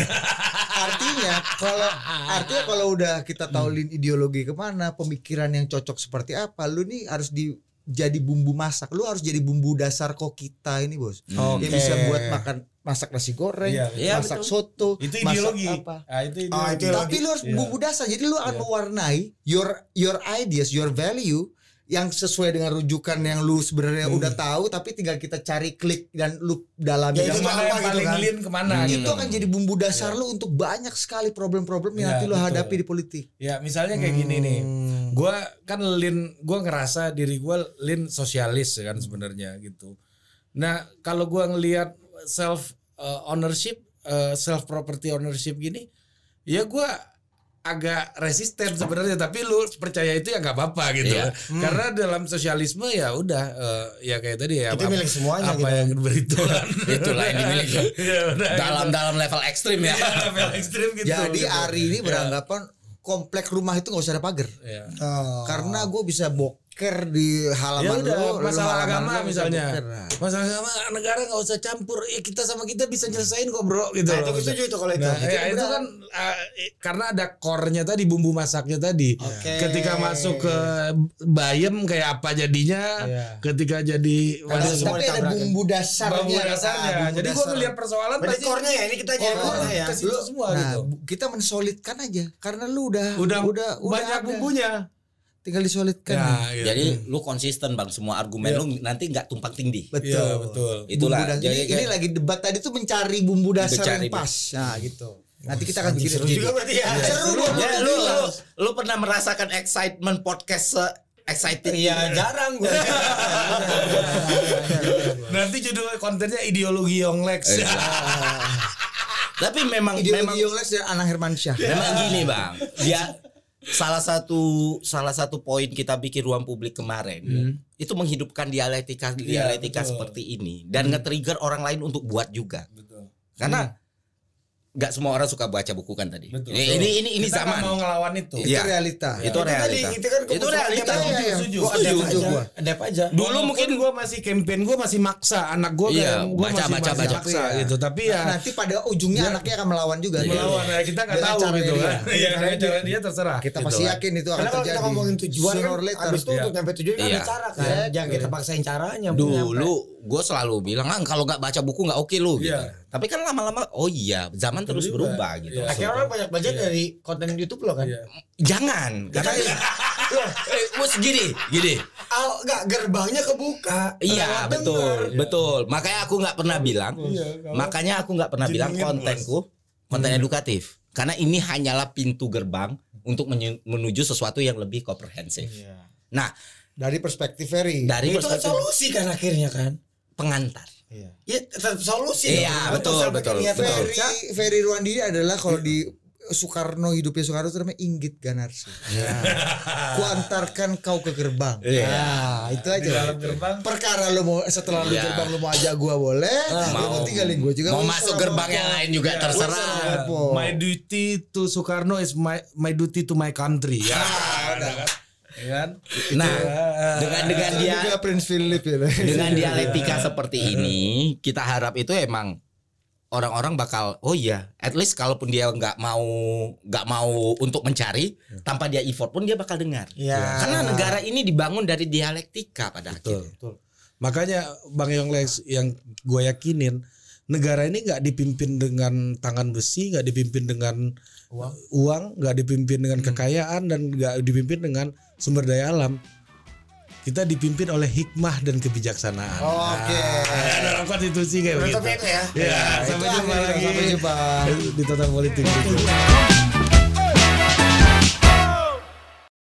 artinya kalau artinya kalau udah kita tahu lin ideologi ke mana pemikiran yang cocok seperti apa lu nih harus di jadi bumbu masak lu harus jadi bumbu dasar kok kita ini bos Oke. yang bisa buat makan masak nasi goreng Iya, iya, masak betul. soto Itu masak ideologi. apa Ah, itu Oh, ideologi. itu tapi lu harus Iya. bumbu dasar jadi lu akan Iya. mewarnai your your ideas your value yang sesuai dengan rujukan yang lu sebenarnya Hmm. udah tahu tapi tinggal kita cari klik dan lu dalami Ya, Yang mana yang gitu paling kan? lean ke mana Hmm. gitu. itu akan jadi bumbu dasar lu untuk banyak sekali problem-problem yang Iya, nanti lu betul. hadapi di politik Ya misalnya kayak gini nih. Hmm. Gua kan lean, gua ngerasa diri gua lean sosialis ya kan sebenarnya gitu. Nah kalau gua ngelihat self uh, ownership, uh, self property ownership gini, ya gua agak resisten sebenarnya tapi lu percaya itu ya nggak apa-apa gitu Iya. karena dalam sosialisme ya udah uh, ya kayak tadi ya Itu milik semuanya apa gitu. yang berituan Itulah yang dimiliki. Ya udah, dalam dalam level ekstrim ya. gitu. level ekstrim gitu jadi gitu. Ari ini beranggapan komplek rumah itu nggak usah ada pagar Ya. Oh. karena gue bisa boker di Ya halaman udah lu, lu masalah halaman agama misalnya. Nah. Masalah agama negara nggak usah campur. Ya kita sama kita bisa nyelesain kok bro gitu. Nah, loh. itu setuju itu kalau itu. Nah, Itu ya, itu kan uh, eh, karena ada core-nya tadi bumbu masaknya tadi. Oke. Ketika masuk ke bayam kayak apa jadinya? Iya. Ketika jadi semua tapi ada bumbu dasarnya bumbu dasarnya. Nah, bumbu Jadi gua dasar. ngeliat persoalan Berarti pasti core-nya ya ini kita aja core ya. ke situ semua nah, gitu. kita mensolidkan aja karena lu udah Udah, udah banyak bumbunya. Tinggal disolidkan nih. Ya, gitu. Jadi lu konsisten bang semua argumen lu nanti nggak tumpang tindih. betul Iya, betul. Itulah. Bumbu dasar. Jadi Ini, ini kayak- lagi debat tadi tuh mencari bumbu dasar Mencari yang pas nah gitu nanti kita akan bikin Seru juga berarti ya. seru dua Ya, lu, lu lu pernah merasakan excitement podcast se excited Iya jarang gue. Nanti judul kontennya ideologi Yonglex. Tapi memang memang ideologi Yonglex dan Ana Hermansyah memang gini bang. Dia salah satu salah satu poin kita bikin ruang publik kemarin itu menghidupkan dialektika dialektika betul. seperti ini dan nge-trigger orang lain untuk buat juga. Betul. Karena nggak semua orang suka baca buku kan tadi. Betul. Ini ini ini, ini Kita mau ngelawan itu. itu Iya. realita Itu Itu tadi realita. itu kan Itu realita. Iya, iya. Setuju. Gua Setuju, adapt setuju aja. gua. Adapt aja. Dulu Walaupun- mungkin gua masih campaign gua masih maksa anak gua Iya, kayak gua baca, masih, baca, masih baca. maksa Iya. gitu. Tapi ya nanti pada ujungnya anaknya akan melawan juga melawan ya kita nggak tahu cara gitu kan. Iya, dengan cara dia terserah. kita gitu pasti kan. yakin itu akan Karena kalau terjadi kita ngomongin tujuan kan abis itu Iya. untuk nyampe tujuan kan Iya. ada cara kan. Iya. Jangan kita paksain caranya. Dulu gue selalu bilang ah kalau nggak baca buku nggak oke lu gitu. Iya. Tapi kan lama-lama oh iya zaman terus juga. berubah gitu. Iya. Akhirnya orang banyak belajar dari konten YouTube lo kan. Iya. Jangan karena loh eh, mus gini gini. Oh, enggak gerbangnya kebuka. Iya betul denger. betul. Makanya aku nggak pernah bilang. Iya, kalau- Makanya aku nggak pernah bilang kontenku konten edukatif. Karena ini hanyalah pintu gerbang untuk menuju sesuatu yang lebih komprehensif. Nah dari perspektif Ferry dari Itu kan perspektif solusi kan akhirnya kan. pengantar. Ya tetap solusi. Iya, dong. betul, betul, betul. Ferry. Ferry Ruandini adalah kalau di Soekarno hidupnya Soekarno itu namanya inggit ganarsi. Kuantarkan kau ke gerbang. Iya. Nah, itu aja. Di dalam gerbang. Perkara lu mau setelah lu Iya. gerbang lu mau ajak gua boleh, lu mau- mau tinggalin gua juga. mau masuk gerbang yang lain juga Iya, terserah. My duty to Soekarno is my my duty to my country. Ya. ada. Ya kan? Nah dengan dengan Itu dia juga Prince Philip ya. dengan dialektika seperti ini kita harap itu emang orang-orang bakal oh iya at least kalaupun dia nggak mau nggak mau untuk mencari tanpa dia effort pun dia bakal dengar Iya. karena negara ini dibangun dari dialektika pada Betul. akhirnya Makanya Bang Yonglex yang gue yakinin negara ini nggak dipimpin dengan tangan besi, nggak dipimpin dengan uang, nggak dipimpin dengan kekayaan dan nggak dipimpin dengan sumber daya alam. Kita dipimpin oleh hikmah dan kebijaksanaan. Oke. Nah, dalam konstitusi kayak begitu. itu ya. Ya, Itu sampai jumpa lagi Sampai jumpa. di total politik.